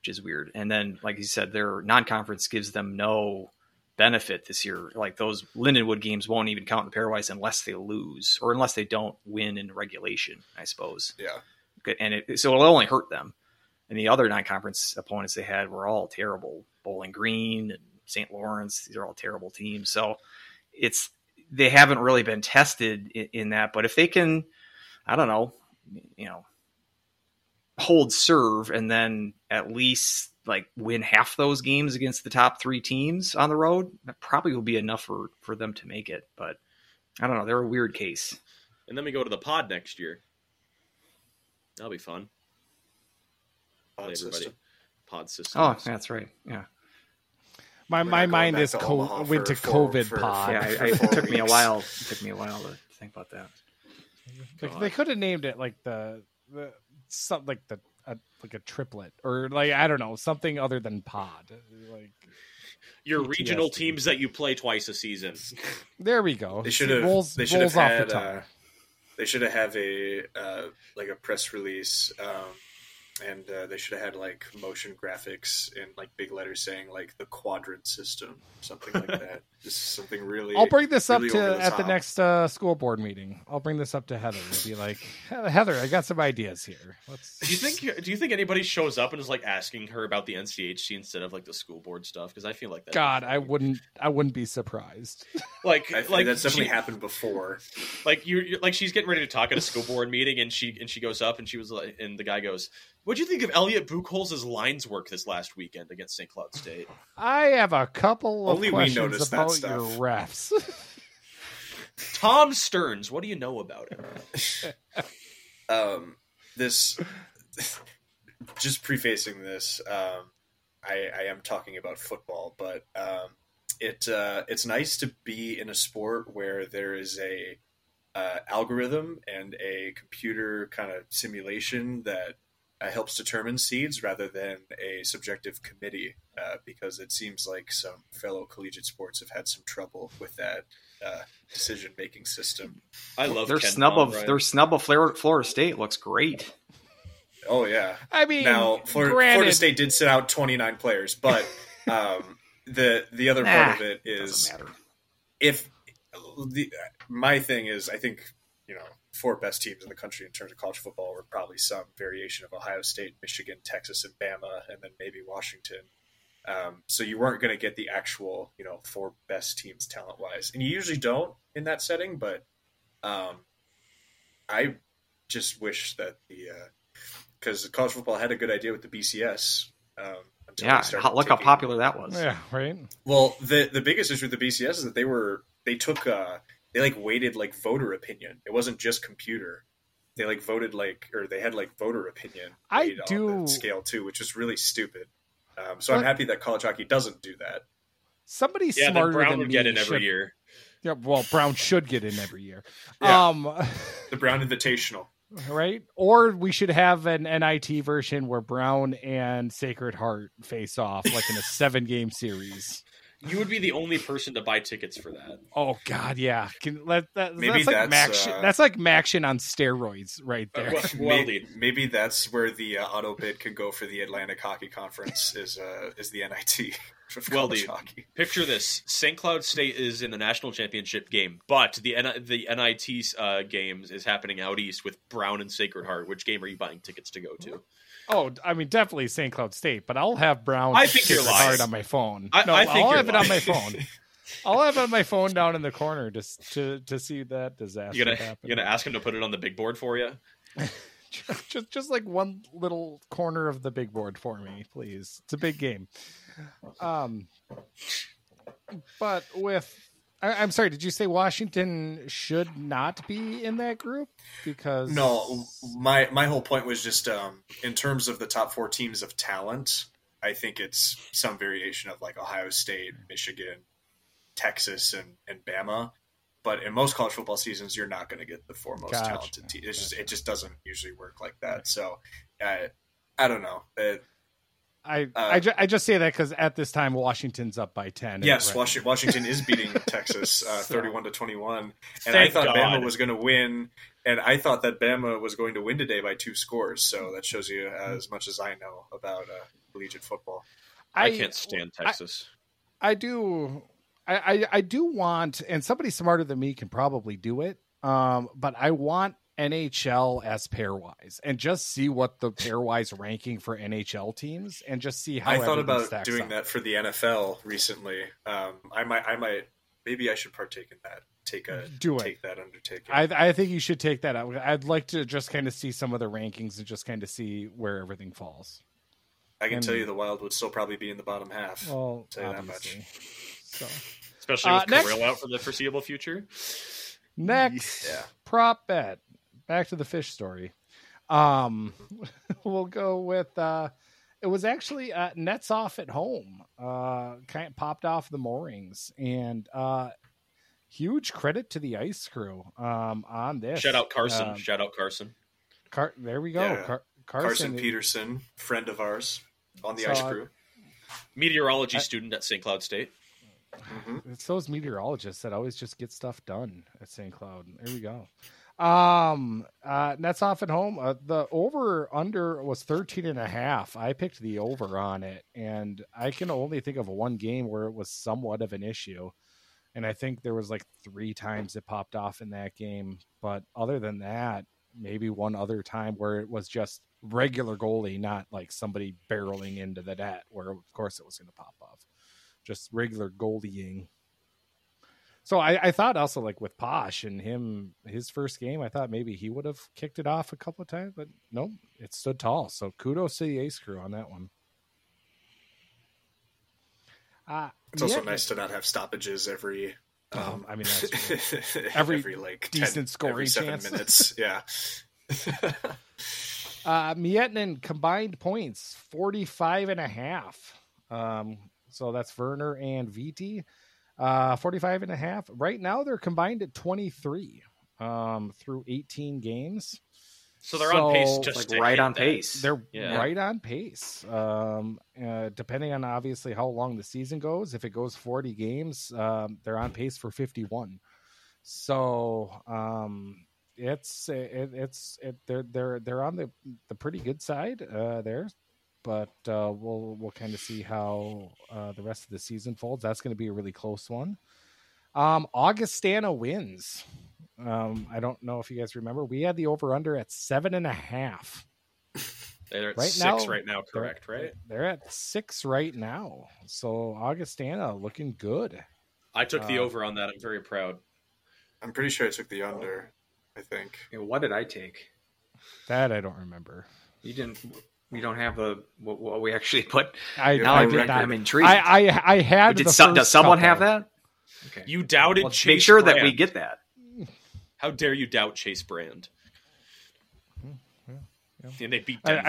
[SPEAKER 5] which is weird. And then, like you said, their non-conference gives them no benefit this year. Like those Lindenwood games won't even count in pairwise unless they lose or unless they don't win in regulation. I suppose
[SPEAKER 4] Yeah,
[SPEAKER 5] and it, so it'll only hurt them. And the other non-conference opponents they had were all terrible. Bowling Green and St. Lawrence; these are all terrible teams. So it's they haven't really been tested in, in that. But if they can, I don't know, you know, hold serve and then at least like win half those games against the top three teams on the road, that probably will be enough for for them to make it. But I don't know; they're a weird case.
[SPEAKER 3] and then we go to the pod next year. That'll be fun.
[SPEAKER 4] Pod
[SPEAKER 3] everybody.
[SPEAKER 4] system.
[SPEAKER 3] Pod system.
[SPEAKER 5] Oh, that's right. Yeah.
[SPEAKER 2] My
[SPEAKER 4] We're
[SPEAKER 2] my mind is co- went to
[SPEAKER 4] for- for-
[SPEAKER 2] COVID
[SPEAKER 4] for-
[SPEAKER 2] pod.
[SPEAKER 5] yeah,
[SPEAKER 4] for
[SPEAKER 5] I, it took me a while. It took me a while to think about that.
[SPEAKER 2] Like, they could have named it like the the something like the a, like a triplet or like I don't know something other than pod. Like
[SPEAKER 3] Your
[SPEAKER 2] PTSD.
[SPEAKER 3] regional teams that you play twice a season.
[SPEAKER 2] there we go.
[SPEAKER 4] They should have.
[SPEAKER 2] rolls,
[SPEAKER 4] They should have had.
[SPEAKER 2] the.
[SPEAKER 4] Uh, they should have have a uh, like a press release, um, and uh, they should have had like motion graphics and like big letters saying like the quadrant system, something like that. Just something really.
[SPEAKER 2] I'll bring this up to
[SPEAKER 4] the
[SPEAKER 2] at the next uh, school board meeting. I'll bring this up to Heather and be like, Heather, I got some ideas here. Let's.
[SPEAKER 3] Do you think? Do you think anybody shows up and is like asking her about the NCHC instead of like the school board stuff? Because I feel like that.
[SPEAKER 2] God, I wouldn't. I wouldn't be surprised.
[SPEAKER 3] like
[SPEAKER 4] I
[SPEAKER 3] like
[SPEAKER 4] that's definitely
[SPEAKER 3] she-
[SPEAKER 4] happened before.
[SPEAKER 3] like you like she's getting ready to talk at a school board meeting and she and she goes up and she was like and the guy goes what'd you think of elliot buchholz's lines work this last weekend against st cloud state
[SPEAKER 2] I have a couple of
[SPEAKER 4] Only we
[SPEAKER 2] questions
[SPEAKER 4] noticed that
[SPEAKER 2] about
[SPEAKER 4] stuff.
[SPEAKER 2] your refs.
[SPEAKER 3] tom stearns what do you know about it
[SPEAKER 4] um, this just prefacing this um, I, I am talking about football but um, it uh, it's nice to be in a sport where there is a uh, algorithm and a computer kind of simulation that uh, helps determine seeds rather than a subjective committee, uh, because it seems like some fellow collegiate sports have had some trouble with that uh, decision making system.
[SPEAKER 3] I love
[SPEAKER 5] their
[SPEAKER 3] Ken
[SPEAKER 5] snub
[SPEAKER 3] Palm,
[SPEAKER 5] of
[SPEAKER 3] Brian.
[SPEAKER 5] their snub of Florida, Florida State looks great.
[SPEAKER 4] Oh yeah.
[SPEAKER 2] I mean,
[SPEAKER 4] Now, Florida,
[SPEAKER 2] granted,
[SPEAKER 4] Florida State did sit out 29 players, but um, the the other part of it is if the my thing is, I think you know four best teams in the country in terms of college football were probably some variation of Ohio State, Michigan, Texas, and Bama, and then maybe Washington. Um, so you weren't going to get the actual you know four best teams talent wise, and you usually don't in that setting. But um, I just wish that the because college football had a good idea with the BCS. Um, until
[SPEAKER 5] Yeah,
[SPEAKER 4] they started
[SPEAKER 5] how- look how popular that was.
[SPEAKER 2] Yeah, right.
[SPEAKER 4] well, the the biggest issue with the BCS is that they were they took uh they like weighted like voter opinion. It wasn't just computer. They like voted like or they had like voter opinion.
[SPEAKER 2] I
[SPEAKER 4] weighed on
[SPEAKER 2] do-
[SPEAKER 4] the scale too, which is really stupid. Um, so I'm happy that college hockey doesn't do that.
[SPEAKER 2] Somebody
[SPEAKER 3] yeah,
[SPEAKER 2] smarter
[SPEAKER 3] Brown
[SPEAKER 2] than
[SPEAKER 3] would
[SPEAKER 2] me
[SPEAKER 3] get in every
[SPEAKER 2] should-
[SPEAKER 3] year.
[SPEAKER 2] Yeah, well, Brown should get in every year.
[SPEAKER 4] Yeah.
[SPEAKER 2] Um,
[SPEAKER 4] The Brown Invitational.
[SPEAKER 2] right? Or we should have an NIT version where Brown and Sacred Heart face off, like in a seven game series.
[SPEAKER 3] You would be the only person to buy tickets for that.
[SPEAKER 2] Oh God, yeah. Can, let, that,
[SPEAKER 4] Maybe
[SPEAKER 2] that's like
[SPEAKER 4] that's,
[SPEAKER 2] Maction.
[SPEAKER 4] uh,
[SPEAKER 2] that's like Maction on steroids, right
[SPEAKER 3] Uh,
[SPEAKER 2] there.
[SPEAKER 3] well, well,
[SPEAKER 4] maybe, maybe that's where the uh, auto bid could go for the Atlantic Hockey Conference is uh, is the NIT
[SPEAKER 3] Well,
[SPEAKER 4] college
[SPEAKER 3] dude.
[SPEAKER 4] hockey.
[SPEAKER 3] picture this: St. Cloud State is in the national championship game, but the N- the NIT uh, games is happening out east with Brown and Sacred Heart. Which game are you buying tickets to go to?
[SPEAKER 2] Oh, I mean, definitely St. Cloud State, but I'll have Brown.
[SPEAKER 3] I think you're lying.
[SPEAKER 2] On my phone.
[SPEAKER 3] I-
[SPEAKER 2] no,
[SPEAKER 3] I
[SPEAKER 2] will
[SPEAKER 3] you're
[SPEAKER 2] have it on my phone. I'll have it on my phone down in the corner just to to see that disaster
[SPEAKER 3] You gonna
[SPEAKER 2] happen.
[SPEAKER 3] you gonna ask him to put it on the big board for you?
[SPEAKER 2] just just like one little corner of the big board for me, please. It's a big game. Um, but with I, I'm sorry, did you say Washington should not be in that group? Because
[SPEAKER 4] No, my my whole point was just um, in terms of the top four teams of talent. I think it's some variation of like Ohio State, Michigan, Texas, and and Bama. But in most college football seasons, you're not going to get the four most
[SPEAKER 2] Gotcha.
[SPEAKER 4] talented teams. It's just it just doesn't usually work like that. So, uh, I don't know. Uh,
[SPEAKER 2] I
[SPEAKER 4] uh,
[SPEAKER 2] I, ju- I just say that because at this time Washington's up by ten.
[SPEAKER 4] yes,
[SPEAKER 2] right-
[SPEAKER 4] Washington, Washington is beating Texas uh,
[SPEAKER 2] So-
[SPEAKER 4] thirty-one to twenty-one, and I thought
[SPEAKER 3] God.
[SPEAKER 4] Bama was going to win, and I thought that Bama was going to win today by two scores. So that shows you as much as I know about uh, collegiate football.
[SPEAKER 3] I, can't stand Texas.
[SPEAKER 2] I do I, I I do want and somebody smarter than me can probably do it. Um but I want NHL as pairwise and just see what the pairwise ranking for NHL teams and just see how
[SPEAKER 4] I thought about
[SPEAKER 2] stacks
[SPEAKER 4] doing
[SPEAKER 2] up.
[SPEAKER 4] that for the NFL recently. Um, I might, I might, maybe I should partake in that. Take a
[SPEAKER 2] Do it.
[SPEAKER 4] take that undertaking.
[SPEAKER 2] I I think you should take that out. I'd like to just kind of see some of the rankings and just kind of see where everything falls.
[SPEAKER 4] I can
[SPEAKER 2] and-
[SPEAKER 4] tell you the Wild would still probably be in the bottom half.
[SPEAKER 2] Well,
[SPEAKER 4] Tell you that
[SPEAKER 2] much. So
[SPEAKER 3] Especially
[SPEAKER 2] Uh,
[SPEAKER 3] with
[SPEAKER 2] next-
[SPEAKER 3] Kirill out for the foreseeable future.
[SPEAKER 2] next
[SPEAKER 4] Yeah.
[SPEAKER 2] prop bet. Back to the fish story. Um, we'll go with uh, it was actually uh, nets off at home. Uh, kind of popped off the moorings and uh, huge credit to the ice crew um, on this.
[SPEAKER 3] Shout out Carson.
[SPEAKER 2] Um,
[SPEAKER 3] Shout out Carson.
[SPEAKER 2] Car- there we go.
[SPEAKER 4] Yeah.
[SPEAKER 2] Car-
[SPEAKER 4] Carson,
[SPEAKER 2] Carson,
[SPEAKER 4] Peterson, friend of ours on the
[SPEAKER 2] So,
[SPEAKER 4] ice
[SPEAKER 2] uh,
[SPEAKER 4] crew.
[SPEAKER 3] Meteorology
[SPEAKER 2] I-
[SPEAKER 3] student at St. Cloud State.
[SPEAKER 4] hmm
[SPEAKER 2] It's those meteorologists that always just get stuff done at St. Cloud. There we go. Um, uh, nets off at home. Uh, the over under was 13 and a half. I picked the over on it, and I can only think of one game where it was somewhat of an issue. And I think there was like three times it popped off in that game. But other than that, maybe one other time where it was just regular goalie, not like somebody barreling into the net, where of course it was going to pop off. Just regular goalieing. So I, I thought also like with Posch and him, his first game, I thought maybe he would have kicked it off a couple of times, but nope, it stood tall. So kudos to the ace crew on that one. Uh,
[SPEAKER 4] It's also
[SPEAKER 2] yeah,
[SPEAKER 4] nice to not have stoppages every.
[SPEAKER 2] Oh,
[SPEAKER 4] Um,
[SPEAKER 2] I mean, that's
[SPEAKER 4] every,
[SPEAKER 2] Every
[SPEAKER 4] like
[SPEAKER 2] decent
[SPEAKER 4] 10,
[SPEAKER 2] scoring
[SPEAKER 4] every seven
[SPEAKER 2] chance.
[SPEAKER 4] minutes. Yeah.
[SPEAKER 2] Uh, Miettinen combined points 45 and a half. Um, so that's Verner and Veeti. Uh, 45 and a half. Right now they're combined at 23 um, through 18 games.
[SPEAKER 3] So they're on pace just
[SPEAKER 5] Like
[SPEAKER 3] to
[SPEAKER 5] right on
[SPEAKER 3] that.
[SPEAKER 5] pace.
[SPEAKER 2] They're
[SPEAKER 3] Yeah.
[SPEAKER 2] right on pace. Um, uh, depending on obviously how long the season goes, if it goes 40 games, um, they're on pace for 51. So um, it's it, it's it, they're they're they're on the the pretty good side uh, there. But uh, we'll we'll kind of see how uh, the rest of the season folds. That's going to be a really close one. Um, Augustana wins. Um, I don't know if you guys remember. We had the over under at seven and a half.
[SPEAKER 3] They're at
[SPEAKER 2] Right
[SPEAKER 3] six
[SPEAKER 2] now-
[SPEAKER 3] right now,
[SPEAKER 2] They're-
[SPEAKER 3] correct? Right.
[SPEAKER 2] They're at six right now. So Augustana looking good.
[SPEAKER 3] I took the
[SPEAKER 2] Uh,
[SPEAKER 3] over on that. I'm very proud.
[SPEAKER 4] I'm pretty sure I took the under. I think.
[SPEAKER 5] Yeah, what did I take?
[SPEAKER 2] That I don't remember.
[SPEAKER 5] You didn't. We don't have a what, what we actually put.
[SPEAKER 2] I,
[SPEAKER 4] You're
[SPEAKER 5] Now
[SPEAKER 2] I
[SPEAKER 5] I
[SPEAKER 2] did
[SPEAKER 4] record.
[SPEAKER 2] not.
[SPEAKER 5] I'm intrigued.
[SPEAKER 2] I, I I had.
[SPEAKER 5] did
[SPEAKER 2] the
[SPEAKER 5] some, does
[SPEAKER 2] first
[SPEAKER 5] someone have that? Okay.
[SPEAKER 3] You doubted
[SPEAKER 5] Well,
[SPEAKER 3] Chase
[SPEAKER 5] make sure that we get that.
[SPEAKER 3] How dare you doubt Chase Brand? yeah And they beat
[SPEAKER 2] I- I-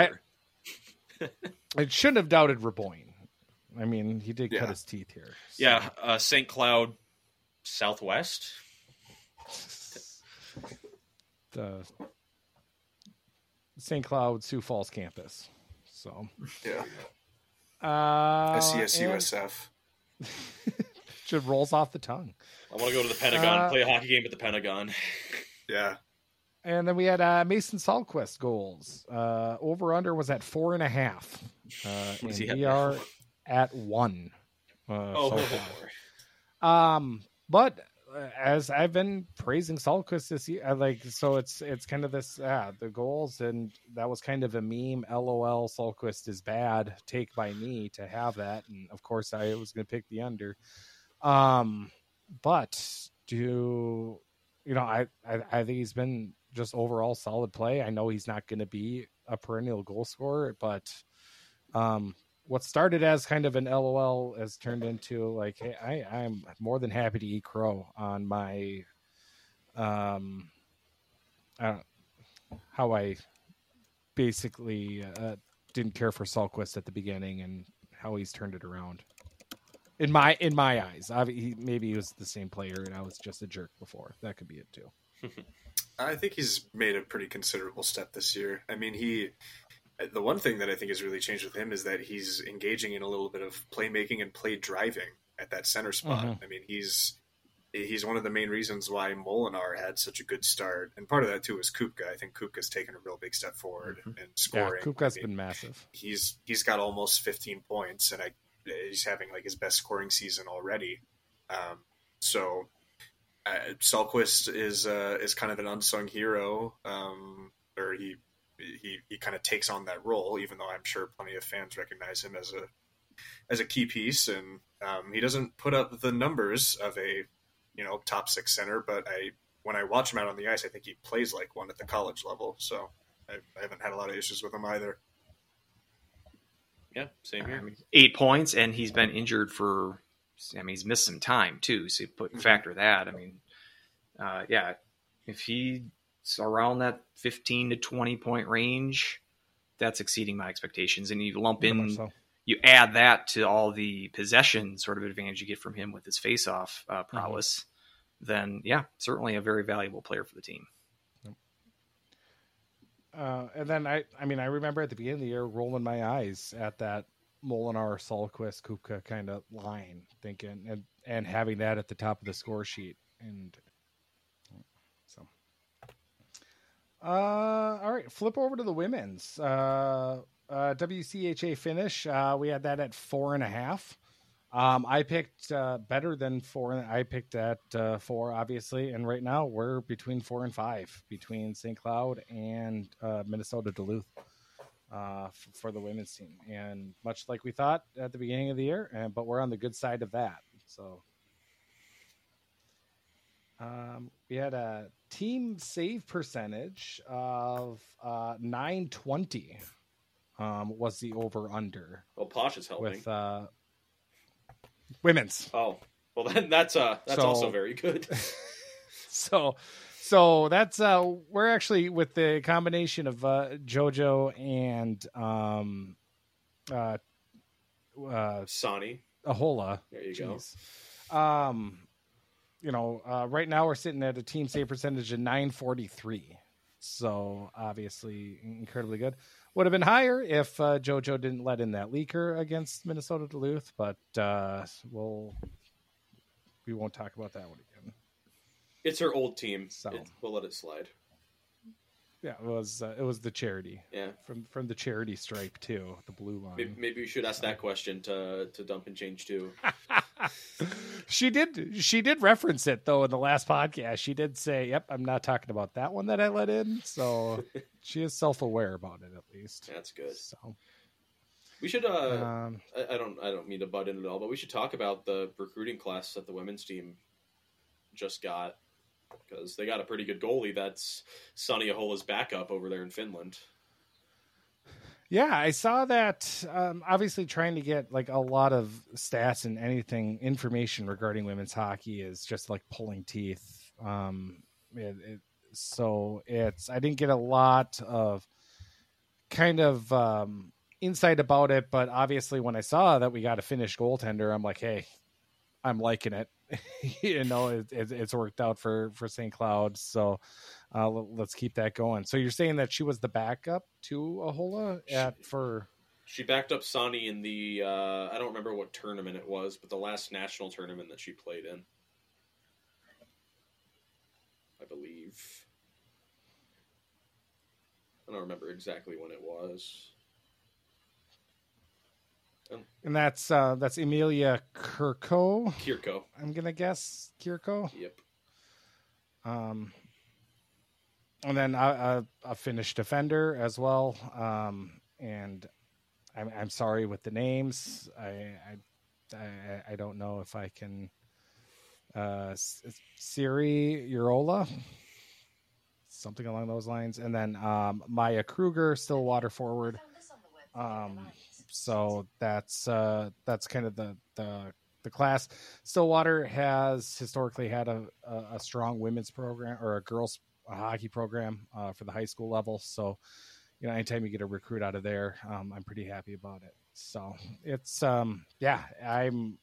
[SPEAKER 3] Denver.
[SPEAKER 2] I shouldn't have doubted Raboin. I mean, he did
[SPEAKER 4] Yeah.
[SPEAKER 2] cut his teeth here. so-
[SPEAKER 3] yeah, uh, St. Cloud Southwest.
[SPEAKER 2] The St. Cloud Sioux Falls campus. So
[SPEAKER 4] Yeah.
[SPEAKER 2] uh,
[SPEAKER 4] SCS
[SPEAKER 2] and just rolls off the tongue.
[SPEAKER 3] I want to go to the Pentagon,
[SPEAKER 2] Uh,
[SPEAKER 3] play a hockey game at the Pentagon.
[SPEAKER 4] Yeah.
[SPEAKER 2] And then we had uh, Mason Salquist goals. Uh, over under was at four and a half. Uh, and
[SPEAKER 3] he have
[SPEAKER 2] we
[SPEAKER 3] now?
[SPEAKER 2] are at one. Uh,
[SPEAKER 3] Oh,
[SPEAKER 2] so far. Um, but as I've been praising Salquist this year, I like so it's it's kind of this ah the goals and that was kind of a meme. LOL, Salquist is bad. Take by me to have that, and of course I was going to pick the under. Um, but do you know I, I I think he's been just overall solid play. I know he's not going to be a perennial goal scorer, but um what started as kind of an LOL has turned into like, hey, I, I'm more than happy to eat crow on my, um, how I basically uh, didn't care for Salquist at the beginning and how he's turned it around. In my in my eyes, I, he, maybe he was the same player and I was just a jerk before. That could be it too.
[SPEAKER 4] I think he's made a pretty considerable step this year. I mean, he. The one thing that I think has really changed with him is that he's engaging in a little bit of playmaking and play driving at that center spot.
[SPEAKER 2] Mhm.
[SPEAKER 4] I mean, he's he's one of the main reasons why Molinar had such a good start, and part of that too is Kupka. I think Kupka's taken a real big step forward in
[SPEAKER 2] Yeah,
[SPEAKER 4] scoring.
[SPEAKER 2] Kupka's
[SPEAKER 4] I mean,
[SPEAKER 2] been massive.
[SPEAKER 4] he's he's got almost 15 points, and I he's having like his best scoring season already. Um, so uh, Salquist is uh, is kind of an unsung hero, um, or he he he kind of takes on that role, even though I'm sure plenty of fans recognize him as a as a key piece, and um, he doesn't put up the numbers of a you know top six center, but I when I watch him out on the ice, I think he plays like one at the college level. So I, I haven't had a lot of issues with him either.
[SPEAKER 3] Yeah, same here.
[SPEAKER 5] mean, eight points, and he's been injured for. I mean, he's missed some time too. So you put
[SPEAKER 4] Mhm.
[SPEAKER 5] factor that. I mean, uh, yeah, if he's around that fifteen to twenty point range, that's exceeding my expectations. And you lump in,
[SPEAKER 2] So,
[SPEAKER 5] you add that to all the possession sort of advantage you get from him with his face off uh,
[SPEAKER 2] Mm-hmm.
[SPEAKER 5] prowess, then yeah, certainly a very valuable player for the team.
[SPEAKER 2] Uh, and then I, I mean, I remember at the beginning of the year rolling my eyes at that Molinar, Salquist, Kupka kind of line, thinking and and having that at the top of the score sheet, and so. Uh, all right, flip over to the women's uh, uh, WCHA finish. Uh, we had that at four and a half. Um, I picked uh, better than four. I picked at uh, four, obviously, and right now we're between four and five between St. Cloud and uh, Minnesota Duluth uh, f- for the women's team. And much like we thought at the beginning of the year, and but we're on the good side of that. So um, we had a team save percentage of uh, nine twenty. Um, was the over under
[SPEAKER 3] Well, Posch is helping.
[SPEAKER 2] with uh, women's.
[SPEAKER 3] oh, well then that's uh that's
[SPEAKER 2] So-
[SPEAKER 3] also very good.
[SPEAKER 2] so so that's uh we're actually with the combination of uh jojo and um uh uh
[SPEAKER 3] Sanni,
[SPEAKER 2] ahola
[SPEAKER 3] there you go.
[SPEAKER 2] Um you know uh right now we're sitting at a team save percentage of 943 So obviously incredibly good. Would have been higher if uh, JoJo didn't let in that leaker against Minnesota Duluth, but uh, we'll we won't talk about that one again.
[SPEAKER 3] It's her old team.
[SPEAKER 2] So.
[SPEAKER 3] It- we'll let it slide.
[SPEAKER 2] Yeah, it was uh, it was the charity
[SPEAKER 3] Yeah.
[SPEAKER 2] from from the charity stripe too, the blue
[SPEAKER 3] Maybe,
[SPEAKER 2] line.
[SPEAKER 3] maybe we should ask that question to to dump and change too.
[SPEAKER 2] she did she did reference it though in the last podcast. She did say, "Yep, I'm not talking about that one that I let in." So she is self aware about it at least.
[SPEAKER 3] That's good.
[SPEAKER 2] So
[SPEAKER 3] We should. Uh,
[SPEAKER 2] um,
[SPEAKER 3] I, I don't. I don't mean to butt in at all, but we should talk about the recruiting class that the women's team just got because they got a pretty good goalie. That's Sanni Ahola's backup over there in Finland.
[SPEAKER 2] Yeah, I saw that. Um, obviously, trying to get like a lot of stats and anything information regarding women's hockey is just like pulling teeth. Um, it, it, so it's I didn't get a lot of kind of um, insight about it, but obviously, when I saw that we got a Finnish goaltender, I'm like, hey, I'm liking it. you know, it, it, it's worked out for for St. Cloud, so uh, let's keep that going. So you're saying that she was the backup to Ahola at for
[SPEAKER 3] She backed up Sanni in the. Uh, I don't remember what tournament it was, but the last national tournament that she played in. I believe. I don't remember exactly when it was.
[SPEAKER 2] And that's uh that's Emilia Kirko.
[SPEAKER 3] Kirko.
[SPEAKER 2] I'm gonna guess Kirko.
[SPEAKER 3] Yep.
[SPEAKER 2] Um, and then a, a, a Finnish defender as well. Um, and I'm I'm sorry with the names. I I I, I don't know if I can. Uh, Siri Urola, something along those lines, and then um, Maya Kruger, still water forward. Um, so that's uh, that's kind of the the the class. Stillwater has historically had a, a, strong women's program or a girls hockey program uh, for the high school level. So, you know, anytime you get a recruit out of there, um, I'm pretty happy about it. So it's um, yeah, I'm.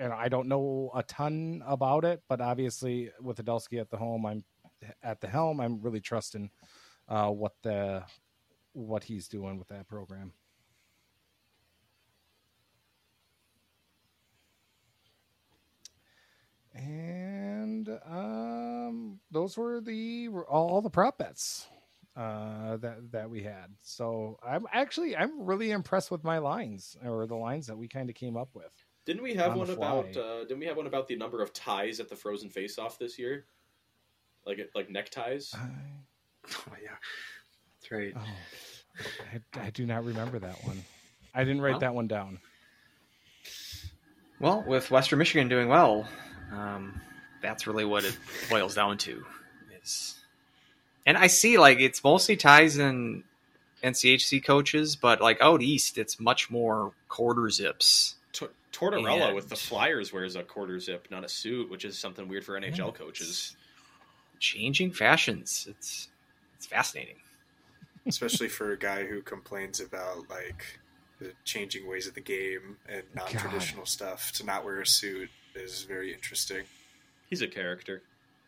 [SPEAKER 2] And I don't know a ton about it, but obviously with Idalski at the home, I'm at the helm. I'm really trusting uh, what the what he's doing with that program. And um, those were the all, all the prop bets uh, that that we had. So I'm actually I'm really impressed with my lines or the lines that we kind of came up with.
[SPEAKER 3] Didn't we have
[SPEAKER 2] On
[SPEAKER 3] one about? Uh, didn't we have one about the number of ties at the Frozen Face Off this year? Like like neckties.
[SPEAKER 2] I,
[SPEAKER 5] Oh yeah, that's right.
[SPEAKER 2] oh, I, I do not remember that one. I didn't write
[SPEAKER 5] Well.
[SPEAKER 2] that one down.
[SPEAKER 5] Well, with Western Michigan doing well, um, that's really what it boils down to. Is and I see like it's mostly ties in NCHC coaches, but like out east, it's much more quarter zips.
[SPEAKER 3] T- Tortorella
[SPEAKER 5] And-
[SPEAKER 3] with the Flyers wears a quarter zip, not a suit, which is something weird for NHL coaches.
[SPEAKER 5] Changing fashions. It's it's fascinating.
[SPEAKER 4] especially for a guy who complains about like the changing ways of the game and non-traditional stuff. To not wear a suit is very interesting.
[SPEAKER 3] He's a character.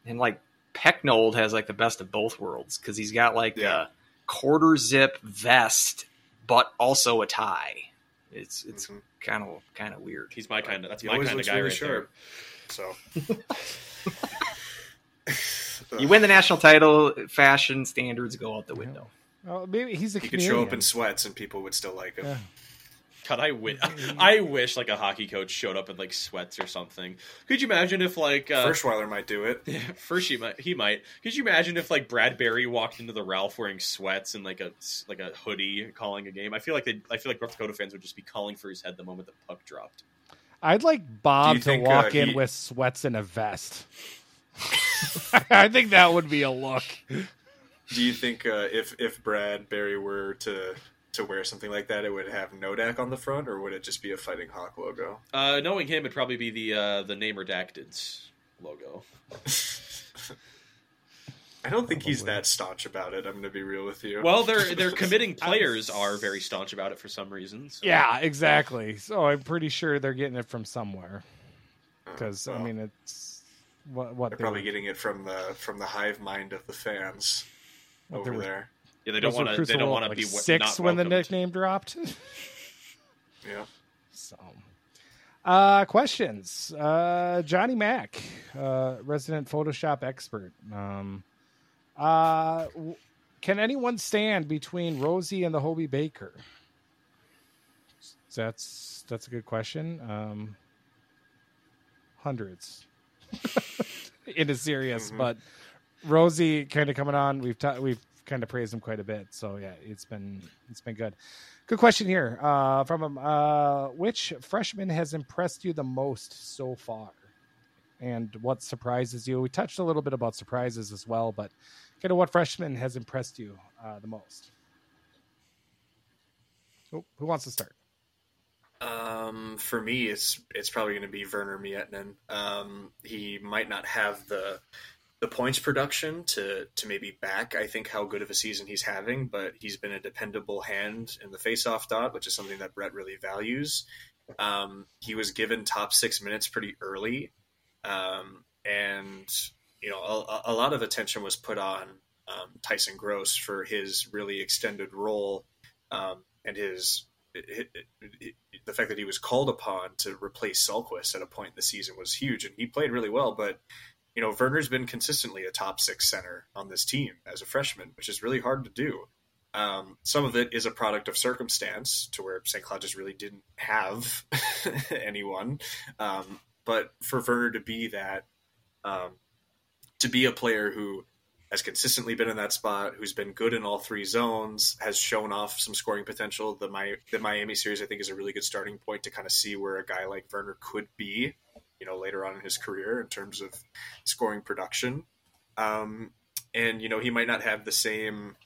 [SPEAKER 5] And like Pecknold has like the best of both worlds because he's got like
[SPEAKER 4] Yeah.
[SPEAKER 5] a quarter zip vest, but also a tie. It's it's
[SPEAKER 4] Mhm.
[SPEAKER 5] kind of kind of weird.
[SPEAKER 3] He's my kind of. That's my kind of
[SPEAKER 4] looks
[SPEAKER 3] guy
[SPEAKER 4] really
[SPEAKER 3] right
[SPEAKER 4] sharp. So
[SPEAKER 5] You win the national title, fashion standards go out the window.
[SPEAKER 2] Oh, maybe he's a
[SPEAKER 4] He could show up in sweats and people would still like him.
[SPEAKER 2] Yeah.
[SPEAKER 3] There. God, I wish. I wish like a hockey coach showed up in like sweats or something. Could you imagine if like uh,
[SPEAKER 4] Ferschweiler might do it.
[SPEAKER 3] First, he might. He might. Could you imagine if like Brad Berry walked into the Ralph wearing sweats and like a like a hoodie, calling a game? I feel like they. I feel like North Dakota fans would just be calling for his head the moment the puck dropped.
[SPEAKER 2] I'd like Bob to
[SPEAKER 4] think,
[SPEAKER 2] walk
[SPEAKER 4] uh,
[SPEAKER 2] in
[SPEAKER 4] he-
[SPEAKER 2] with sweats and a vest. I think that would be a look.
[SPEAKER 4] Do you think uh, if if Brad Barry were to to wear something like that, it would have Nodak on the front, or would it just be a Fighting Hawk logo?
[SPEAKER 3] Uh, knowing him, it'd probably be the uh, the name redacted logo.
[SPEAKER 4] I don't think he's that staunch about it. I'm going to be real with you.
[SPEAKER 3] Well, their their committing players are very staunch about it for some reason. so-
[SPEAKER 2] Yeah, exactly. So I'm pretty sure they're getting it from somewhere.
[SPEAKER 4] Uh,
[SPEAKER 2] Because I mean, it's what what
[SPEAKER 4] they're
[SPEAKER 2] they
[SPEAKER 4] probably
[SPEAKER 2] were-
[SPEAKER 4] getting it from the from the hive mind of the fans. over
[SPEAKER 2] were-
[SPEAKER 4] there.
[SPEAKER 3] Yeah, they don't want to. They don't want to
[SPEAKER 2] like,
[SPEAKER 3] be
[SPEAKER 2] six
[SPEAKER 3] not
[SPEAKER 2] when the nickname dropped.
[SPEAKER 4] Yeah.
[SPEAKER 2] So, uh, questions. Uh, Johnny Mack, uh, resident Photoshop expert. Um, uh, w- can anyone stand between Rosie and the Hobey Baker? That's that's a good question. Um, hundreds. it is serious,
[SPEAKER 4] Mhm.
[SPEAKER 2] but Rosie kind of coming on. We've ta- we've kind of praised him quite a bit. So yeah, it's been it's been good. Good question here uh, from him. Uh, which freshman has impressed you the most so far, and what surprises you? We touched a little bit about surprises as well, but kind of what freshman has impressed you uh, the most? Oh, who wants to start?
[SPEAKER 4] Um, for me, it's it's probably going to be Verner Miettinen. Um, he might not have the the points production to to maybe back. I think how good of a season he's having, but he's been a dependable hand in the faceoff dot, which is something that Brett really values. Um, he was given top six minutes pretty early, um, and you know a, a lot of attention was put on um, Tyson Gross for his really extended role um, and his it, it, it, the fact that he was called upon to replace Salquist at a point in the season was huge, and he played really well. But you know, Verner's been consistently a top six center on this team as a freshman, which is really hard to do. Um, some of it is a product of circumstance, to where St. Cloud just really didn't have anyone. Um, but for Verner to be that, um, to be a player who has consistently been in that spot, who's been good in all three zones, has shown off some scoring potential. The my the Miami series, I think, is a really good starting point to kind of see where a guy like Verner could be, you know, later on in his career in terms of scoring production. Um, and you know, he might not have the same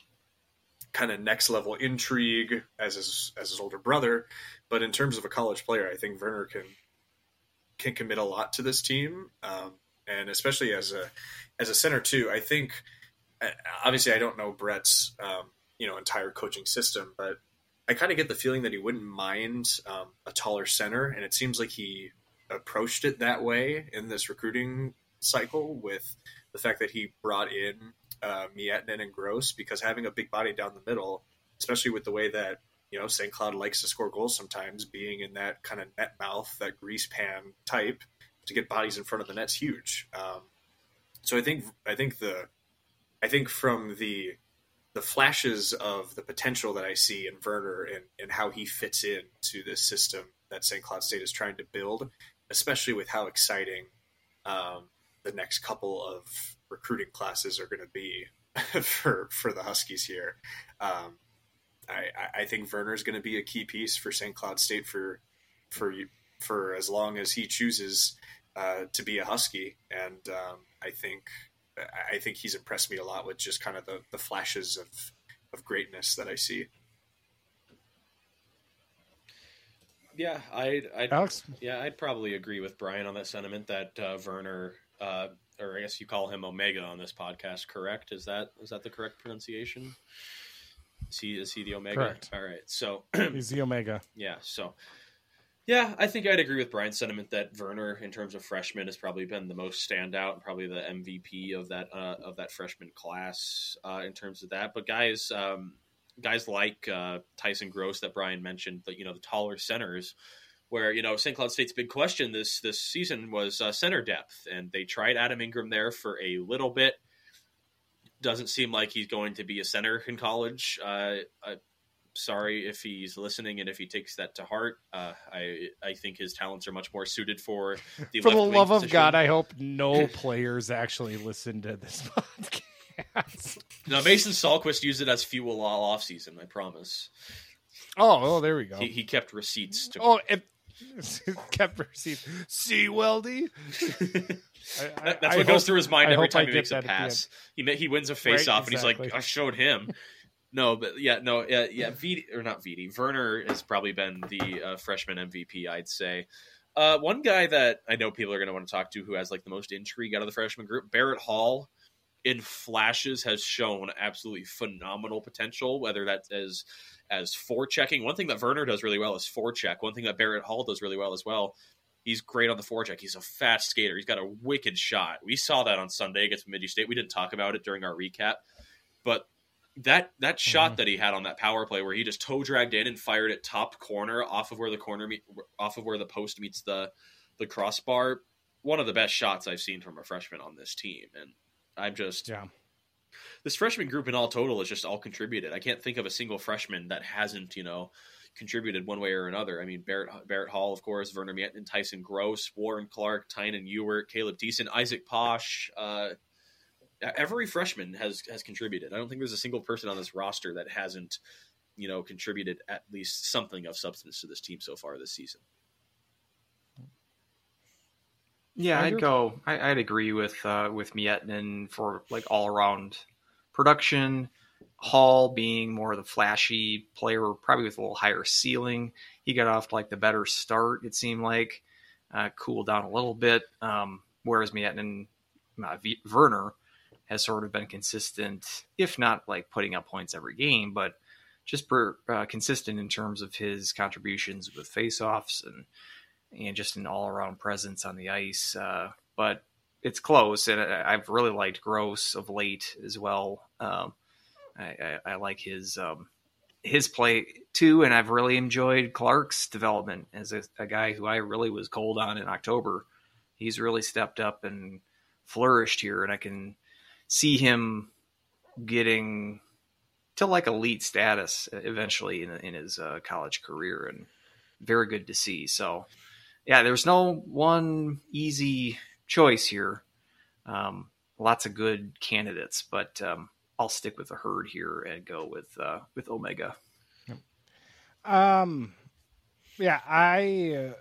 [SPEAKER 4] kind of next level intrigue as his as his older brother, but in terms of a college player, I think Verner can can commit a lot to this team, um, and especially as a as a center too. I think obviously I don't know Brett's um, you know entire coaching system, but I kind of get the feeling that he wouldn't mind um, a taller center, and it seems like he approached it that way in this recruiting cycle with the fact that he brought in uh, Miettinen and Gross because having a big body down the middle, especially with the way that you know St. Cloud likes to score goals sometimes, being in that kind of net mouth, that grease pan type, to get bodies in front of the net's huge. Um, so I think I think the I think from the the flashes of the potential that I see in Verner and, and how he fits in to this system that St. Cloud State is trying to build, especially with how exciting um, the next couple of recruiting classes are going to be for for the Huskies here. Um, I, I think Verner is going to be a key piece for St. Cloud State for for for as long as he chooses uh, to be a Husky, and um, I think I think he's impressed me a lot with just kind of the, the flashes of of greatness that I see.
[SPEAKER 3] Yeah, I'd, I'd
[SPEAKER 2] Alex?
[SPEAKER 3] yeah, I'd probably agree with Brian on that sentiment that uh, Verner, uh, or I guess you call him Omega on this podcast. Correct? Is that is that the correct pronunciation? Is he is he the Omega?
[SPEAKER 2] Correct.
[SPEAKER 3] All right. So
[SPEAKER 2] He's the Omega.
[SPEAKER 3] yeah, so yeah, I think I'd agree with Brian's sentiment that Verner, in terms of freshman, has probably been the most standout and probably the MVP of that uh, of that freshman class uh, in terms of that. But guys, um, guys like uh, Tyson Gross that Brian mentioned, that you know the taller centers, where you know St. Cloud State's big question this this season was uh, center depth, and they tried Adam Ingram there for a little bit. Doesn't seem like he's going to be a center in college. Uh, uh, sorry if he's listening and if he takes that to heart. Uh, I I think his talents are much more suited for the
[SPEAKER 2] For the love of. God, I hope no players actually listen to this podcast.
[SPEAKER 3] No, Mason Salquist used it as fuel all off season. I promise.
[SPEAKER 2] Oh, oh, there we go.
[SPEAKER 3] He, he kept receipts. To,
[SPEAKER 2] Oh, it kept receipts. See, Weldie.
[SPEAKER 3] That- that's
[SPEAKER 2] I
[SPEAKER 3] what goes
[SPEAKER 2] hope-
[SPEAKER 3] through his mind every
[SPEAKER 2] hope I
[SPEAKER 3] time he makes a
[SPEAKER 2] that at the end.
[SPEAKER 3] pass. He he wins a face off, and he's like, "I showed him." No, but yeah, no, yeah, yeah. Or not Veeti. Verner has probably been the uh, freshman MVP, I'd say. Uh, one guy that I know people are going to want to talk to who has like the most intrigue out of the freshman group, Barrett Hall, in flashes has shown absolutely phenomenal potential. Whether that's as as forechecking, one thing that Verner does really well is forecheck. One thing that Barrett Hall does really well as well. He's great on the forecheck. He's a fast skater. He's got a wicked shot. We saw that on Sunday against Bemidji State. We didn't talk about it during our recap, but that that shot
[SPEAKER 2] Mhm.
[SPEAKER 3] that he had on that power play where he just toe dragged in and fired it top corner off of where the corner meet, off of where the post meets the the crossbar one of the best shots I've seen from a freshman on this team and I'm just
[SPEAKER 2] Yeah.
[SPEAKER 3] this freshman group in all total has just all contributed. I can't think of a single freshman that hasn't, you know, contributed one way or another. I mean, Barrett Barrett Hall, of course, Verner Mietten, Tyson Gross, Warren Clark, Tynan Ewert, Caleb Deason, Isaac Posch. Uh, every freshman has has contributed. I don't think there's a single person on this roster that hasn't, you know, contributed at least something of substance to this team so far this season.
[SPEAKER 5] Yeah? I'd go. I, I'd agree with uh, with Miettinen for like all around production. Hall being more of the flashy player, probably with a little higher ceiling. He got off to like the better start. It seemed like uh, cooled down a little bit. Um, whereas Miettinen, uh, v- Verner has sort of been consistent, if not like putting up points every game, but just per, uh, consistent in terms of his contributions with faceoffs and and just an all around presence on the ice. Uh, but it's close, and I've really liked Gross of late as well. Um, I, I, I like his um, his play too, and I've really enjoyed Clark's development as a, a guy who I really was cold on in October. He's really stepped up and flourished here, and I can see him getting to like elite status eventually in, in his uh, college career, and very good to see. So, yeah, there's no one easy choice here. Um, lots of good candidates, but um, I'll stick with the herd here and go with uh, with Omega.
[SPEAKER 2] Um, yeah, I, uh,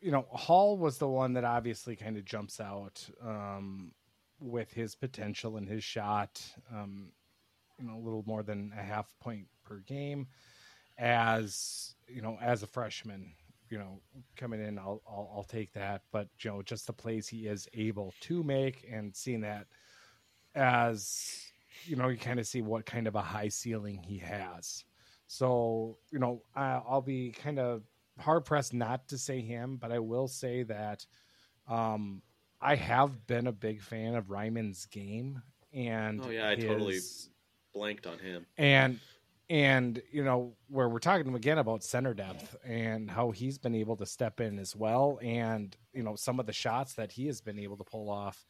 [SPEAKER 2] you know, Hall was the one that obviously kind of jumps out um, with his potential and his shot. Um, you know, a little more than a half point per game as you know, as a freshman. You know, coming in, I'll I'll, I'll take that. But you know, just the plays he is able to make, and seeing that as you know, you kind of see what kind of a high ceiling he has. So, you know, I, I'll be kind of hard pressed not to say him, but I will say that um, I have been a big fan of Ryman's game, and
[SPEAKER 3] Oh, yeah, I totally- Blanked on him.
[SPEAKER 2] and and you know where we're talking again about center depth and how he's been able to step in as well, and you know some of the shots that he has been able to pull off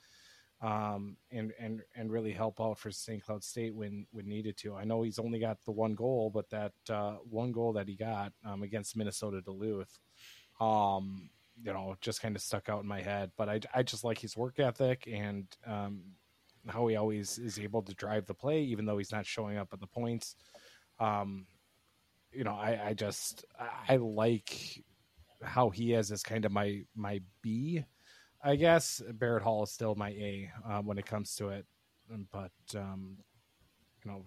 [SPEAKER 2] um, and and and really help out for St. Cloud State when when needed to. I know he's only got the one goal, but that uh, one goal that he got um, against Minnesota Duluth, um, you know, just kind of stuck out in my head. But I I just like his work ethic and um, how he always is able to drive the play, even though he's not showing up at the points. Um, you know, I I just I, like how he is as kind of my my B. I guess Barrett Hall is still my A uh, when it comes to it, but um, you know,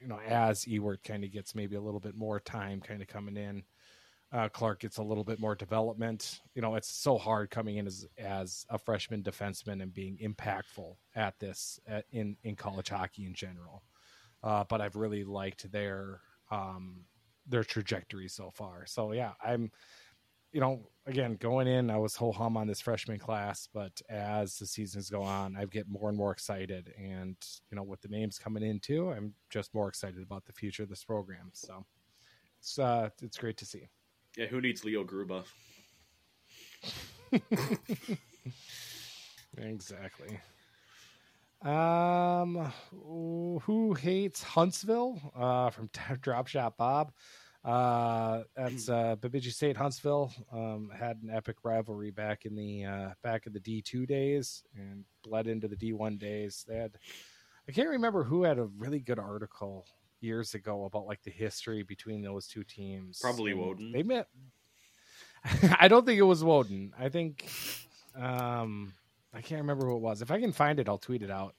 [SPEAKER 2] you know, as Ewert kind of gets maybe a little bit more time, kind of coming in, uh, Clark gets a little bit more development. You know, it's so hard coming in as as a freshman defenseman and being impactful at this at, in in college hockey in general. Uh, but I've really liked their um, their trajectory so far. So yeah, I'm you know, again, going in, I was whole hum on this freshman class, but as the seasons go on, I get more and more excited. And, you know, with the names coming in too, I'm just more excited about the future of this program. So it's, uh, it's great to see.
[SPEAKER 3] Yeah, who needs Leo Gruba?
[SPEAKER 2] Exactly. Um, who hates Huntsville? Uh, from Drop Shot Bob. Uh, that's uh, Bemidji State Huntsville. Um, had an epic rivalry back in the uh, back in the D two days and bled into the D one days. They had I can't remember who had a really good article years ago about like the history between those two teams.
[SPEAKER 3] Probably
[SPEAKER 2] And
[SPEAKER 3] Woden.
[SPEAKER 2] They met. I don't think it was Woden. I think um, I can't remember who it was. If I can find it, I'll tweet it out.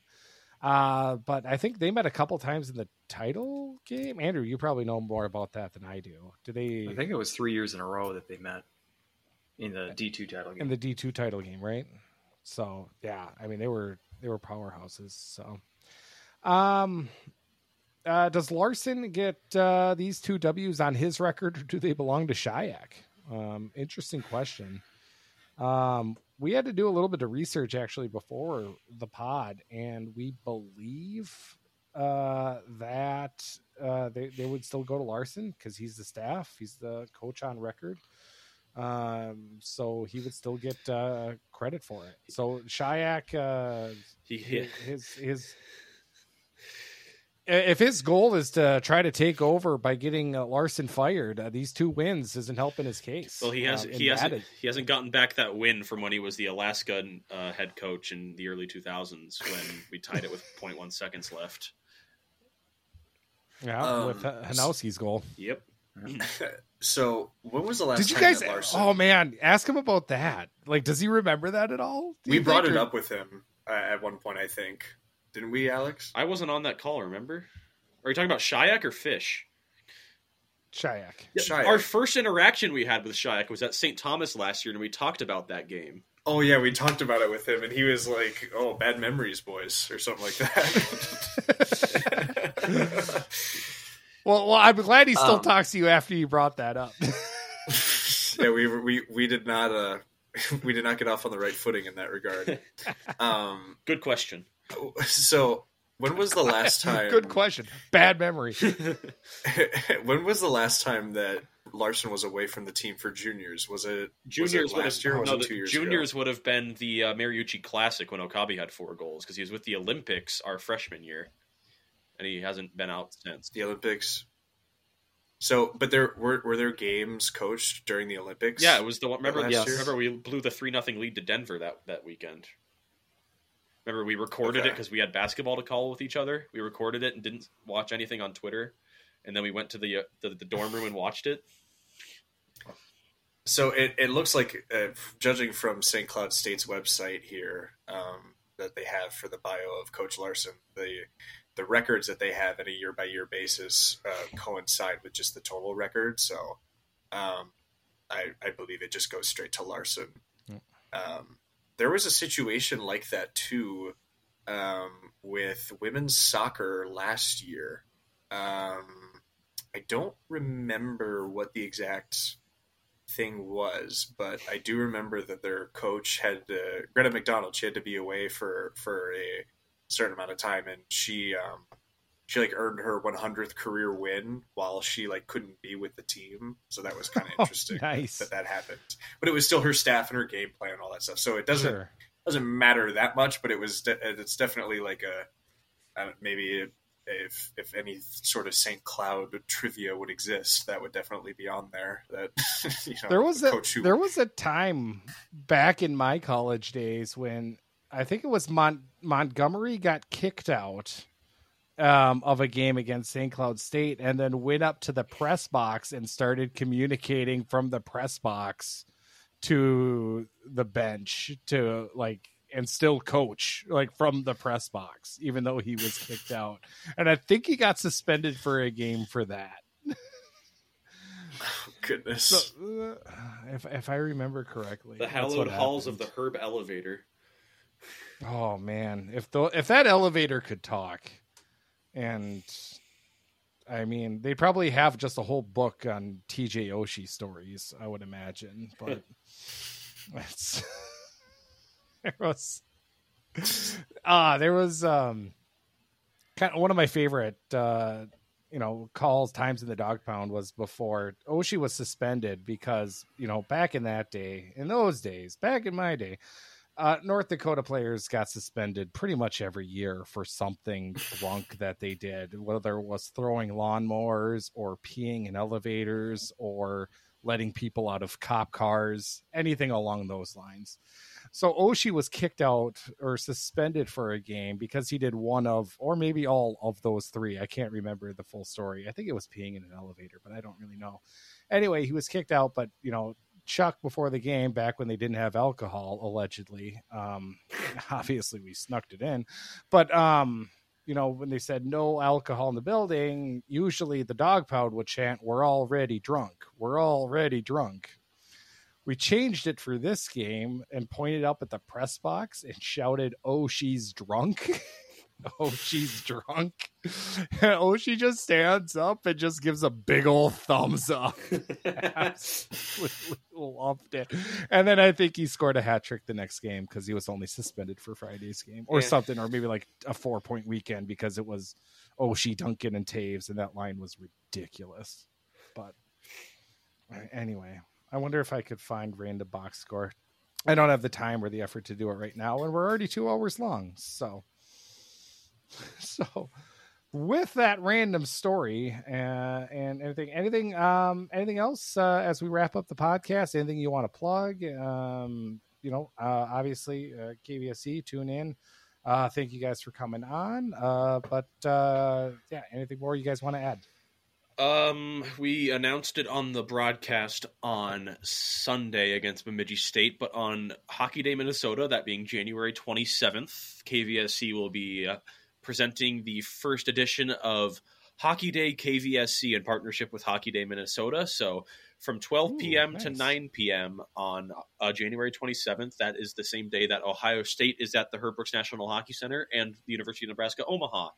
[SPEAKER 2] Uh, but I think they met a couple times in the title game. Andrew, you probably know more about that than I do. Do they
[SPEAKER 5] I think it was three years in a row that they met in the D two title game.
[SPEAKER 2] in the D two title game, right? So yeah, I mean they were they were powerhouses. So, um, uh, does Larson get uh, these two W's on his record, or do they belong to Shyiak? Um, interesting question. Um, we had to do a little bit of research actually before the pod, and we believe uh, that uh, they they would still go to Larson because he's the staff, he's the coach on record. Um, so he would still get uh, credit for it. So Shyiak, uh,
[SPEAKER 3] He,
[SPEAKER 2] his his, his if his goal is to try to take over by getting uh, Larson fired, uh, these two wins isn't helping his case.
[SPEAKER 3] well, he has
[SPEAKER 2] Um,
[SPEAKER 3] he
[SPEAKER 2] and
[SPEAKER 3] hasn't
[SPEAKER 2] that is-
[SPEAKER 3] he hasn't gotten back that win from when he was the Alaska uh, head coach in the early 2000s when we tied it with 0.1 seconds left.
[SPEAKER 2] yeah,
[SPEAKER 4] Um,
[SPEAKER 2] with uh, Hanowski's goal.
[SPEAKER 3] Yep.
[SPEAKER 4] So when was the last
[SPEAKER 2] Did you guys?
[SPEAKER 4] that Larson?
[SPEAKER 2] Oh man, ask him about that. Like, does he remember that at all? Do
[SPEAKER 4] we brought
[SPEAKER 2] think,
[SPEAKER 4] it
[SPEAKER 2] or-
[SPEAKER 4] up with him uh, at one point, I think. Didn't we, Alex?
[SPEAKER 3] I wasn't on that call. Remember? Are you talking about Shyiak or Fish?
[SPEAKER 2] Shyiak.
[SPEAKER 4] Shyiak.
[SPEAKER 3] Our first interaction we had with Shyiak was at St. Thomas last year, and we talked about that game.
[SPEAKER 4] Oh yeah, we talked about it with him, and he was like, "Oh, bad memories, boys," or something like that.
[SPEAKER 2] Well, well, I'm glad he still
[SPEAKER 5] Um,
[SPEAKER 2] talks to you after you brought that up.
[SPEAKER 4] yeah, we we we did not uh we did not get off on the right footing in that regard. Um,
[SPEAKER 3] Good question.
[SPEAKER 4] So when was the last time?
[SPEAKER 2] Good question. Bad memory.
[SPEAKER 4] when was the last time that Larson was away from the team for juniors? Was it was
[SPEAKER 3] Juniors
[SPEAKER 4] it
[SPEAKER 3] would
[SPEAKER 4] last
[SPEAKER 3] have
[SPEAKER 4] year? Or was
[SPEAKER 3] no,
[SPEAKER 4] it
[SPEAKER 3] the
[SPEAKER 4] two years
[SPEAKER 3] juniors
[SPEAKER 4] ago?
[SPEAKER 3] would have been the uh, Mariucci Classic when Okabe had four goals because he was with the Olympics our freshman year, and he hasn't been out since.
[SPEAKER 4] the Olympics. So, but there were were there games coached during the Olympics?
[SPEAKER 3] Yeah, it was the one. Remember,
[SPEAKER 4] Last
[SPEAKER 3] yes.
[SPEAKER 4] year?
[SPEAKER 3] remember we blew the three nothing lead to Denver that that weekend. Remember, we recorded it because we had basketball to call with each other. We recorded it and didn't watch anything on Twitter, and then we went to the uh, the, the dorm room and watched it.
[SPEAKER 4] So it, it looks like, uh, judging from St. Cloud State's website here, um, that they have for the bio of Coach Larson, the the records that they have on a year by year basis uh, coincide with just the total record. So um, I, I believe it just goes straight to Larson. Um, there was a situation like that too um, with women's soccer last year. Um, I don't remember what the exact thing was, but I do remember that their coach had to, Greta McDonald. She had to be away for for a certain amount of time, and she um, she like earned her 100th career win while she like couldn't be with the team. So that was kind of
[SPEAKER 2] Oh,
[SPEAKER 4] interesting
[SPEAKER 2] nice.
[SPEAKER 4] that that happened. But it was still her staff and her game plan and all that stuff. So it doesn't
[SPEAKER 2] Sure.
[SPEAKER 4] doesn't matter that much, but it was de- it's definitely like a uh, maybe if if any sort of St. Cloud trivia would exist, that would definitely be on there. That you know,
[SPEAKER 2] There was a
[SPEAKER 4] coach who-
[SPEAKER 2] there was a time back in my college days when I think it was Mont- Montgomery got kicked out um, of a game against St. Cloud State, and then went up to the press box and started communicating from the press box to the bench to like and still coach like from the press box even though he was kicked out and i think he got suspended for a game for that
[SPEAKER 4] goodness.
[SPEAKER 2] so, uh, if if I remember correctly,
[SPEAKER 3] The
[SPEAKER 2] that's
[SPEAKER 3] hallowed
[SPEAKER 2] what
[SPEAKER 3] halls of the. Herb Elevator.
[SPEAKER 2] Oh man, if the if that elevator could talk, and I mean, they probably have just a whole book on T.J. Oshie stories. I would imagine, but it's there was ah there was um kind of one of my favorite uh you know calls times in the dog pound was before Oshie was suspended because you know back in that day in those days back in my day uh, North Dakota players got suspended pretty much every year for something drunk that they did, whether it was throwing lawnmowers or peeing in elevators or letting people out of cop cars, anything along those lines. So Oshie was kicked out or suspended for a game because he did one of, or maybe all of those three. I can't remember the full story. I think it was peeing in an elevator, but I don't really know. Anyway, he was kicked out, but you know, Chuck before the game, back when they didn't have alcohol, allegedly. Um, obviously, we snuck it in, but um, you know, when they said no alcohol in the building, usually the dog pound would chant, "We're already drunk. We're already drunk." We changed it for this game and pointed up at the press box and shouted, "Oh, she's drunk." oh, she's drunk. oh, she just stands up and just gives a big old thumbs up. Absolutely loved it. And then I think he scored a hat trick the next game because he was only suspended for Friday's game or
[SPEAKER 3] Yeah.
[SPEAKER 2] something, or maybe like a four point weekend because it was oh, Oshie, Duncan, and Toews, and that line was ridiculous. But anyway, I wonder if I could find random box score. I don't have the time or the effort to do it right now, and we're already two hours long. So, so with that random story uh, and anything, anything, um, anything else uh, as we wrap up the podcast? Anything you want to plug? Um, you know, uh, obviously, uh, KVSC, tune in. Uh, thank you guys for coming on. Uh, but uh, yeah, anything more you guys want to add?
[SPEAKER 3] Um, we announced it on the broadcast on Sunday against Bemidji State, but on Hockey Day Minnesota, that being January 27th, KVSC will be uh, presenting the first edition of Hockey Day KVSC in partnership with Hockey Day Minnesota. So from 12
[SPEAKER 2] Ooh,
[SPEAKER 3] p.m.
[SPEAKER 2] nice.
[SPEAKER 3] to 9 p.m. on uh, January 27th, that is the same day that Ohio State is at the Herb Brooks National Hockey Center and the University of Nebraska Omaha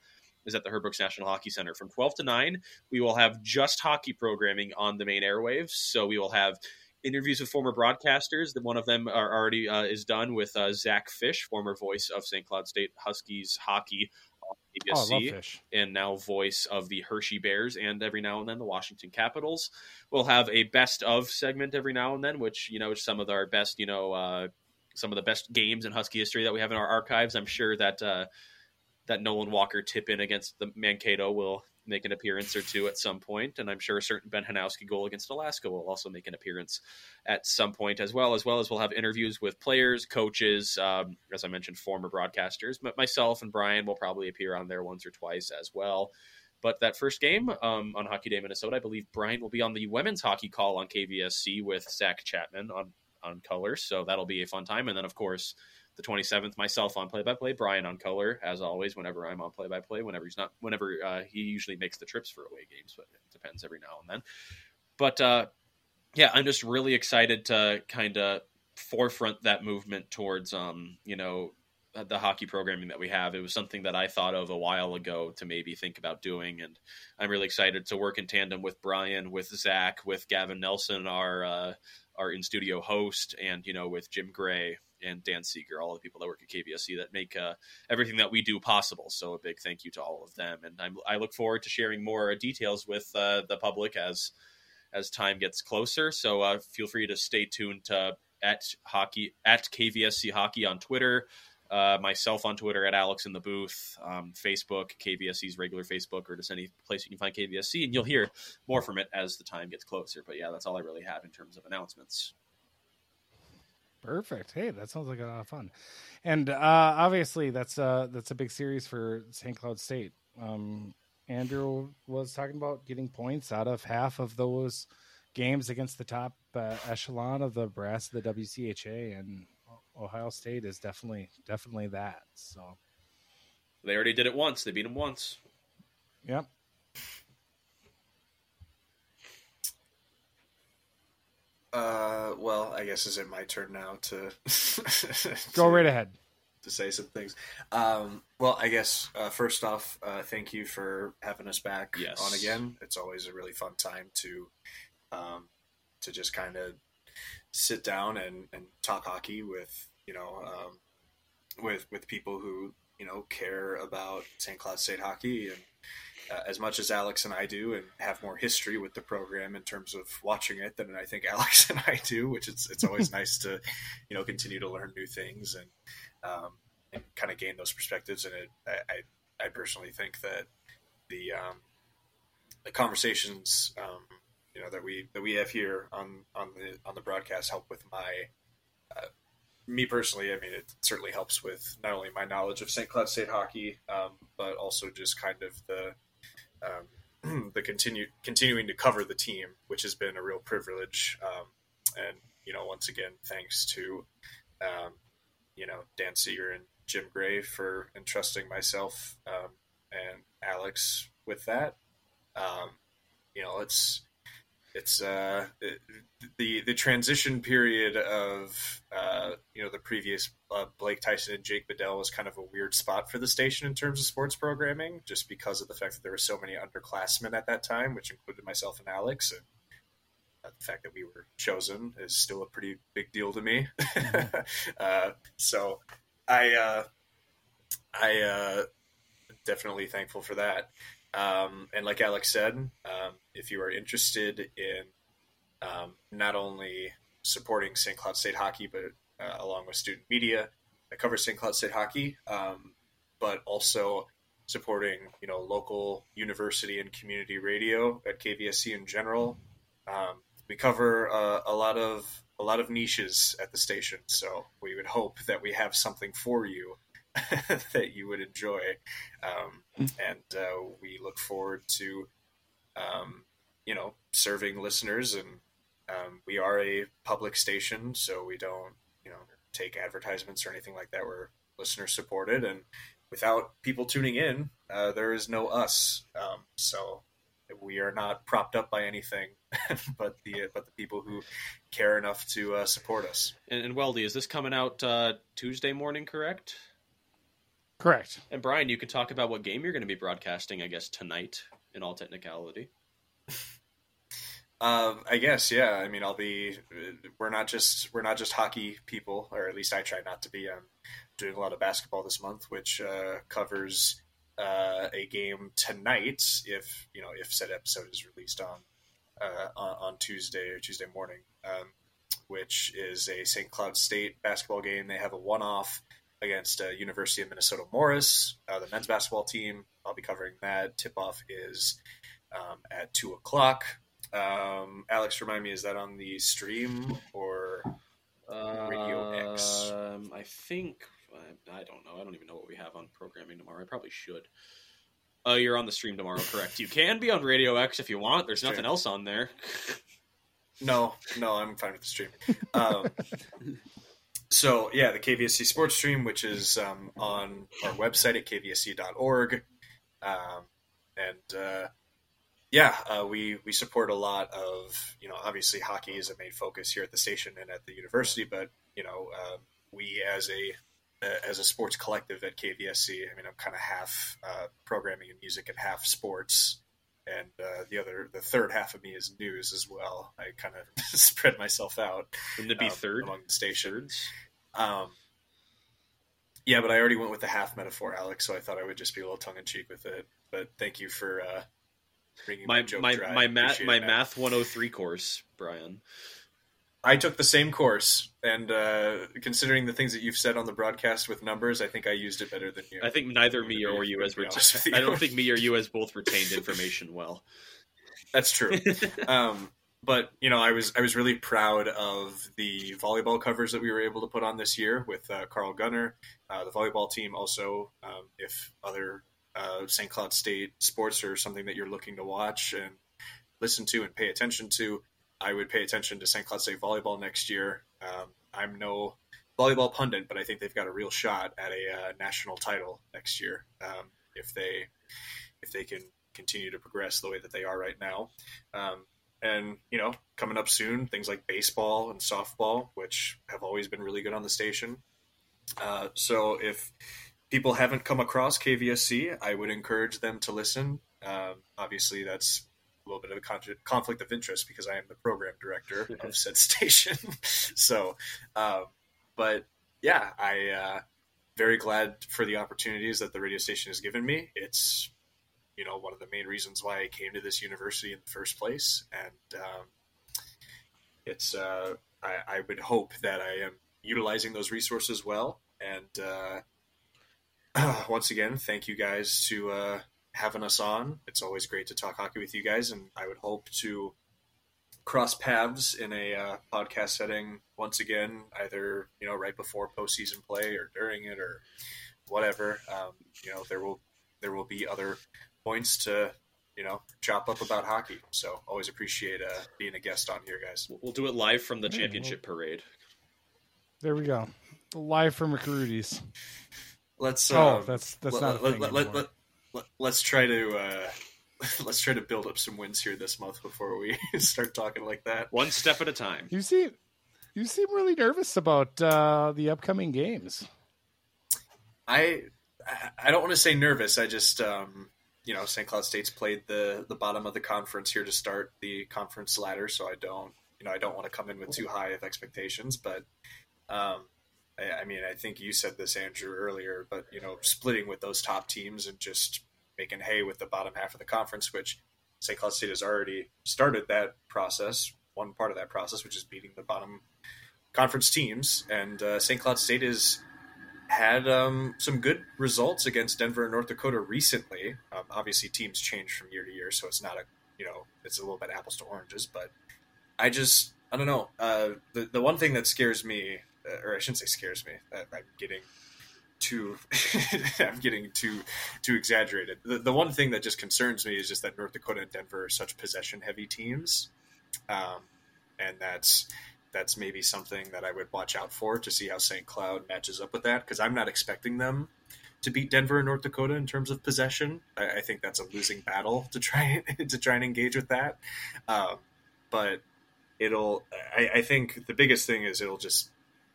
[SPEAKER 3] is at the Herb Brooks National Hockey Center. From 12 to 9, we will have just hockey programming on the main airwaves. So we will have interviews with former broadcasters. One of them are already uh, is done with uh, Zach Fish, former voice of St. Cloud State Huskies hockey on
[SPEAKER 2] Oh, I love
[SPEAKER 3] ABSC
[SPEAKER 2] fish.
[SPEAKER 3] and now voice of the Hershey Bears and every now and then the Washington Capitals. We'll have a best of segment every now and then, which you know is some of our best, you know, uh, some of the best games in Husky history that we have in our archives. I'm sure that uh, that Nolan Walker tip in against the Mankato will make an appearance or two at some point, and I'm sure a certain Ben Hanowski goal against Alaska will also make an appearance at some point as well. As well as we'll have interviews with players, coaches, um, as I mentioned, former broadcasters. But myself and Brian will probably appear on there once or twice as well. But that first game um, on Hockey Day Minnesota, I believe Brian will be on the women's hockey call on KVSC with Zach Chapman on on colors, so that'll be a fun time. And then of course the 27th, myself on play by play, Brian on color as always. Whenever I'm on play by play, whenever he's not, whenever uh, he usually makes the trips for away games, but it depends every now and then. But uh, yeah, I'm just really excited to kind of forefront that movement towards um, you know the hockey programming that we have. It was something that I thought of a while ago to maybe think about doing, and I'm really excited to work in tandem with Brian, with Zach, with Gavin Nelson, our uh, our in studio host, and you know with Jim Gray and Dan Seeger, all the people that work at KVSC that make uh, everything that we do possible. So a big thank you to all of them, and I'm, I look forward to sharing more details with uh, the public as as time gets closer. So uh, feel free to stay tuned to at hockey at KVSC Hockey on Twitter. Uh, myself on Twitter at Alex in the booth, um, Facebook, KVSC's regular Facebook, or just any place you can find KVSC, and you'll hear more from it as the time gets closer. But yeah, that's all I really have in terms of announcements.
[SPEAKER 2] Perfect. Hey, that sounds like a lot of fun. And uh, obviously, that's uh, that's a big series for St. Cloud State. Um, Andrew was talking about getting points out of half of those games against the top uh, echelon of the brass of the WCHA, and Ohio State is definitely definitely that. So,
[SPEAKER 3] They already did it once. They beat them once.
[SPEAKER 2] yep.
[SPEAKER 4] Uh, well, I guess is it my turn now to
[SPEAKER 2] Go right ahead.
[SPEAKER 4] to say some things. Um, well, I guess uh, first off, uh, thank you for having us back
[SPEAKER 3] Yes.
[SPEAKER 4] on again. It's always a really fun time to um, to just kind of sit down and, and talk hockey with you know um, with with people who you know care about St. Cloud State hockey and uh, as much as Alex and I do, and have more history with the program in terms of watching it than I think Alex and I do, which it's it's always nice to you know continue to learn new things and um, and kind of gain those perspectives. And it, I, I, personally think that the um, the conversations um, you know that we that we have here on on the on the broadcast help with my uh, me personally. I mean, it certainly helps with not only my knowledge of St. Cloud State hockey, um, but also just kind of the um, the continue continuing to cover the team, which has been a real privilege. Um, and you know, once again, thanks to um, you know Dan Seeger and Jim Gray for entrusting myself um, and Alex with that. Um, you know, it's it's uh, it, the the transition period of uh, you know the previous uh, Blake Tyson and Jake Bedell was kind of a weird spot for the station in terms of sports programming, just because of the fact that there were so many underclassmen at that time, which included myself and Alex, and uh, the fact that we were chosen is still a pretty big deal to me. uh, so I uh, I uh, definitely thankful for that. Um, and like Alex said, um, if you are interested in um, not only supporting St. Cloud State hockey, but uh, along with student media that covers St. Cloud State hockey, um, but also supporting you know local university and community radio at KVSC in general. Um, we cover uh, a lot of a lot of niches at the station, so we would hope that we have something for you that you would enjoy, um, and uh, we look forward to um, you know serving listeners and um, we are a public station, so we don't, you know, take advertisements or anything like that. We're listener supported, and without people tuning in, uh, there is no us. Um, so we are not propped up by anything, but the but the people who care enough to uh, support us.
[SPEAKER 3] And, and Weldie, is this coming out uh, Tuesday morning? Correct.
[SPEAKER 2] Correct.
[SPEAKER 3] And Brian, you could talk about what game you're going to be broadcasting, I guess, tonight. In all technicality.
[SPEAKER 4] Um, I guess, yeah. I mean, I'll be. We're not just we're not just hockey people, or at least I try not to be. I'm doing a lot of basketball this month, which uh, covers uh, a game tonight. If you know, if said episode is released on uh, on, on, Tuesday or Tuesday morning, um, which is a St. Cloud State basketball game. They have a one-off against uh, University of Minnesota Morris, uh, the men's basketball team. I'll be covering that. Tip-off is um, at two o'clock. Um, Alex, remind me, is that on the stream or Radio X?
[SPEAKER 3] Um, I think I, I, don't know. I don't even know what we have on programming tomorrow. I probably should. Uh, you're on the stream tomorrow, correct? You can be on Radio X if you want. There's nothing else on there.
[SPEAKER 4] no, no, I'm fine with the stream. Um, so yeah, the KVSC Sports Stream, which is um, on our website at kvsc.org, um, and uh, yeah, uh, we we support a lot of you know obviously hockey is a main focus here at the station and at the university, but you know uh, we as a as a sports collective at KVSC, I mean I'm kind of half uh, programming and music and half sports, and uh, the other the third half of me is news as well. I kind of spread myself out.
[SPEAKER 3] Wouldn't it be um, third
[SPEAKER 4] among the stations? Um, yeah, but I already went with the half metaphor, Alex. So I thought I would just be a little tongue in cheek with it. But thank you for uh,
[SPEAKER 3] my my my, my math my math 103 course, Brian.
[SPEAKER 4] I took the same course, and uh, considering the things that you've said on the broadcast with numbers, I think I used it better than you.
[SPEAKER 3] I think neither me or you as retained. I don't think me or you as both retained information well.
[SPEAKER 4] That's true. um, but you know, I was I was really proud of the volleyball covers that we were able to put on this year with uh, Carl Gunner, uh, the volleyball team. Also, um, if other uh, St. Cloud State sports or something that you're looking to watch and listen to and pay attention to, I would pay attention to St. Cloud State volleyball next year. Um, I'm no volleyball pundit, but I think they've got a real shot at a uh, national title next year um, if they if they can continue to progress the way that they are right now. Um, and you know, coming up soon, things like baseball and softball, which have always been really good on the station. Uh, so if people haven't come across KVSC, I would encourage them to listen. Um, obviously, that's little bit of a con- conflict of interest because I am the program director of said station. so, um, but yeah, I uh, very glad for the opportunities that the radio station has given me. It's you know one of the main reasons why I came to this university in the first place, and um, it's uh, I, I, would hope that I am utilizing those resources well and uh, once again, thank you guys to uh, having us on. It's always great to talk hockey with you guys, and I would hope to cross paths in a uh, podcast setting once again, either you know right before postseason play or during it or whatever. Um, you know, there will there will be other points to you know chop up about hockey. So always appreciate uh, being a guest on here, guys.
[SPEAKER 3] We'll do it live from the championship parade.
[SPEAKER 2] There we go, live from McCrudy's.
[SPEAKER 4] Let's.
[SPEAKER 2] Oh, um, that's that's let, not. Let, let,
[SPEAKER 4] let, let, let's try to uh, let's try to build up some wins here this month before we start talking like that.
[SPEAKER 3] One step at a time.
[SPEAKER 2] You seem you seem really nervous about uh, the upcoming games.
[SPEAKER 4] I I don't want to say nervous. I just um, you know St. Cloud State's played the the bottom of the conference here to start the conference ladder, so I don't you know I don't want to come in with too high of expectations, but um, I, mean, I think you said this, Andrew, earlier, but you know, splitting with those top teams and just making hay with the bottom half of the conference, which St. Cloud State has already started that process. One part of that process, which is beating the bottom conference teams, and uh, St. Cloud State has had um, some good results against Denver and North Dakota recently. Um, obviously, teams change from year to year, so it's not a you know it's a little bit apples to oranges. But I just I don't know. Uh, the the one thing that scares me, or I shouldn't say scares me, uh, I'm getting too I'm getting too too exaggerated. The, the one thing that just concerns me is just that North Dakota and Denver are such possession heavy teams, um, and that's that's maybe something that I would watch out for to see how St. Cloud matches up with that because I'm not expecting them to beat Denver and North Dakota in terms of possession. I, I think that's a losing battle to try to try and engage with that. Um, but it'll. I, I, think the biggest thing is it'll just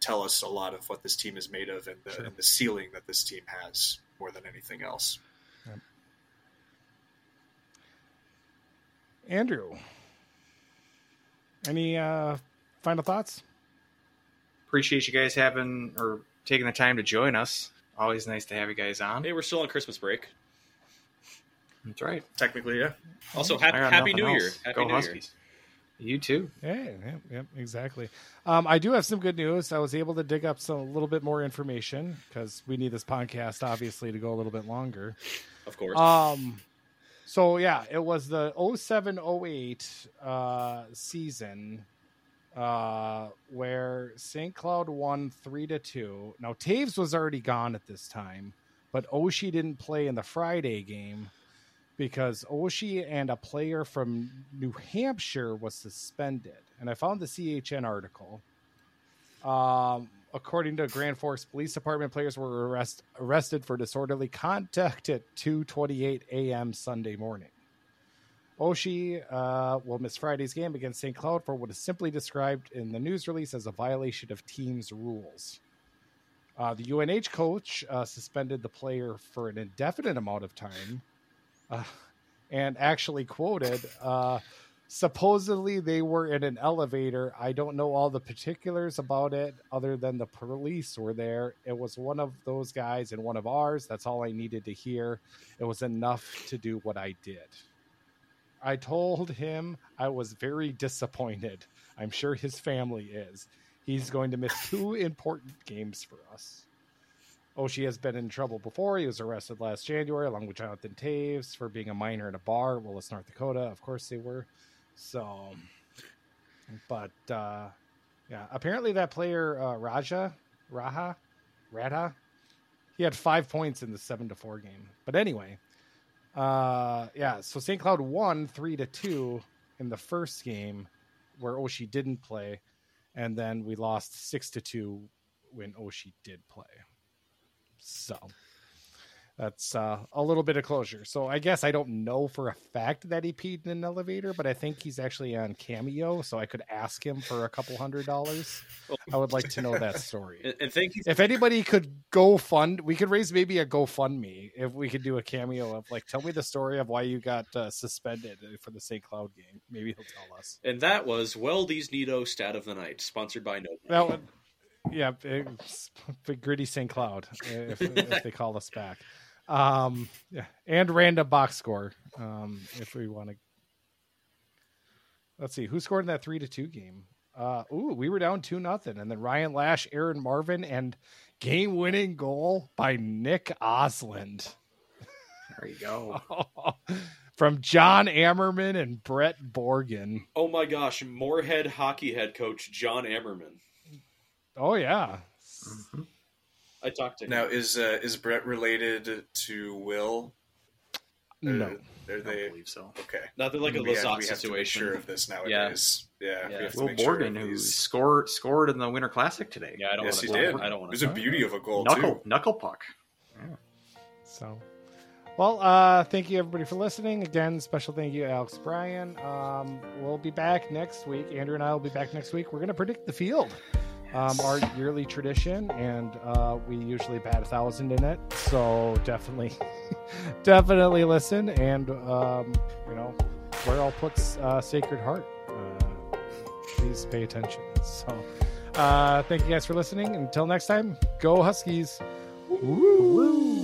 [SPEAKER 4] tell us a lot of what this team is made of and the, sure. and the ceiling that this team has more than anything else. Yep.
[SPEAKER 2] Andrew, any uh, final thoughts?
[SPEAKER 5] Appreciate you guys having or taking the time to join us. Always nice to have you guys on.
[SPEAKER 3] Hey, we're still on Christmas break.
[SPEAKER 5] That's right.
[SPEAKER 4] Technically, yeah.
[SPEAKER 3] Also, happy, happy New else. Year. Happy
[SPEAKER 5] Go
[SPEAKER 3] New
[SPEAKER 5] Huskies. Year. You too.
[SPEAKER 2] Yeah, yeah, yeah exactly. Um, I do have some good news. I was able to dig up some a little bit more information because we need this podcast obviously to go a little bit longer.
[SPEAKER 3] Of course.
[SPEAKER 2] Um, so yeah, it was the 0708 uh, season uh, where St. Cloud won three to two. Now Toews was already gone at this time, but Oshie didn't play in the Friday game because Oshie and a player from New Hampshire was suspended. And I found the CHN article. Um, according to Grand Forks Police Department, players were arrest, arrested for disorderly conduct at 2:28 a.m. Sunday morning. Oshie uh, will miss Friday's game against St. Cloud for what is simply described in the news release as a violation of team's rules. Uh, the UNH coach uh, suspended the player for an indefinite amount of time uh, and actually quoted uh, supposedly they were in an elevator. I don't know all the particulars about it other than the police were there. It was one of those guys and one of ours. That's all I needed to hear. It was enough to do what I did. I told him I was very disappointed. I'm sure his family is. He's going to miss two important games for us. Oshie has been in trouble before. He was arrested last January along with Jonathan Toews for being a minor in a bar, Willis, North Dakota. Of course they were. So, but uh, yeah, apparently that player uh, Raja Raha Radha, he had five points in the seven to four game. But anyway, uh, yeah, so St. Cloud won three to two in the first game where Oshie didn't play, and then we lost six to two when Oshie did play. So that's uh, a little bit of closure. So I guess I don't know for a fact that he peed in an elevator, but I think he's actually on Cameo, so I could ask him for a couple hundred dollars. I would like to know that story.
[SPEAKER 3] and thank you.
[SPEAKER 2] If anybody could go fund, we could raise maybe a GoFundMe if we could do a cameo of like, tell me the story of why you got uh, suspended for the St. Cloud game. Maybe he'll tell us.
[SPEAKER 3] And that was Weldie's Nito Stat of the Night, sponsored by No.
[SPEAKER 2] That one. Yeah, big gritty St. Cloud if, if they call us back. Um, yeah, and random box score. Um, if we want to, let's see who scored in that three to two game. Uh, ooh, we were down two nothing, and then Ryan Lasch, Aaron Marvin, and game winning goal by Nick Oslund.
[SPEAKER 5] There you go.
[SPEAKER 2] From John Ammerman and Brett Borgen.
[SPEAKER 3] Oh my gosh, Moorhead hockey head coach John Ammerman.
[SPEAKER 2] Oh yeah. Mm-hmm.
[SPEAKER 3] I talked to him.
[SPEAKER 4] Now is uh, is Brett related to Will?
[SPEAKER 2] No,
[SPEAKER 4] are they?
[SPEAKER 5] I believe so.
[SPEAKER 4] Okay,
[SPEAKER 3] not that like a
[SPEAKER 4] we
[SPEAKER 3] Lazat
[SPEAKER 4] have, we have
[SPEAKER 3] situation.
[SPEAKER 4] To make sure of this nowadays. Yeah, yeah.
[SPEAKER 5] yeah. Will Borgen,
[SPEAKER 4] sure
[SPEAKER 5] who scored scored in the Winter Classic today.
[SPEAKER 3] Yeah, I don't.
[SPEAKER 4] Yes,
[SPEAKER 3] he
[SPEAKER 4] did.
[SPEAKER 3] I don't want.
[SPEAKER 4] It was a beauty of a goal
[SPEAKER 5] knuckle
[SPEAKER 4] too.
[SPEAKER 5] knuckle puck.
[SPEAKER 2] Yeah. So. Well, uh, thank you everybody for listening. Again, special thank you, Alex Brian. Um, we'll be back next week. Andrew and I will be back next week. We're going to predict the field um, our yearly tradition, and uh, we usually bat a thousand in it. So definitely, definitely listen, and um, you know where puts uh, Sacred Heart. Uh, please pay attention. So, Uh, thank you guys for listening. Until next time, go Huskies. Woo.